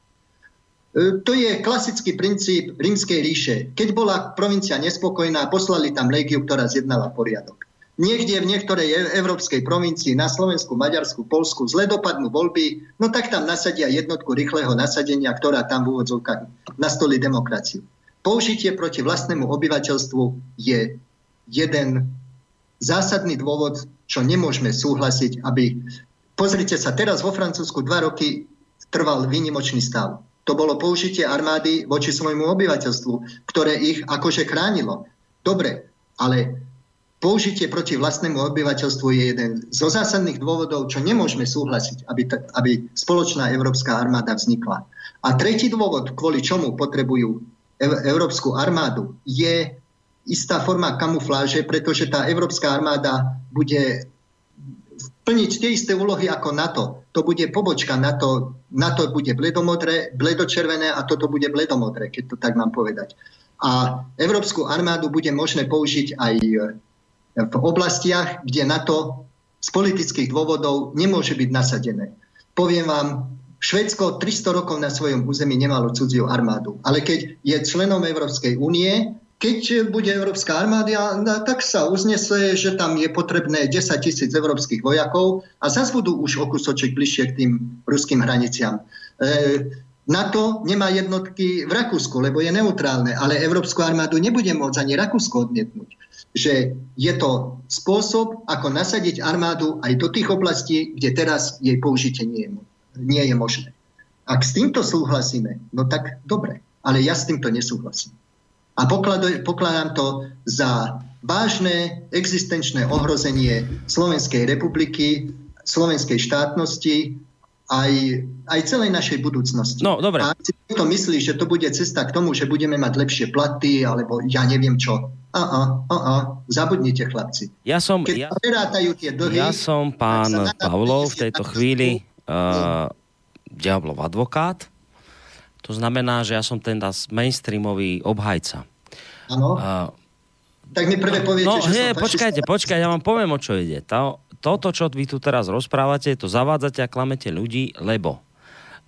to je klasický princíp rímskej ríše. Keď bola provincia nespokojná, poslali tam legiu, ktorá zjednala poriadok. Niekde v niektorej e- európskej provincii, na Slovensku, Maďarsku, Polsku, zle dopadnú voľby, no tak tam nasadia jednotku rýchleho nasadenia, ktorá tam v úvodzovkách nastolí demokraciu. Použitie proti vlastnému obyvateľstvu je jeden zásadný dôvod, čo nemôžeme súhlasiť, aby... Pozrite sa, teraz vo Francúzsku dva roky trval výnimočný stav. To bolo použitie armády voči svojmu obyvateľstvu, ktoré ich akože chránilo. Dobre, ale použitie proti vlastnému obyvateľstvu je jeden zo zásadných dôvodov, čo nemôžeme súhlasiť, aby, t- aby spoločná európska armáda vznikla. A tretí dôvod, kvôli čomu potrebujú e- európsku armádu, je istá forma kamufláže, pretože tá európska armáda bude plniť tie isté úlohy ako NATO. To bude pobočka NATO. NATO bude bledomodré, bledočervené a toto bude bledomodré, keď to tak mám povedať. A európsku armádu bude možné použiť aj v oblastiach, kde NATO z politických dôvodov nemôže byť nasadené. Poviem vám, Švedsko 300 rokov na svojom území nemalo cudziu armádu, ale keď je členom Európskej únie, keď bude Európska armáda, tak sa uznesie, že tam je potrebné 10 tisíc európskych vojakov a zase budú už o kusoček bližšie k tým ruským hraniciam. E, NATO nemá jednotky v Rakúsku, lebo je neutrálne, ale Európsku armádu nebude môcť ani Rakúsko odmietnúť. Že je to spôsob, ako nasadiť armádu aj do tých oblastí, kde teraz jej použitie nie je, nie je možné. Ak s týmto súhlasíme, no tak dobre, ale ja s týmto nesúhlasím. A pokladám to za vážne existenčné ohrozenie Slovenskej republiky, slovenskej štátnosti, aj, aj celej našej budúcnosti. No, dobre. A ak si to myslí, že to bude cesta k tomu, že budeme mať lepšie platy, alebo ja neviem čo. A, a, a, a, zabudnite chlapci. Ja som, Keď ja, tie dlhy, ja som pán Pavlov v tejto chvíli uh, Diablov advokát to znamená, že ja som ten mainstreamový obhajca. Áno. Tak mi prvé poviete, no, že nie, som počkajte, počkajte, ja vám poviem, o čo ide. To, toto, čo vy tu teraz rozprávate, to zavádzate a klamete ľudí, lebo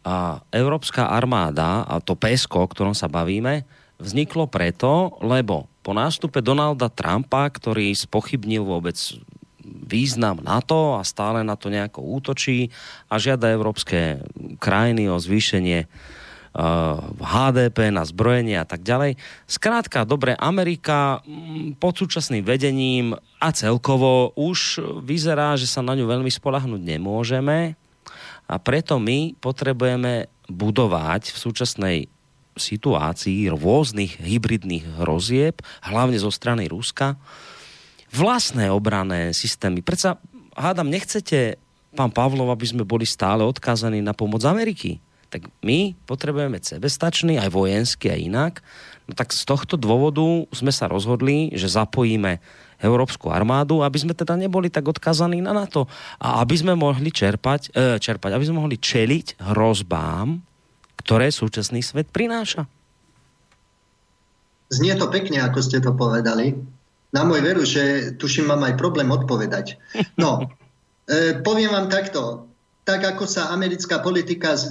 a Európska armáda, a to PESCO, o ktorom sa bavíme, vzniklo preto, lebo po nástupe Donalda Trumpa, ktorý spochybnil vôbec význam NATO a stále na to nejako útočí a žiada európske krajiny o zvýšenie HDP, na zbrojenie a tak ďalej. Skrátka, dobre, Amerika mm, pod súčasným vedením a celkovo už vyzerá, že sa na ňu veľmi spolahnuť nemôžeme a preto my potrebujeme budovať v súčasnej situácii rôznych hybridných hrozieb, hlavne zo strany Ruska, vlastné obrané systémy. Predsa, hádam, nechcete, pán Pavlov, aby sme boli stále odkázaní na pomoc Ameriky tak my potrebujeme sebestačný, aj vojenský, aj inak. No tak z tohto dôvodu sme sa rozhodli, že zapojíme Európsku armádu, aby sme teda neboli tak odkazaní na NATO a aby sme mohli čerpať, e, čerpať aby sme mohli čeliť hrozbám, ktoré súčasný svet prináša. Znie to pekne, ako ste to povedali. Na môj veru, že tuším, mám aj problém odpovedať. No, e, poviem vám takto tak ako sa americká politika e,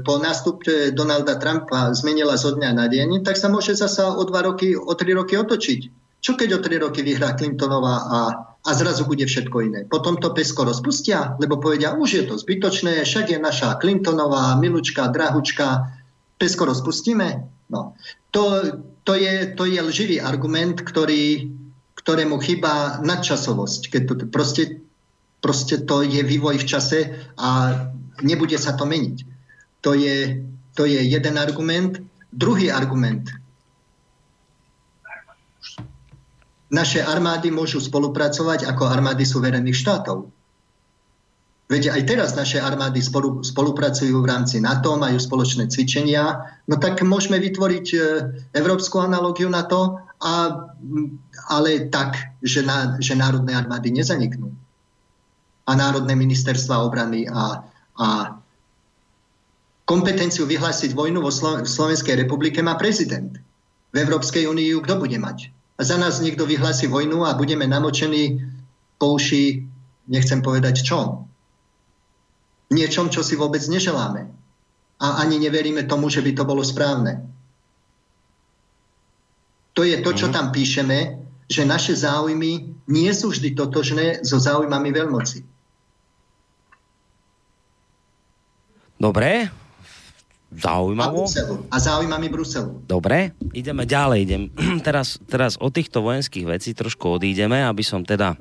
po nástupe Donalda Trumpa zmenila zo dňa na deň, tak sa môže zasa o dva roky, o tri roky otočiť. Čo keď o tri roky vyhrá Clintonová a, a zrazu bude všetko iné? Potom to pesko rozpustia, lebo povedia, už je to zbytočné, však je naša Clintonová, milučka, drahučka, pesko rozpustíme? No. To, to, je, to je lživý argument, ktorý, ktorému chýba nadčasovosť. Keď to, proste Proste to je vývoj v čase a nebude sa to meniť. To je, to je jeden argument. Druhý argument. Naše armády môžu spolupracovať ako armády suverénnych štátov. Veď aj teraz naše armády spolu, spolupracujú v rámci NATO, majú spoločné cvičenia, no tak môžeme vytvoriť e, európsku analógiu na to, a, ale tak, že, na, že národné armády nezaniknú a Národné ministerstva obrany a, a kompetenciu vyhlásiť vojnu vo Slo- v Slovenskej republike má prezident. V Európskej únii ju kto bude mať? A za nás niekto vyhlási vojnu a budeme namočení po uši, nechcem povedať čom. Niečom, čo si vôbec neželáme. A ani neveríme tomu, že by to bolo správne. To je to, čo mhm. tam píšeme, že naše záujmy nie sú vždy totožné so záujmami veľmoci. Dobre, Zaujímavo. A zaujímavý Bruselu. Dobre, ideme ďalej. Idem. Teraz, teraz od týchto vojenských vecí trošku odídeme, aby som teda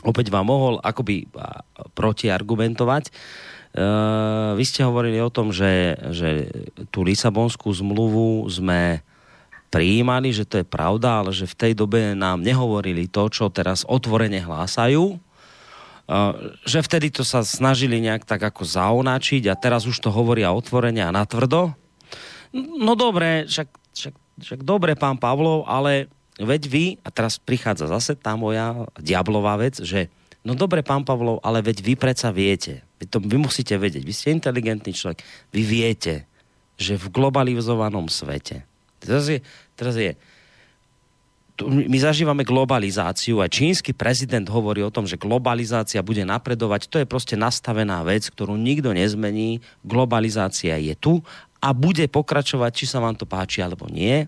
opäť vám mohol akoby protiargumentovať. Uh, vy ste hovorili o tom, že, že tú Lisabonskú zmluvu sme prijímali, že to je pravda, ale že v tej dobe nám nehovorili to, čo teraz otvorene hlásajú, že vtedy to sa snažili nejak tak ako zaunačiť a teraz už to hovoria otvorene a natvrdo. No dobre, však, však, však dobre, pán Pavlov, ale veď vy, a teraz prichádza zase tá moja diablová vec, že no dobre, pán Pavlov, ale veď vy predsa viete, vy, to, vy musíte vedieť, vy ste inteligentný človek, vy viete, že v globalizovanom svete, teraz je, teraz je my zažívame globalizáciu a čínsky prezident hovorí o tom, že globalizácia bude napredovať. To je proste nastavená vec, ktorú nikto nezmení. Globalizácia je tu a bude pokračovať, či sa vám to páči alebo nie.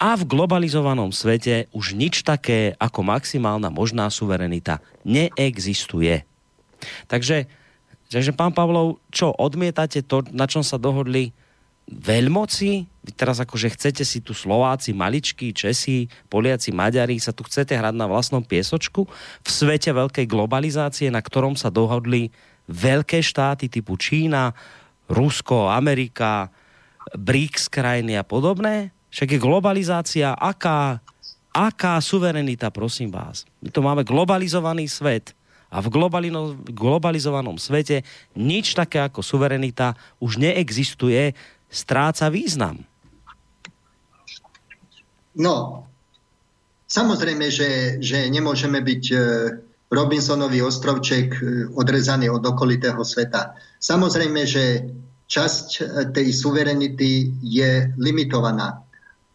A v globalizovanom svete už nič také ako maximálna možná suverenita neexistuje. Takže, takže pán Pavlov, čo odmietate to, na čom sa dohodli veľmoci, vy teraz akože chcete si tu Slováci, maličky, Česi, Poliaci, Maďari, sa tu chcete hrať na vlastnom piesočku v svete veľkej globalizácie, na ktorom sa dohodli veľké štáty typu Čína, Rusko, Amerika, BRICS krajiny a podobné? Však je globalizácia, aká, aká suverenita, prosím vás. My to máme globalizovaný svet a v globalizovanom svete nič také ako suverenita už neexistuje stráca význam. No, samozrejme, že, že nemôžeme byť e, Robinsonový ostrovček e, odrezaný od okolitého sveta. Samozrejme, že časť e, tej suverenity je limitovaná,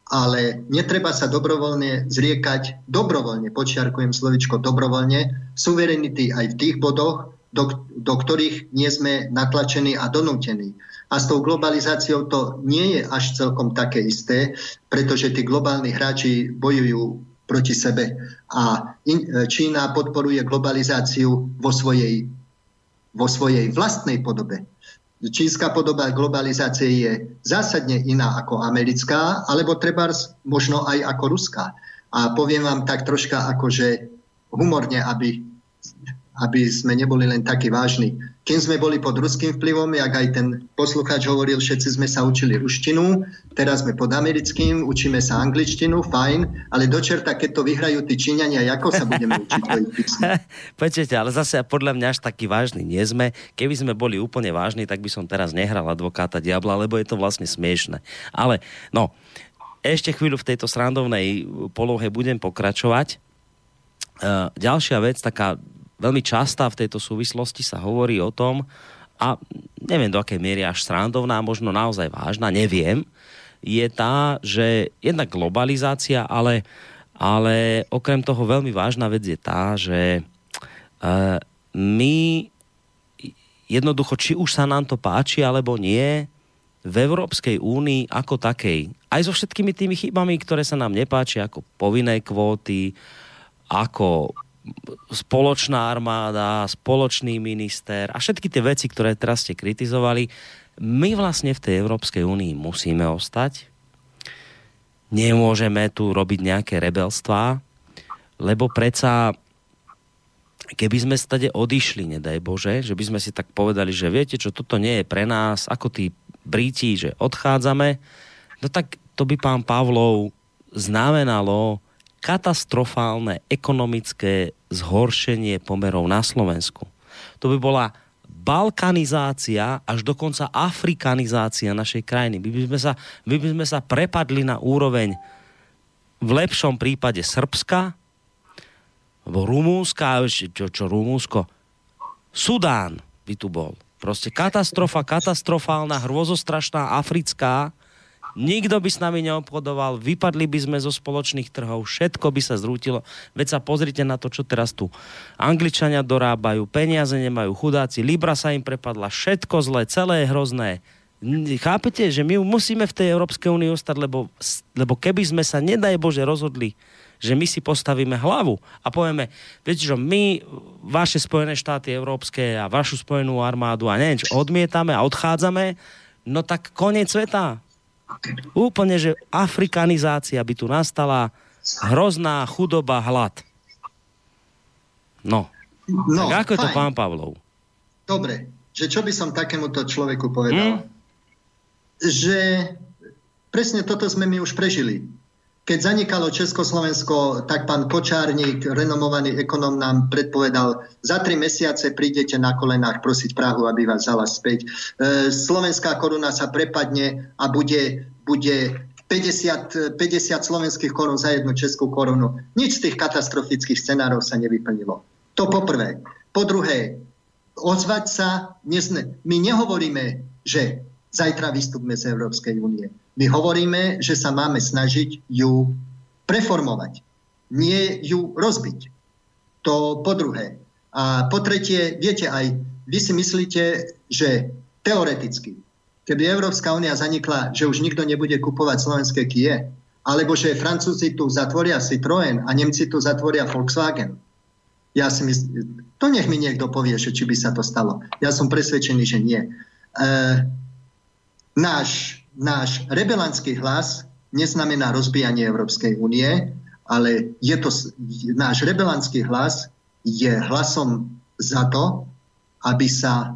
ale netreba sa dobrovoľne zriekať, dobrovoľne, počiarkujem slovičko dobrovoľne, suverenity aj v tých bodoch, do, do ktorých nie sme natlačení a donútení. A s tou globalizáciou to nie je až celkom také isté, pretože tí globálni hráči bojujú proti sebe. A Čína podporuje globalizáciu vo svojej, vo svojej vlastnej podobe. Čínska podoba globalizácie je zásadne iná ako americká, alebo treba možno aj ako ruská. A poviem vám tak troška akože humorne, aby aby sme neboli len takí vážni. Kým sme boli pod ruským vplyvom, jak aj ten poslucháč hovoril, všetci sme sa učili ruštinu, teraz sme pod americkým, učíme sa angličtinu, fajn, ale dočerta, keď to vyhrajú tí Číňania, ako sa budeme učiť Počujete, ale zase podľa mňa až taký vážny nie sme. Keby sme boli úplne vážni, tak by som teraz nehral advokáta diabla, lebo je to vlastne smiešne. Ale no, ešte chvíľu v tejto srandovnej polohe budem pokračovať. Uh, ďalšia vec, taká veľmi častá v tejto súvislosti sa hovorí o tom, a neviem do akej miery až srandovná, možno naozaj vážna, neviem, je tá, že jedna globalizácia, ale, ale okrem toho veľmi vážna vec je tá, že uh, my jednoducho, či už sa nám to páči alebo nie, v Európskej únii ako takej, aj so všetkými tými chybami, ktoré sa nám nepáčia, ako povinné kvóty, ako spoločná armáda, spoločný minister a všetky tie veci, ktoré teraz ste kritizovali, my vlastne v tej Európskej únii musíme ostať. Nemôžeme tu robiť nejaké rebelstvá, lebo predsa keby sme stade odišli, nedaj Bože, že by sme si tak povedali, že viete čo, toto nie je pre nás, ako tí Briti, že odchádzame, no tak to by pán Pavlov znamenalo katastrofálne ekonomické zhoršenie pomerov na Slovensku. To by bola balkanizácia, až dokonca afrikanizácia našej krajiny. My by sme sa, my by sme sa prepadli na úroveň v lepšom prípade Srbska, alebo Rumúnska, čo, čo Rumúnsko, Sudán by tu bol. Proste katastrofa, katastrofálna, hrozostrašná, africká, Nikto by s nami neobchodoval, vypadli by sme zo spoločných trhov, všetko by sa zrútilo. Veď sa pozrite na to, čo teraz tu Angličania dorábajú, peniaze nemajú chudáci, Libra sa im prepadla, všetko zlé, celé je hrozné. Chápete, že my musíme v tej Európskej únii ostať, lebo, lebo keby sme sa, nedaj Bože, rozhodli, že my si postavíme hlavu a povieme, viete, že my, vaše Spojené štáty európske a vašu spojenú armádu a neviem, odmietame a odchádzame, no tak koniec sveta Úplne, že afrikanizácia by tu nastala, hrozná chudoba, hlad. No. no tak ako fajn. je to pán Pavlov? Dobre, že čo by som takémuto človeku povedal? Hmm? Že presne toto sme my už prežili. Keď zanikalo Československo, tak pán Kočárnik, renomovaný ekonom, nám predpovedal, za tri mesiace prídete na kolenách prosiť Prahu, aby vás vzala späť. E, slovenská koruna sa prepadne a bude, bude 50, 50 slovenských korún za jednu českú korunu. Nič z tých katastrofických scenárov sa nevyplnilo. To poprvé. Po druhé, ozvať sa, my nehovoríme, že zajtra vystúpme z Európskej únie. My hovoríme, že sa máme snažiť ju preformovať, nie ju rozbiť. To po druhé. A po tretie, viete aj, vy si myslíte, že teoreticky, keby Európska únia zanikla, že už nikto nebude kupovať slovenské Kie, alebo že Francúzi tu zatvoria Citroën a Nemci tu zatvoria Volkswagen. Ja si myslím, to nech mi niekto povie, že či by sa to stalo. Ja som presvedčený, že nie. E, náš náš rebelantský hlas neznamená rozbijanie Európskej únie, ale je to, náš rebelantský hlas je hlasom za to, aby sa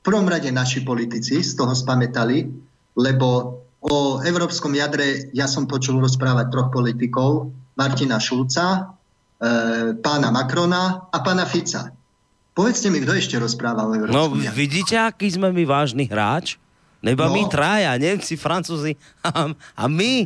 v prvom rade naši politici z toho spametali, lebo o európskom jadre ja som počul rozprávať troch politikov, Martina Šulca, e, pána Macrona a pána Fica. Povedzte mi, kto ešte rozprával o európskom No jadre. vidíte, aký sme my vážny hráč? Neba no. my traja, Nemci, Francúzi a, a my.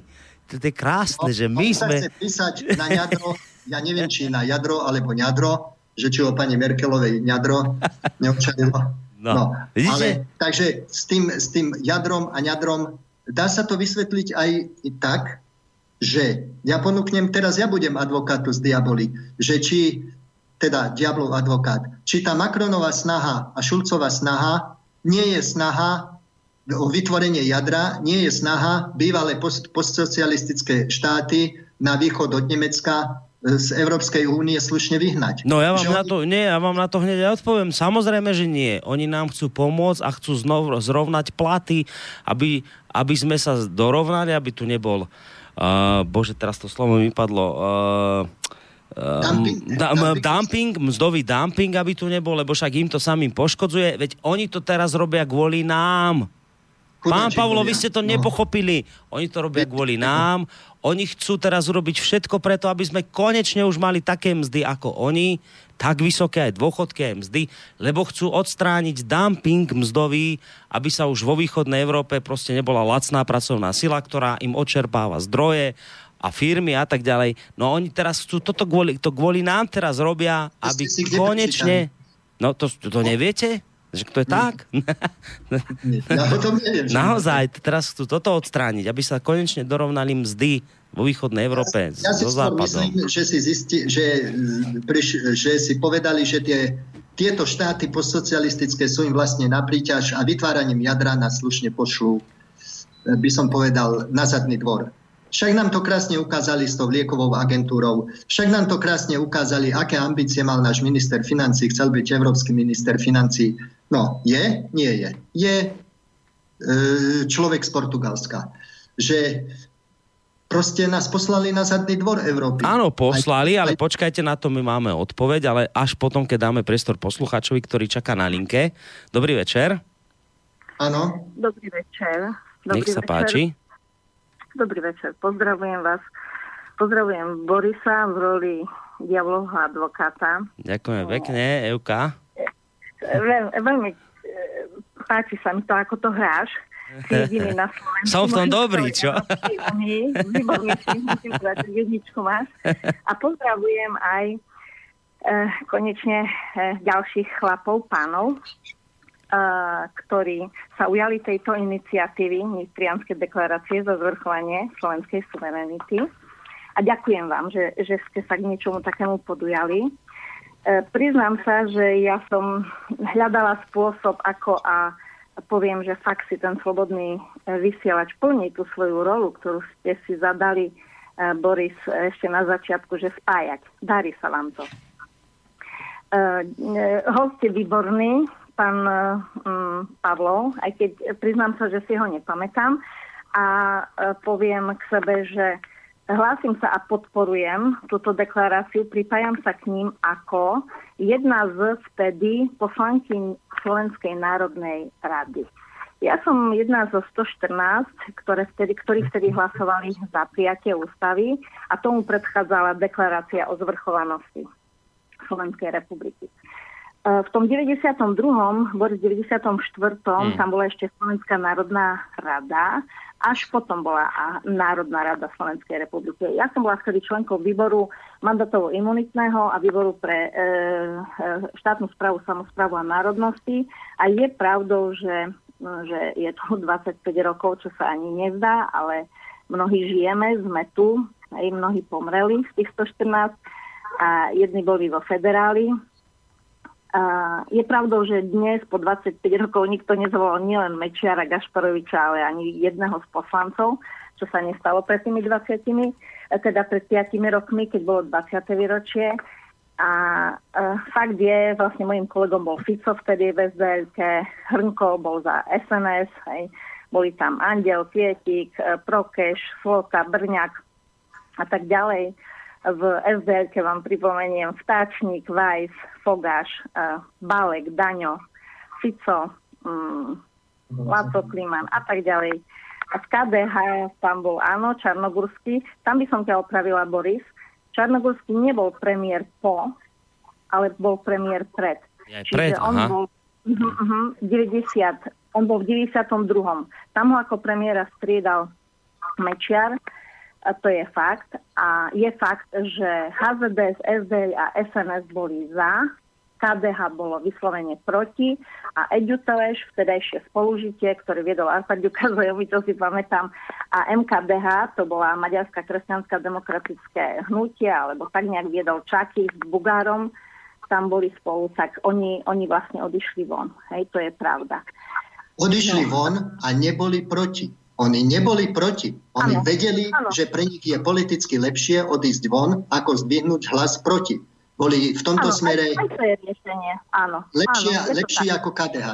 To je krásne, no, že my sme... Chce písať na jadro, ja neviem, či na jadro alebo ňadro, že či o pani Merkelovej ňadro neočarilo. No, no. Ale, takže s tým, s tým jadrom a ňadrom dá sa to vysvetliť aj tak, že ja ponúknem, teraz ja budem advokátu z diaboli, že či, teda diablov advokát, či tá Macronová snaha a Šulcová snaha nie je snaha o vytvorenie jadra nie je snaha bývalé post- postsocialistické štáty na východ od Nemecka e, z Európskej únie slušne vyhnať. No ja vám, na to, nie, ja vám na to hneď odpoviem. Samozrejme, že nie. Oni nám chcú pomôcť a chcú znov zrovnať platy, aby, aby sme sa dorovnali, aby tu nebol uh, bože, teraz to slovo mi padlo uh, Dumping, da, dumping. dumping, mzdový dumping, aby tu nebol, lebo však im to samým poškodzuje. Veď oni to teraz robia kvôli nám. Pán Pavlo, vy ste to no. nepochopili. Oni to robia kvôli nám. Oni chcú teraz urobiť všetko preto, aby sme konečne už mali také mzdy ako oni, tak vysoké aj dôchodky, aj mzdy, lebo chcú odstrániť dumping mzdový, aby sa už vo východnej Európe proste nebola lacná pracovná sila, ktorá im odčerpáva zdroje a firmy a tak ďalej. No oni teraz chcú toto kvôli, to kvôli nám teraz robia, aby konečne... No to, to neviete? Že to je tak? Ja o tom neviem. Naozaj, teraz chcú toto odstrániť, aby sa konečne dorovnali mzdy vo východnej Európe ja, ja so západom. myslím, že si, zisti, že, priš, že si povedali, že tie, tieto štáty postsocialistické sú im vlastne na príťaž a vytváraním jadra nás slušne pošlú, by som povedal, na zadný dvor. Však nám to krásne ukázali s tou liekovou agentúrou. Však nám to krásne ukázali, aké ambície mal náš minister financí. Chcel byť európsky minister financí. No, je? Nie je. Je e, človek z Portugalska. Že proste nás poslali na zadný dvor Európy. Áno, poslali, ale počkajte na to, my máme odpoveď, ale až potom, keď dáme priestor poslucháčovi, ktorý čaká na linke. Dobrý večer. Áno. Dobrý večer. Dobrý Nech sa večer. páči. Dobrý večer, pozdravujem vás. Pozdravujem Borisa v roli diablovho advokáta. Ďakujem pekne, Euka. Veľ, veľmi e, páči sa mi to, ako to hráš. Na Slovensku. Som v tom dobrý, čo? Výborný si, musím povedať, jedničku máš. A pozdravujem aj e, konečne e, ďalších chlapov, pánov, ktorí sa ujali tejto iniciatívy Nitrianskej deklarácie za zvrchovanie slovenskej suverenity. A ďakujem vám, že, že ste sa k niečomu takému podujali. E, priznám sa, že ja som hľadala spôsob, ako a poviem, že fakt si ten slobodný e, vysielač plní tú svoju rolu, ktorú ste si zadali, e, Boris, ešte na začiatku, že spájať. Darí sa vám to. E host je výborný, pán um, Pavlov, aj keď priznám sa, že si ho nepamätám. A uh, poviem k sebe, že hlásim sa a podporujem túto deklaráciu, pripájam sa k ním ako jedna z vtedy poslanky Slovenskej národnej rady. Ja som jedna zo 114, ktoré vtedy, ktorí vtedy hlasovali za prijatie ústavy a tomu predchádzala deklarácia o zvrchovanosti Slovenskej republiky. E, v tom 92. Boris 94. Hmm. tam bola ešte Slovenská národná rada, až potom bola Národná rada Slovenskej republiky. Ja som bola vtedy členkou výboru mandatovo-imunitného a výboru pre e, štátnu správu, samozprávu a národnosti. A je pravdou, že, že je to 25 rokov, čo sa ani nezdá, ale mnohí žijeme, sme tu, aj mnohí pomreli z tých 114 a jedni boli vo federáli, Uh, je pravdou, že dnes po 25 rokov nikto nezvolal nielen Mečiara Gašparoviča, ale ani jedného z poslancov, čo sa nestalo pred tými 20, teda pred 5 rokmi, keď bolo 20. výročie. A uh, fakt je, vlastne môjim kolegom bol Fico vtedy v SDLK, Hrnko bol za SNS, hej. boli tam Andel, Pietik, e, Prokeš, Slota, Brňák a tak ďalej v SDL vám pripomeniem Vtáčnik, Vajs, Fogáš, uh, Balek, Daňo, Fico, um, Laco Kliman a tak ďalej. A v KDH tam bol áno, Čarnogurský. Tam by som ťa opravila, Boris. Čarnogurský nebol premiér po, ale bol premiér pred. Je pred, Čiže on aha. bol uh, uh, 90, on bol v 92. Tam ho ako premiéra striedal Mečiar a to je fakt. A je fakt, že HZDS, SDL a SNS boli za, KDH bolo vyslovene proti a Eďu Teleš, vtedajšie spolužitie, ktorý viedol Arpad Ďukazojovi, to si pamätám, a MKDH, to bola Maďarská kresťanská demokratické hnutie, alebo tak nejak viedol Čaky s Bugárom, tam boli spolu, tak oni, oni vlastne odišli von. Hej, to je pravda. Odišli no. von a neboli proti. Oni neboli proti. Oni ano. vedeli, ano. že pre nich je politicky lepšie odísť von, ako zdvihnúť hlas proti. Boli v tomto ano, smere aj, aj to je riešenie. Áno. lepšie, ano, lepšie ako KDH.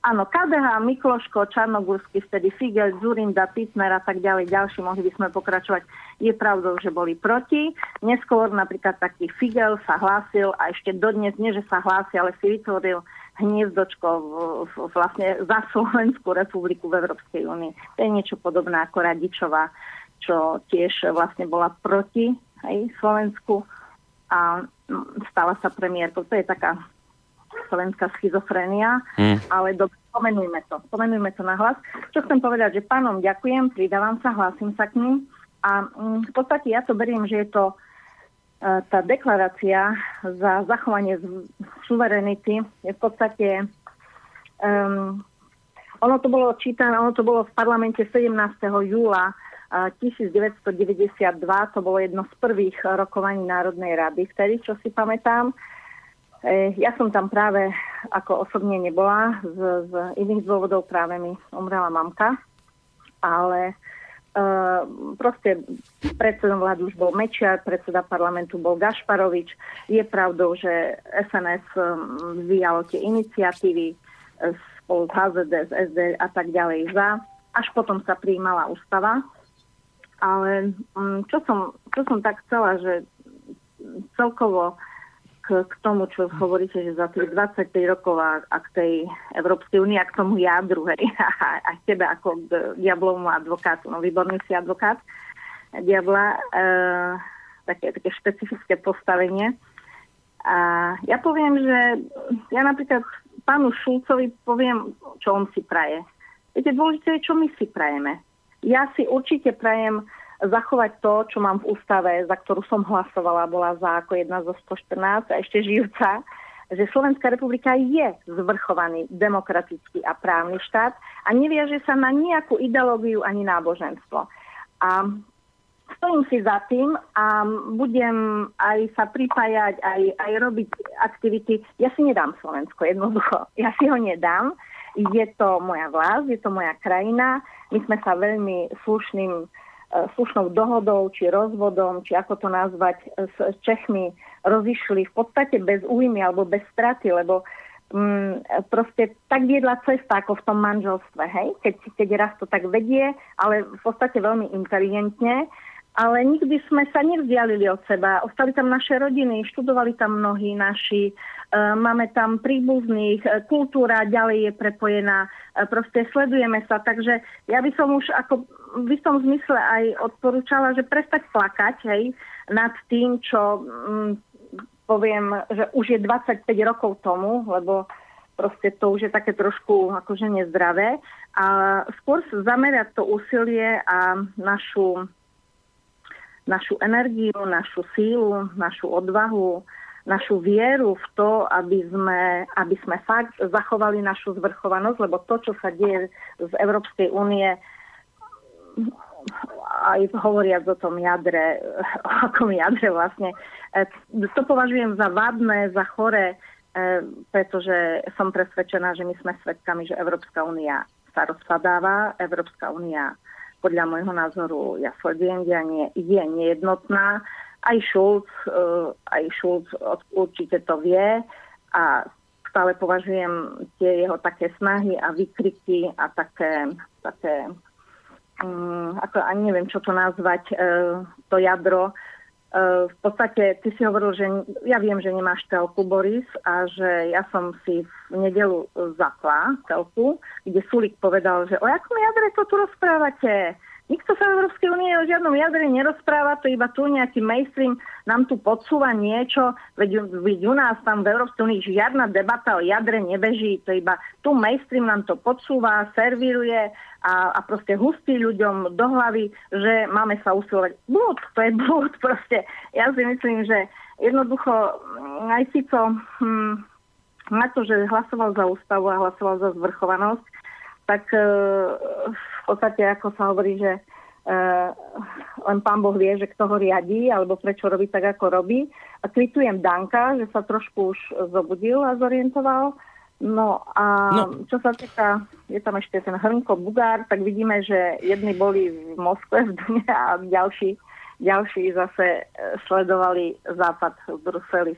Áno, KDH, Mikloško, Čarnogórsky, vtedy Figel, Zurinda, Pitner a tak ďalej, ďalší, mohli by sme pokračovať. Je pravdou, že boli proti. Neskôr napríklad taký Figel sa hlásil a ešte dodnes, nie že sa hlásil, ale si vytvoril hniezdočko v, v, vlastne za Slovenskú republiku v Európskej únii. To je niečo podobné ako Radičová, čo tiež vlastne bola proti hej, Slovensku a stala sa premiérkou. To je taká slovenská schizofrenia, mm. ale dobre, pomenujme to. Pomenujme to na hlas. Čo chcem povedať, že pánom ďakujem, pridávam sa, hlásim sa k ním a v podstate ja to beriem, že je to tá deklarácia za zachovanie suverenity je v podstate um, ono to bolo čítané, ono to bolo v parlamente 17. júla 1992, to bolo jedno z prvých rokovaní Národnej rady, vtedy, čo si pamätám. E, ja som tam práve ako osobne nebola, z, z iných dôvodov práve mi umrela mamka, ale Uh, proste predsedom vlády už bol Mečiar, predseda parlamentu bol Gašparovič. Je pravdou, že SNS um, vyjalo tie iniciatívy uh, spolu s HZD, SD a tak ďalej za. Až potom sa prijímala ústava. Ale um, čo, som, čo som tak chcela, že celkovo k tomu, čo hovoríte, že za tých 25 rokov a, a k tej Európskej únii a k tomu jadru, hej, a, a tebe ako k diablovému advokátu, no výborný si advokát diabla, e, také, také špecifické postavenie. A ja poviem, že ja napríklad pánu Šulcovi poviem, čo on si praje. Viete, dôležité je, čo my si prajeme. Ja si určite prajem zachovať to, čo mám v ústave, za ktorú som hlasovala, bola za ako jedna zo 114 a ešte žijúca, že Slovenská republika je zvrchovaný demokratický a právny štát a neviaže sa na nejakú ideológiu ani náboženstvo. A stojím si za tým a budem aj sa pripájať, aj, aj robiť aktivity. Ja si nedám Slovensko, jednoducho. Ja si ho nedám. Je to moja vlast, je to moja krajina. My sme sa veľmi slušným slušnou dohodou, či rozvodom, či ako to nazvať, s Čechmi rozišli v podstate bez újmy alebo bez straty, lebo mm, proste tak viedla cesta ako v tom manželstve, hej? Keď, keď raz to tak vedie, ale v podstate veľmi inteligentne ale nikdy sme sa nevzdialili od seba. Ostali tam naše rodiny, študovali tam mnohí naši, e, máme tam príbuzných, e, kultúra ďalej je prepojená, e, proste sledujeme sa, takže ja by som už ako v istom zmysle aj odporúčala, že prestať plakať hej, nad tým, čo mm, poviem, že už je 25 rokov tomu, lebo proste to už je také trošku akože nezdravé. A skôr zamerať to úsilie a našu našu energiu, našu sílu, našu odvahu, našu vieru v to, aby sme, aby sme fakt zachovali našu zvrchovanosť, lebo to, čo sa deje z Európskej únie, aj hovoriac o tom jadre, o akom jadre vlastne, e, to považujem za vadné, za chore, e, pretože som presvedčená, že my sme svedkami, že Európska únia sa rozpadáva, Európska únia podľa môjho názoru, ja sledujem dianie, je nejednotná. Aj Šulc, uh, aj Šulc určite to vie. A stále považujem tie jeho také snahy a výkriky a také, také um, ako ani neviem, čo to nazvať, uh, to jadro, v podstate ty si hovoril, že ja viem, že nemáš telku, Boris, a že ja som si v nedelu zapla telku, kde Sulik povedal, že o jakom jadre to tu rozprávate? Nikto sa v Európskej únie o žiadnom jadre nerozpráva, to iba tu nejaký mainstream nám tu podsúva niečo, veď, veď u nás tam v Európskej únii žiadna debata o jadre nebeží, to iba tu mainstream nám to podsúva, servíruje a, a proste hustí ľuďom do hlavy, že máme sa usilovať. Blúd, to je blúd proste. Ja si myslím, že jednoducho mm, aj Fico hm, na to, že hlasoval za ústavu a hlasoval za zvrchovanosť, tak e, v podstate, ako sa hovorí, že e, len pán Boh vie, že kto ho riadí, alebo prečo robí tak, ako robí. A kvitujem Danka, že sa trošku už zobudil a zorientoval. No a no. čo sa týka, je tam ešte ten Hrnko Bugár, tak vidíme, že jedni boli v Moskve v Dume a ďalší, ďalší zase sledovali západ v Bruseli.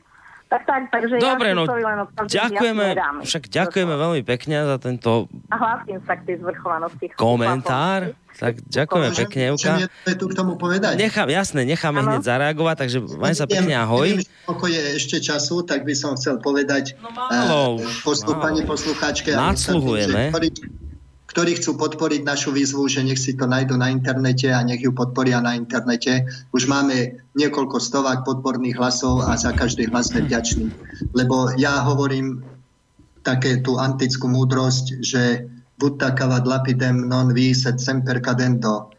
Tak, tak, takže Dobre, ja no, len ďakujeme, však ďakujeme veľmi pekne za tento a hlásim sa k tej zvrchovanosti. Komentár. Tak ďakujeme pekne. Môžem tu k tomu povedať? Nechám, jasné, necháme ano. hneď zareagovať, takže maj sa pekne ahoj. Neviem, koľko je ešte času, tak by som chcel povedať no, málo, uh, postup, pani poslucháčke. Nadsluhujeme ktorí chcú podporiť našu výzvu, že nech si to nájdu na internete a nech ju podporia na internete. Už máme niekoľko stovák podporných hlasov a za každý hlas sme vďační. Lebo ja hovorím také tú antickú múdrosť, že buta cavat lapidem non vi sed semper cadendo.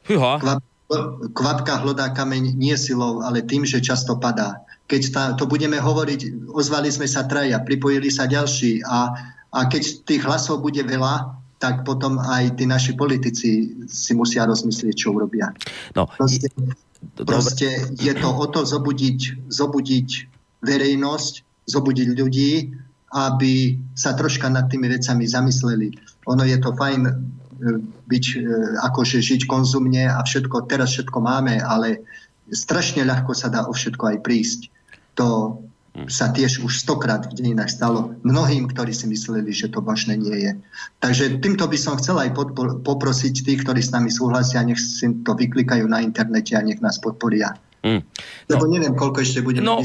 kvapka hlodá kameň nie silou, ale tým, že často padá. Keď tá, to budeme hovoriť, ozvali sme sa traja, pripojili sa ďalší a, a keď tých hlasov bude veľa, tak potom aj tí naši politici si musia rozmyslieť, čo urobia. No, proste, proste je to o to zobudiť, zobudiť verejnosť, zobudiť ľudí, aby sa troška nad tými vecami zamysleli. Ono je to fajn e, byť, e, akože žiť konzumne a všetko, teraz všetko máme, ale strašne ľahko sa dá o všetko aj prísť. To, sa tiež už stokrát v dejinách stalo mnohým, ktorí si mysleli, že to možné nie je. Takže týmto by som chcel aj poprosiť tých, ktorí s nami súhlasia, nech si to vyklikajú na internete a nech nás podporia. Mm. Lebo no, neviem, koľko ešte budeme No,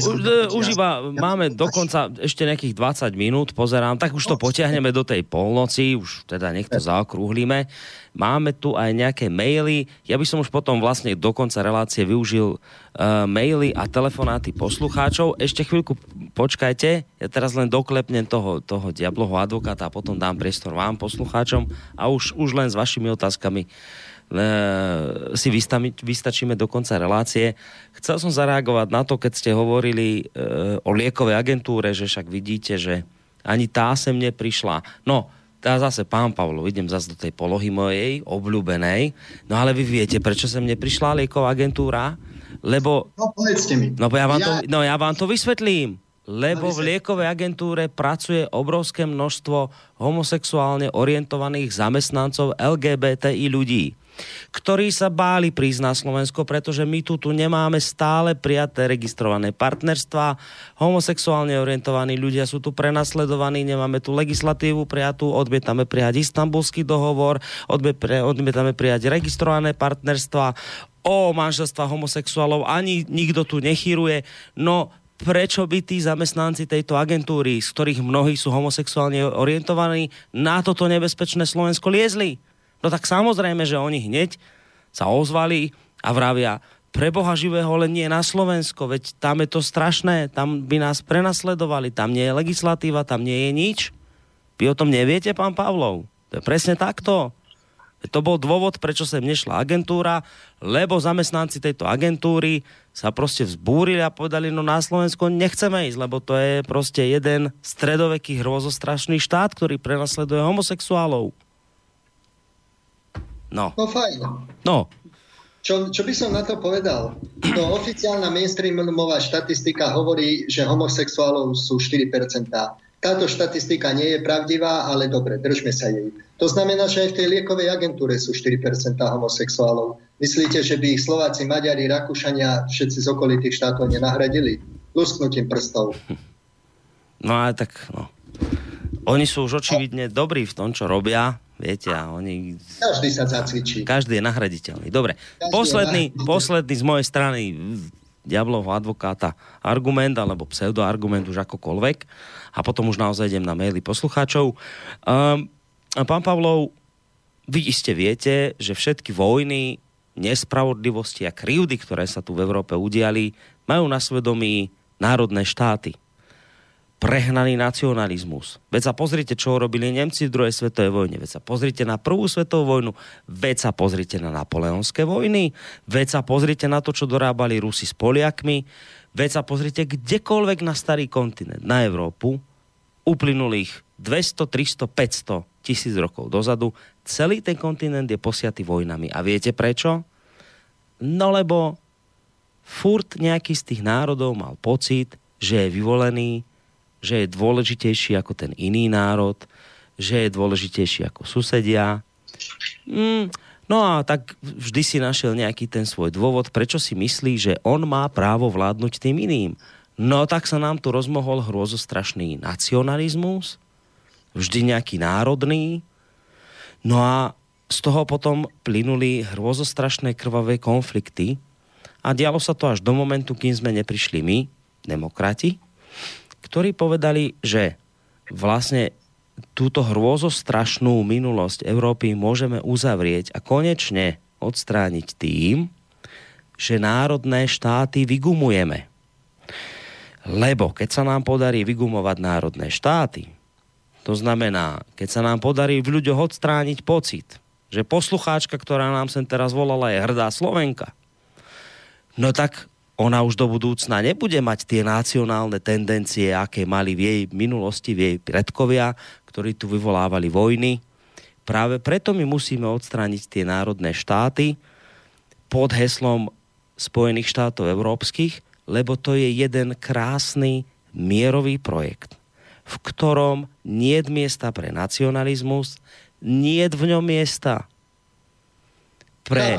už iba ja, máme dokonca ešte nejakých 20 minút, pozerám, tak už to potiahneme do tej polnoci, už teda nech to zaokrúhlíme. Máme tu aj nejaké maily. Ja by som už potom vlastne do konca relácie využil uh, maily a telefonáty poslucháčov. Ešte chvíľku počkajte, ja teraz len doklepnem toho, toho diabloho advokáta a potom dám priestor vám, poslucháčom a už, už len s vašimi otázkami E, si vystačíme do konca relácie. Chcel som zareagovať na to, keď ste hovorili e, o liekovej agentúre, že však vidíte, že ani tá sem neprišla. No, tá zase, pán Pavlo, idem zase do tej polohy mojej, obľúbenej. No ale vy viete, prečo sem neprišla lieková agentúra? Lebo... No, povedzte mi. No, ja vám, ja... To, no, ja vám to vysvetlím lebo v liekovej agentúre pracuje obrovské množstvo homosexuálne orientovaných zamestnancov LGBTI ľudí ktorí sa báli prísť na Slovensko, pretože my tu, tu nemáme stále prijaté registrované partnerstva, homosexuálne orientovaní ľudia sú tu prenasledovaní, nemáme tu legislatívu prijatú, odmietame prijať istambulský dohovor, odmietame prijať registrované partnerstva, o manželstva homosexuálov ani nikto tu nechýruje. No prečo by tí zamestnanci tejto agentúry, z ktorých mnohí sú homosexuálne orientovaní, na toto nebezpečné Slovensko liezli? No tak samozrejme, že oni hneď sa ozvali a vravia, pre Boha živého len nie na Slovensko, veď tam je to strašné, tam by nás prenasledovali, tam nie je legislatíva, tam nie je nič. Vy o tom neviete, pán Pavlov? To je presne takto. To bol dôvod, prečo sem nešla agentúra, lebo zamestnanci tejto agentúry sa proste vzbúrili a povedali, no na Slovensko nechceme ísť, lebo to je proste jeden stredoveký hrozostrašný štát, ktorý prenasleduje homosexuálov. No. No fajn. No. Čo, čo by som na to povedal? No, oficiálna mainstreamová štatistika hovorí, že homosexuálov sú 4%. Táto štatistika nie je pravdivá, ale dobre, držme sa jej. To znamená, že aj v tej liekovej agentúre sú 4% homosexuálov. Myslíte, že by ich Slováci, Maďari, Rakúšania, všetci z okolitých štátov nenahradili? Lusknutím prstov. No ale tak, no. Oni sú už očividne dobrí v tom, čo robia. Viete, a oni... Každý sa zacvičí. Každý je nahraditeľný. Dobre, Každý posledný, posledný z mojej strany diablovho advokáta argument alebo pseudoargument už akokoľvek a potom už naozaj idem na maily poslucháčov. Um, pán Pavlov, vy iste viete, že všetky vojny, nespravodlivosti a krivdy, ktoré sa tu v Európe udiali, majú na svedomí národné štáty. Prehnaný nacionalizmus. Veď sa pozrite, čo robili Nemci v druhej svetovej vojne. Veď sa pozrite na prvú svetovú vojnu. Veď sa pozrite na napoleonské vojny. Veď sa pozrite na to, čo dorábali Rusi s Poliakmi Veď sa pozrite kdekoľvek na starý kontinent, na Európu, uplynulých 200, 300, 500 tisíc rokov dozadu, celý ten kontinent je posiatý vojnami. A viete prečo? No lebo furt nejaký z tých národov mal pocit, že je vyvolený, že je dôležitejší ako ten iný národ, že je dôležitejší ako susedia. Mm, No a tak vždy si našiel nejaký ten svoj dôvod, prečo si myslí, že on má právo vládnuť tým iným. No tak sa nám tu rozmohol hrôzostrašný nacionalizmus, vždy nejaký národný, no a z toho potom plynuli hrôzostrašné krvavé konflikty a dialo sa to až do momentu, kým sme neprišli my, demokrati, ktorí povedali, že vlastne túto hrôzostrašnú minulosť Európy môžeme uzavrieť a konečne odstrániť tým, že národné štáty vygumujeme. Lebo keď sa nám podarí vygumovať národné štáty, to znamená, keď sa nám podarí v ľuďoch odstrániť pocit, že poslucháčka, ktorá nám sem teraz volala, je hrdá Slovenka, no tak ona už do budúcna nebude mať tie nacionálne tendencie, aké mali v jej minulosti, v jej predkovia, ktorí tu vyvolávali vojny. Práve preto my musíme odstrániť tie národné štáty pod heslom Spojených štátov európskych, lebo to je jeden krásny mierový projekt, v ktorom nie je miesta pre nacionalizmus, nie je v ňom miesta pre,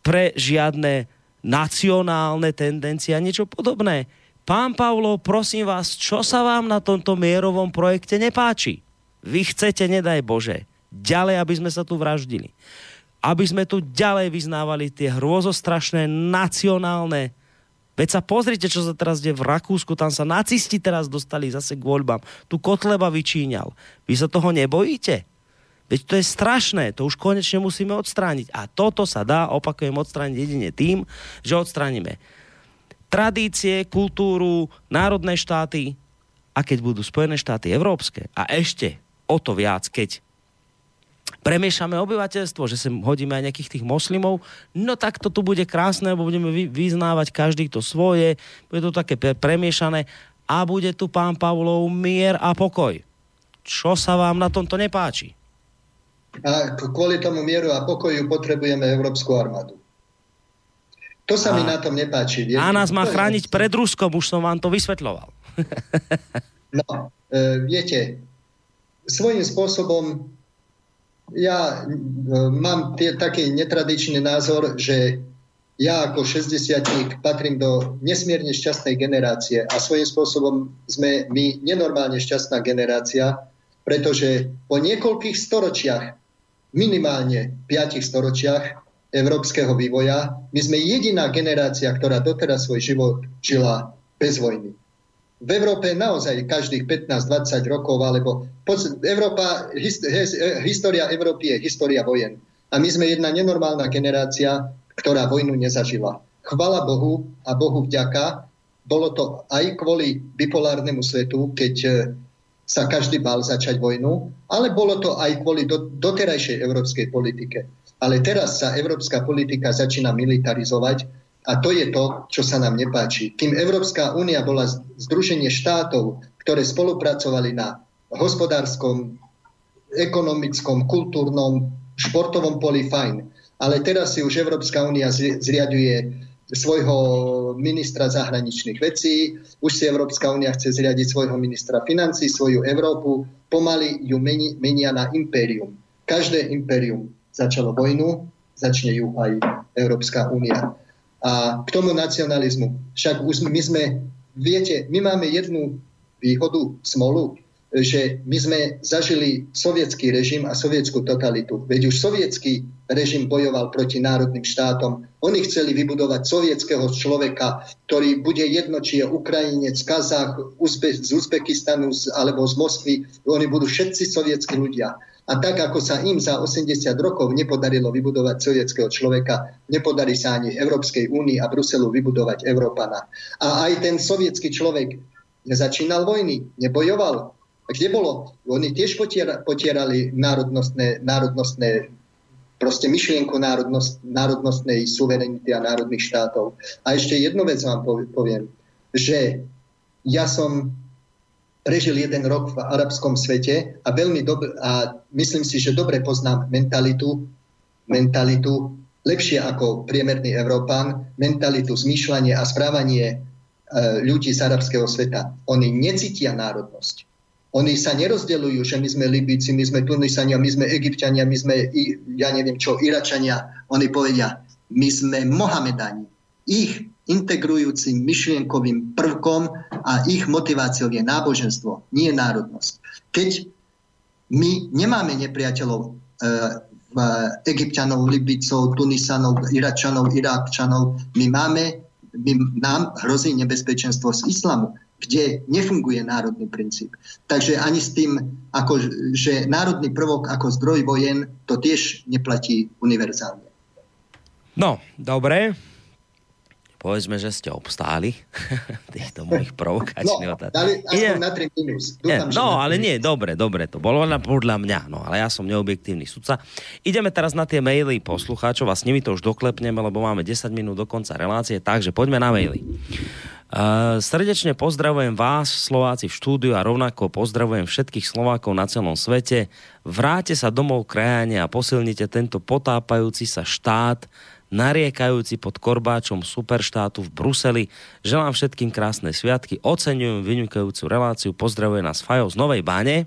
pre žiadne nacionálne tendencie a niečo podobné. Pán Pavlo, prosím vás, čo sa vám na tomto mierovom projekte nepáči? Vy chcete, nedaj Bože, ďalej, aby sme sa tu vraždili. Aby sme tu ďalej vyznávali tie hrôzostrašné nacionálne Veď sa pozrite, čo sa teraz deje v Rakúsku, tam sa nacisti teraz dostali zase k voľbám. Tu Kotleba vyčíňal. Vy sa toho nebojíte? Veď to je strašné, to už konečne musíme odstrániť. A toto sa dá, opakujem, odstrániť jedine tým, že odstránime tradície, kultúru, národné štáty a keď budú Spojené štáty európske a ešte o to viac, keď premiešame obyvateľstvo, že sem hodíme aj nejakých tých moslimov, no tak to tu bude krásne, lebo budeme vyznávať každý to svoje, bude to také premiešané a bude tu pán Pavlov mier a pokoj. Čo sa vám na tomto nepáči? A kvôli tomu mieru a pokoju potrebujeme Európsku armádu. To sa a, mi na tom nepáči. A nás má chrániť pred Ruskom, už som vám to vysvetľoval. No, e, viete, svojím spôsobom ja e, mám tie, taký netradičný názor, že ja ako 60 patrím do nesmierne šťastnej generácie a svojím spôsobom sme my nenormálne šťastná generácia, pretože po niekoľkých storočiach, minimálne 5 storočiach európskeho vývoja, my sme jediná generácia, ktorá doteraz svoj život žila bez vojny. V Európe naozaj každých 15-20 rokov, alebo Európa, história Európy je história vojen. A my sme jedna nenormálna generácia, ktorá vojnu nezažila. Chvala Bohu a Bohu vďaka, bolo to aj kvôli bipolárnemu svetu, keď e, sa každý bal začať vojnu, ale bolo to aj kvôli do, doterajšej európskej politike. Ale teraz sa európska politika začína militarizovať a to je to, čo sa nám nepáči. Kým Európska únia bola združenie štátov, ktoré spolupracovali na hospodárskom, ekonomickom, kultúrnom, športovom poli fajn. Ale teraz si už Európska únia zriaduje svojho ministra zahraničných vecí, už si Európska únia chce zriadiť svojho ministra financí, svoju Európu, pomaly ju meni, menia na impérium. Každé impérium začalo vojnu, začne ju aj Európska únia. A k tomu nacionalizmu. Však už my sme, viete, my máme jednu výhodu, smolu, že my sme zažili sovietský režim a sovietskú totalitu. Veď už sovietský režim bojoval proti národným štátom. Oni chceli vybudovať sovietského človeka, ktorý bude jedno, či je Ukrajinec, Kazach, Uzbe- z Uzbekistanu alebo z Moskvy. Oni budú všetci sovietskí ľudia. A tak, ako sa im za 80 rokov nepodarilo vybudovať sovietského človeka, nepodarí sa ani Európskej únii a Bruselu vybudovať Európana. A aj ten sovietský človek nezačínal vojny, nebojoval, kde bolo? Oni tiež potiera, potierali národnostné, národnostné proste myšlienku národnost, národnostnej suverenity a národných štátov. A ešte jednu vec vám poviem, že ja som prežil jeden rok v arabskom svete a veľmi dobre, a myslím si, že dobre poznám mentalitu, mentalitu lepšie ako priemerný Európán, mentalitu, zmýšľanie a správanie e, ľudí z arabského sveta. Oni necítia národnosť. Oni sa nerozdeľujú, že my sme Libici, my sme Tunisania, my sme Egyptiania, my sme, ja neviem čo, Iračania. Oni povedia, my sme Mohamedani. Ich integrujúcim myšlienkovým prvkom a ich motiváciou je náboženstvo, nie národnosť. Keď my nemáme nepriateľov e, Egyptianov, Libicov, Tunisanov, Iračanov, Irákčanov, my máme, my, nám hrozí nebezpečenstvo z islamu kde nefunguje národný princíp. Takže ani s tým, ako, že národný prvok ako zdroj vojen, to tiež neplatí univerzálne. No, dobre. Povedzme, že ste obstáli týchto mojich provokačných no, otázok. Dali aspoň na 3 minus. Dúfam, no, ale nie, dobre, dobre, to bolo na, podľa mňa, no, ale ja som neobjektívny sudca. Ideme teraz na tie maily poslucháčov a s nimi to už doklepneme, lebo máme 10 minút do konca relácie, takže poďme na maily. Uh, srdečne pozdravujem vás, Slováci v štúdiu a rovnako pozdravujem všetkých Slovákov na celom svete. Vráte sa domov krajane a posilnite tento potápajúci sa štát, nariekajúci pod korbáčom superštátu v Bruseli. Želám všetkým krásne sviatky, oceňujem vynikajúcu reláciu, pozdravuje nás Fajo z Novej Báne.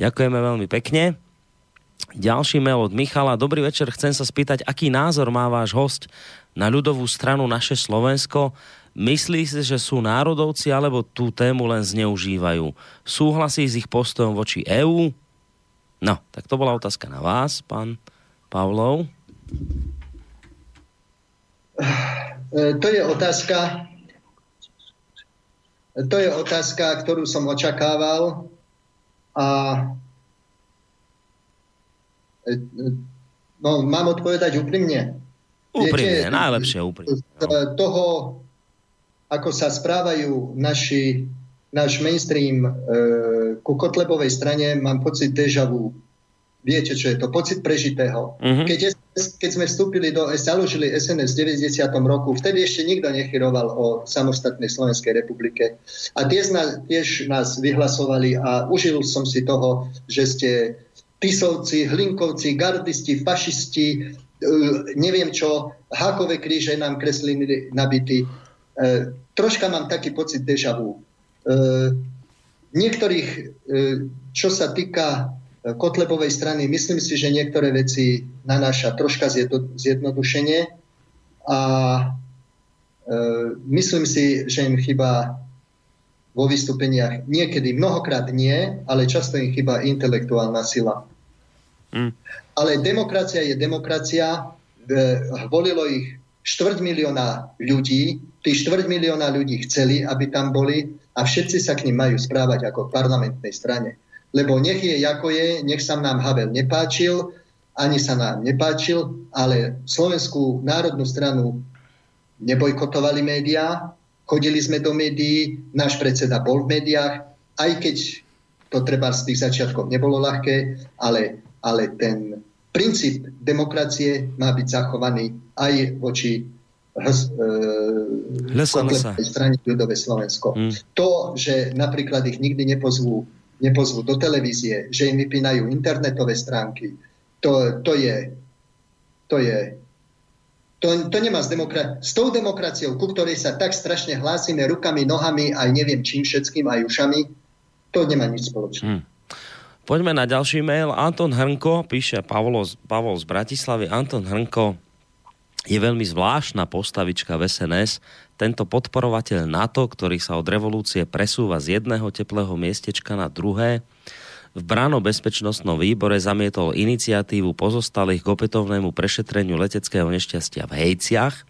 Ďakujeme veľmi pekne. Ďalší mail od Michala. Dobrý večer, chcem sa spýtať, aký názor má váš host na ľudovú stranu Naše Slovensko? Myslí si, že sú národovci, alebo tú tému len zneužívajú? Súhlasí s ich postojom voči EÚ? No, tak to bola otázka na vás, pán Pavlov. To je otázka, to je otázka, ktorú som očakával a no, mám odpovedať úprimne. Úprimne, Viete, najlepšie úprimne. Z toho ako sa správajú naši, náš mainstream e, ku Kotlebovej strane, mám pocit deja vu. Viete, čo je to? Pocit prežitého. Uh-huh. Keď, keď sme vstúpili do, založili SNS v 90. roku, vtedy ešte nikto nechyroval o samostatnej Slovenskej republike. A tiež nás, tiež nás vyhlasovali a užil som si toho, že ste Tisovci, Hlinkovci, gardisti, fašisti, e, neviem čo, hákové kríže nám kreslili nabity. E, troška mám taký pocit deja vu. E, niektorých, čo sa týka Kotlebovej strany, myslím si, že niektoré veci nanáša troška zjednodušenie a myslím si, že im chyba vo vystúpeniach niekedy mnohokrát nie, ale často im chyba intelektuálna sila. Mm. Ale demokracia je demokracia, volilo ich štvrť milióna ľudí, tí štvrť milióna ľudí chceli, aby tam boli a všetci sa k ním majú správať ako v parlamentnej strane. Lebo nech je, ako je, nech sa nám Havel nepáčil, ani sa nám nepáčil, ale Slovenskú národnú stranu nebojkotovali médiá, chodili sme do médií, náš predseda bol v médiách, aj keď to treba z tých začiatkov nebolo ľahké, ale, ale ten princíp demokracie má byť zachovaný aj voči e, strane ľudové Slovensko. Mm. To, že napríklad ich nikdy nepozvú, nepozvú do televízie, že im vypínajú internetové stránky, to, to je to je to, to nemá s, demokra- s tou demokraciou, ku ktorej sa tak strašne hlásime rukami, nohami, aj neviem čím všetkým, aj ušami, to nemá nič spoločné. Hmm. Poďme na ďalší mail. Anton Hrnko, píše Pavlo, Pavol z Bratislavy. Anton Hrnko je veľmi zvláštna postavička v SNS. Tento podporovateľ NATO, ktorý sa od revolúcie presúva z jedného teplého miestečka na druhé, v Bráno bezpečnostnom výbore zamietol iniciatívu pozostalých k opätovnému prešetreniu leteckého nešťastia v Hejciach.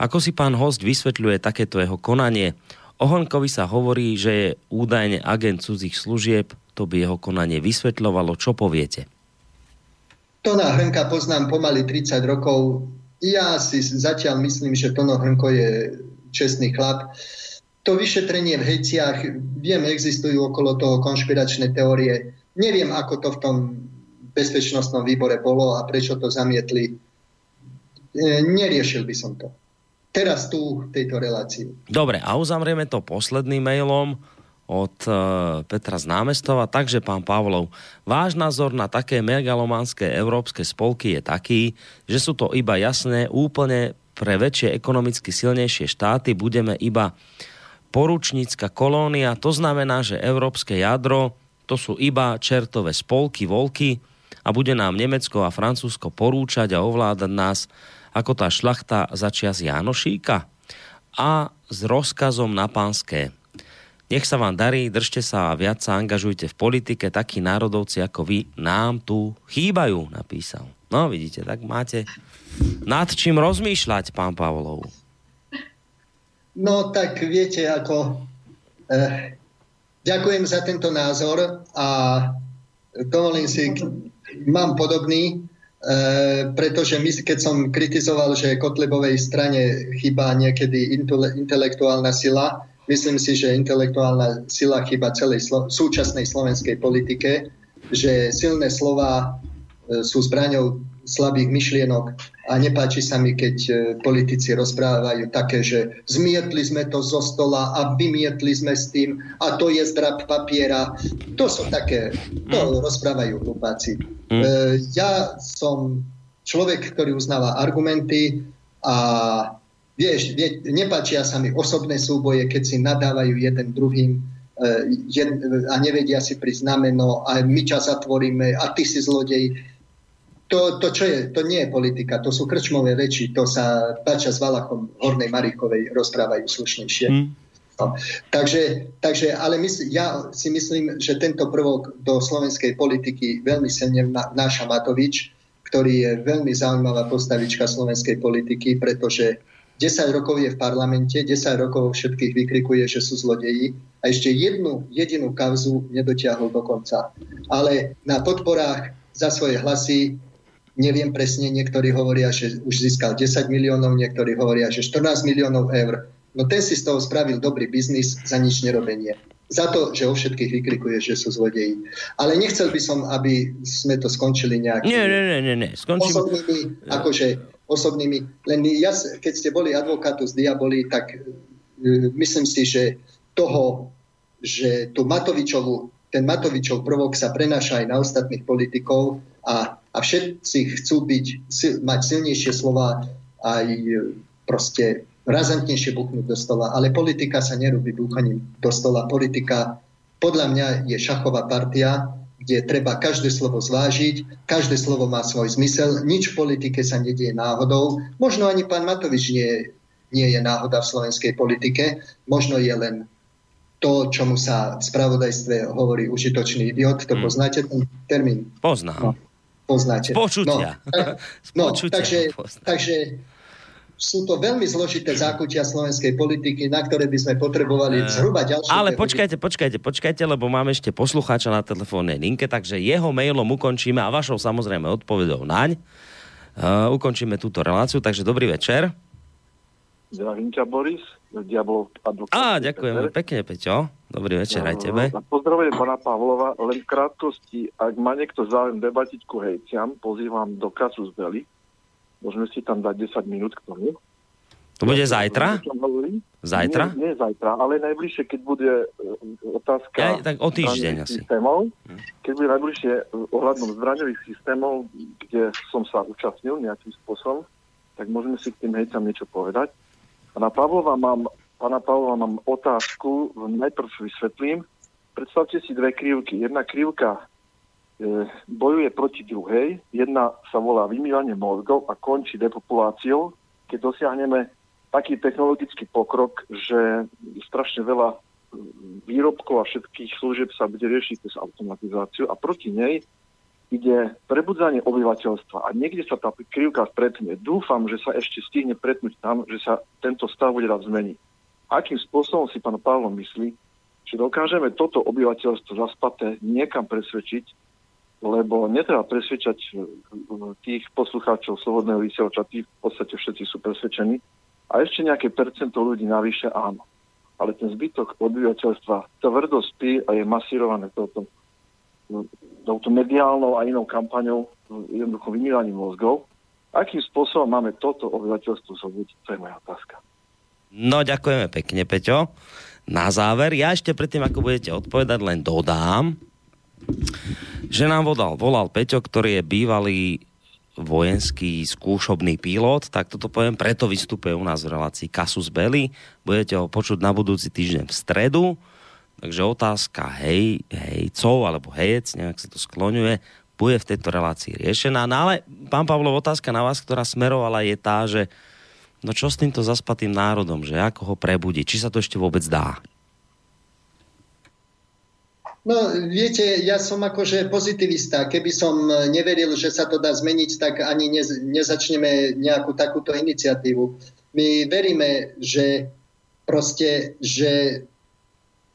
Ako si pán host vysvetľuje takéto jeho konanie? O Honkovi sa hovorí, že je údajne agent cudzích služieb, to by jeho konanie vysvetľovalo. Čo poviete? Tona Hrnka poznám pomaly 30 rokov. Ja si zatiaľ myslím, že Tono Hrnko je čestný chlap. To vyšetrenie v hejciach, viem, existujú okolo toho konšpiračné teórie. Neviem, ako to v tom bezpečnostnom výbore bolo a prečo to zamietli. E, neriešil by som to. Teraz tu, v tejto relácii. Dobre, a uzamrieme to posledným mailom od e, Petra z námestova. Takže, pán Pavlov, váš názor na také megalománske európske spolky je taký, že sú to iba jasné, úplne pre väčšie ekonomicky silnejšie štáty budeme iba poručnícka kolónia. To znamená, že európske jadro to sú iba čertové spolky, volky a bude nám Nemecko a Francúzsko porúčať a ovládať nás ako tá šlachta začias Jánošíka a s rozkazom na pánske nech sa vám darí, držte sa a viac sa angažujte v politike. Takí národovci ako vy nám tu chýbajú, napísal. No vidíte, tak máte nad čím rozmýšľať, pán Pavlov. No tak viete, ako... Eh, ďakujem za tento názor a dovolím si, mám podobný, eh, pretože my, keď som kritizoval, že Kotlebovej strane chýba niekedy intelektuálna sila, Myslím si, že intelektuálna sila chyba celej slo- súčasnej slovenskej politike, že silné slova e, sú zbraňou slabých myšlienok a nepáči sa mi, keď e, politici rozprávajú také, že zmietli sme to zo stola a vymietli sme s tým a to je zdrab papiera. To sú také, to mm. rozprávajú hlupáci. Mm. E, ja som človek, ktorý uznáva argumenty a Vieš, vie, nepáčia sa mi osobné súboje, keď si nadávajú jeden druhým uh, jed, a nevedia si pri znameno a my ťa zatvoríme a ty si zlodej. To, to, čo je, to nie je politika, to sú krčmové reči, to sa Pača s Valachom Hornej Marichovej rozprávajú slušnejšie. Mm. No. Takže, takže, ale mysl, ja si myslím, že tento prvok do slovenskej politiky veľmi silne vnáša Matovič, ktorý je veľmi zaujímavá postavička slovenskej politiky, pretože 10 rokov je v parlamente, 10 rokov všetkých vykrikuje, že sú zlodeji a ešte jednu jedinú kauzu nedotiahol do konca. Ale na podporách za svoje hlasy neviem presne, niektorí hovoria, že už získal 10 miliónov, niektorí hovoria, že 14 miliónov eur. No ten si z toho spravil dobrý biznis za nič nerobenie. Za to, že o všetkých vykrikuje, že sú zlodeji. Ale nechcel by som, aby sme to skončili nejakými nie, nie, nie, nie. Skončím... osobnými, akože osobnými. Len ja, keď ste boli advokátu z Diaboli, tak uh, myslím si, že toho, že tu Matovičovu, ten Matovičov prvok sa prenáša aj na ostatných politikov a, a všetci chcú byť, mať silnejšie slova aj e, proste razantnejšie buchnúť do stola. Ale politika sa nerobí búchaním do stola. Politika podľa mňa je šachová partia, kde treba každé slovo zvážiť, každé slovo má svoj zmysel, nič v politike sa nedieje náhodou. Možno ani pán Matovič nie, nie je náhoda v slovenskej politike, možno je len to, čomu sa v spravodajstve hovorí užitočný idiot. To hmm. poznáte ten termín? Poznám. No, poznáte. Počutia. No, tak, no, takže, takže sú to veľmi zložité zákutia slovenskej politiky, na ktoré by sme potrebovali eh, zhruba ďalšie... Ale počkajte, počkajte, počkajte, lebo máme ešte poslucháča na telefónnej linke, takže jeho mailom ukončíme a vašou samozrejme odpovedou naň. Uh, ukončíme túto reláciu, takže dobrý večer. Zdravím ťa, Boris. Diablov advokát. Á, ďakujem pekne, Peťo. Dobrý večer aj tebe. Pozdravujem pana Pavlova. Len v krátkosti, ak má niekto záujem debatiť ku hejciam, pozývam do Kasus Belli Môžeme si tam dať 10 minút k tomu. To bude zajtra? Zajtra? Nie, nie zajtra, ale najbližšie, keď bude e, otázka... Ja, tak o týždeň asi. Systémov, keď bude najbližšie ohľadom zbraňových systémov, kde som sa účastnil nejakým spôsobom, tak môžeme si k tým hejcam niečo povedať. Pana Pavlova mám, pana Pavlova mám otázku, najprv vysvetlím. Predstavte si dve krivky. Jedna krivka bojuje proti druhej. Jedna sa volá vymývanie mozgov a končí depopuláciou, keď dosiahneme taký technologický pokrok, že strašne veľa výrobkov a všetkých služieb sa bude riešiť cez automatizáciu a proti nej ide prebudzanie obyvateľstva a niekde sa tá krivka pretne. Dúfam, že sa ešte stihne pretnúť tam, že sa tento stav bude raz zmeniť. Akým spôsobom si pán Pavlo myslí, že dokážeme toto obyvateľstvo zaspaté niekam presvedčiť, lebo netreba presvedčať e, tých poslucháčov Slobodného vysielača, tí v podstate všetci sú presvedčení. A ešte nejaké percento ľudí navyše áno. Ale ten zbytok obyvateľstva tvrdo spí a je masírované touto, touto mediálnou a inou kampaňou, jednoducho vymývaním mozgov. Akým spôsobom máme toto obyvateľstvo zobúdiť? To je moja otázka. No, ďakujeme pekne, Peťo. Na záver, ja ešte predtým, ako budete odpovedať, len dodám, že nám volal, volal Peťo, ktorý je bývalý vojenský skúšobný pilot, tak toto poviem, preto vystupuje u nás v relácii Kasus Belli. Budete ho počuť na budúci týždeň v stredu. Takže otázka hej, hejcov alebo hejec, nejak sa to skloňuje, bude v tejto relácii riešená. No ale, pán Pavlov, otázka na vás, ktorá smerovala, je tá, že no čo s týmto zaspatým národom, že ako ho prebudí, či sa to ešte vôbec dá? No, viete, ja som akože pozitivista. Keby som neveril, že sa to dá zmeniť, tak ani ne, nezačneme nejakú takúto iniciatívu. My veríme, že proste, že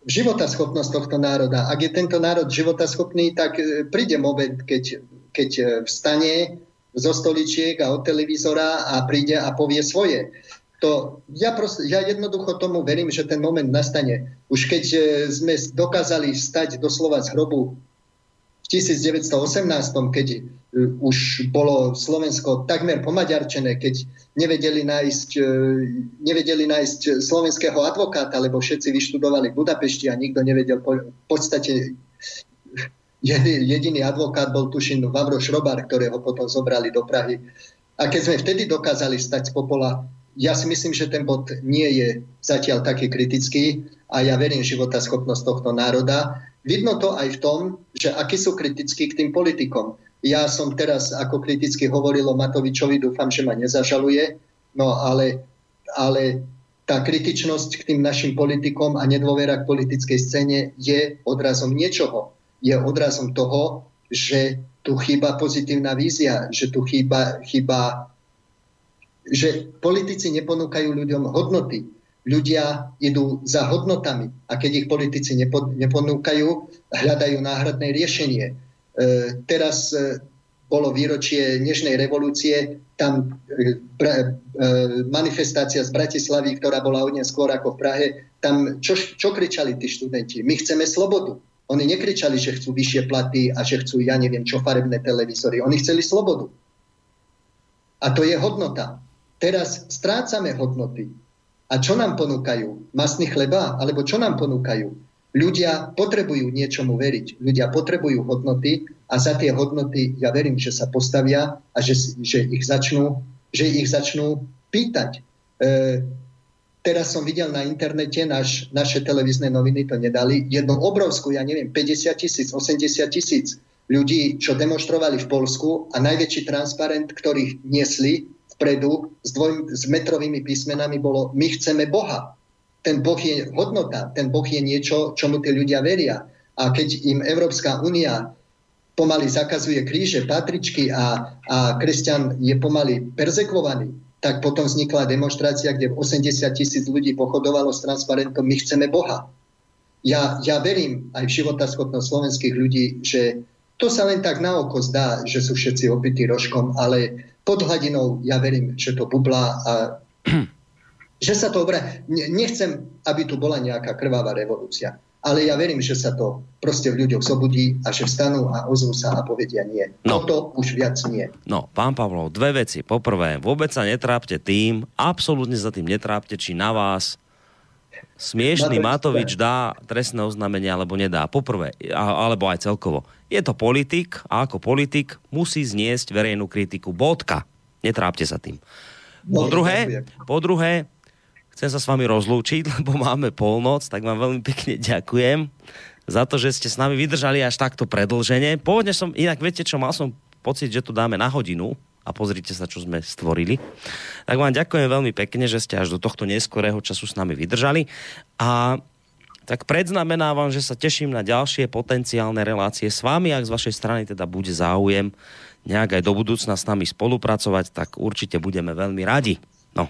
životaschopnosť tohto národa, ak je tento národ životaschopný, tak e, príde moment, keď, keď e, vstane zo stoličiek a od televízora a príde a povie svoje to, ja, proste, ja jednoducho tomu verím, že ten moment nastane. Už keď e, sme dokázali stať doslova z hrobu v 1918, keď e, už bolo Slovensko takmer pomaďarčené, keď nevedeli nájsť, e, nevedeli nájsť slovenského advokáta, lebo všetci vyštudovali v Budapešti a nikto nevedel v podstate jediný advokát bol tuším Vavro Šrobár, ktorého potom zobrali do Prahy. A keď sme vtedy dokázali stať z popola ja si myslím, že ten bod nie je zatiaľ taký kritický a ja verím života schopnosť tohto národa. Vidno to aj v tom, že akí sú kritickí k tým politikom. Ja som teraz ako kriticky hovoril o Matovičovi, dúfam, že ma nezažaluje, no ale, ale tá kritičnosť k tým našim politikom a nedôvera k politickej scéne je odrazom niečoho. Je odrazom toho, že tu chýba pozitívna vízia, že tu chýba, chýba že politici neponúkajú ľuďom hodnoty. Ľudia idú za hodnotami a keď ich politici neponúkajú, hľadajú náhradné riešenie. E, teraz e, bolo výročie Nežnej revolúcie, tam e, manifestácia z Bratislavy, ktorá bola o skôr ako v Prahe, tam čo, čo kričali tí študenti? My chceme slobodu. Oni nekričali, že chcú vyššie platy a že chcú, ja neviem čo, farebné televízory. Oni chceli slobodu. A to je hodnota. Teraz strácame hodnoty. A čo nám ponúkajú? Masný chleba? Alebo čo nám ponúkajú? Ľudia potrebujú niečomu veriť. Ľudia potrebujú hodnoty a za tie hodnoty ja verím, že sa postavia a že, že, ich, začnú, že ich začnú pýtať. E, teraz som videl na internete, naš, naše televízne noviny to nedali, jednu obrovskú, ja neviem, 50 tisíc, 80 tisíc ľudí, čo demonstrovali v Polsku a najväčší transparent, ktorých niesli vpredu s, dvoj, s metrovými písmenami bolo my chceme Boha. Ten Boh je hodnota, ten Boh je niečo, čomu tí ľudia veria. A keď im Európska únia pomaly zakazuje kríže, patričky a, a kresťan je pomaly perzekvovaný, tak potom vznikla demonstrácia, kde 80 tisíc ľudí pochodovalo s transparentom My chceme Boha. Ja, ja verím aj v životaschopnosť slovenských ľudí, že to sa len tak na oko zdá, že sú všetci opití rožkom, ale pod hladinou ja verím, že to bublá a že sa to obra... Nechcem, aby tu bola nejaká krvavá revolúcia ale ja verím, že sa to proste v ľuďoch zobudí a že vstanú a ozvú sa a povedia nie. No. Toto už viac nie. No, pán Pavlov, dve veci. Poprvé, vôbec sa netrápte tým, absolútne sa tým netrápte, či na vás smiešný Matovič, dá trestné oznámenie alebo nedá. Poprvé, alebo aj celkovo. Je to politik a ako politik musí zniesť verejnú kritiku. Bodka. Netrápte sa tým. Po no, druhé, po druhé, chcem sa s vami rozlúčiť, lebo máme polnoc, tak vám veľmi pekne ďakujem za to, že ste s nami vydržali až takto predlženie. Pôvodne som, inak viete čo, mal som pocit, že to dáme na hodinu a pozrite sa, čo sme stvorili. Tak vám ďakujem veľmi pekne, že ste až do tohto neskorého času s nami vydržali a tak predznamenávam, že sa teším na ďalšie potenciálne relácie s vami, ak z vašej strany teda bude záujem nejak aj do budúcna s nami spolupracovať, tak určite budeme veľmi radi. No.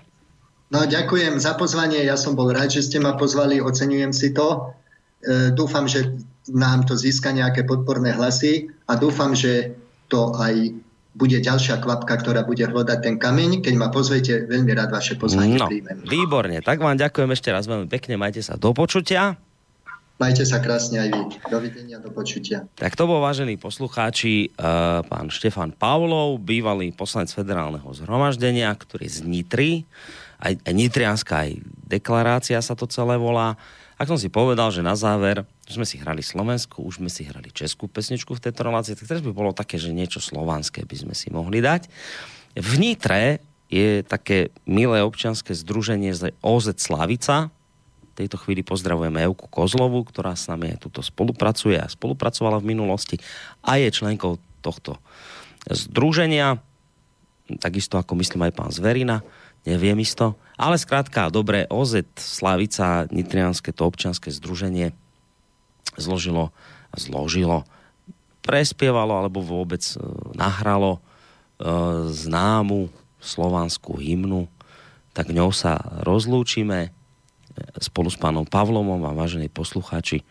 No ďakujem za pozvanie, ja som bol rád, že ste ma pozvali, oceňujem si to. E, dúfam, že nám to získa nejaké podporné hlasy a dúfam, že to aj bude ďalšia kvapka, ktorá bude hľadať ten kameň. Keď ma pozvete, veľmi rád vaše pozvanie no, príjmem. Výborne, tak vám ďakujem ešte raz veľmi pekne, majte sa do počutia. Majte sa krásne aj vy. Dovidenia, do počutia. Tak to bol, vážení poslucháči, uh, pán Štefan Pavlov, bývalý poslanec federálneho zhromaždenia, ktorý z Nitry aj, aj nitrianská aj deklarácia sa to celé volá. Ak som si povedal, že na záver, sme si hrali Slovensku, už sme si hrali Českú pesničku v tejto relácii, tak teraz by bolo také, že niečo slovanské by sme si mohli dať. V Nitre je také milé občianske združenie OZ Slavica. V tejto chvíli pozdravujeme Evku Kozlovu, ktorá s nami tuto spolupracuje a spolupracovala v minulosti a je členkou tohto združenia. Takisto ako myslím aj pán Zverina neviem isto. Ale skrátka, dobre, OZ Slavica, Nitrianské to občanské združenie zložilo, zložilo, prespievalo alebo vôbec e, nahralo e, známu slovanskú hymnu, tak ňou sa rozlúčime e, spolu s pánom Pavlomom a vážení poslucháči.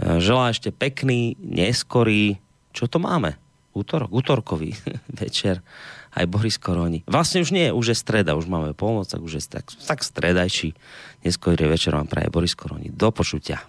Želá ešte pekný, neskorý, čo to máme? Útorok, útorkový večer aj Boris Koroni. Vlastne už nie, už je streda, už máme polnoc, tak už je tak, tak stredajší. Neskôr večer vám praje Boris Koroni. Do počutia.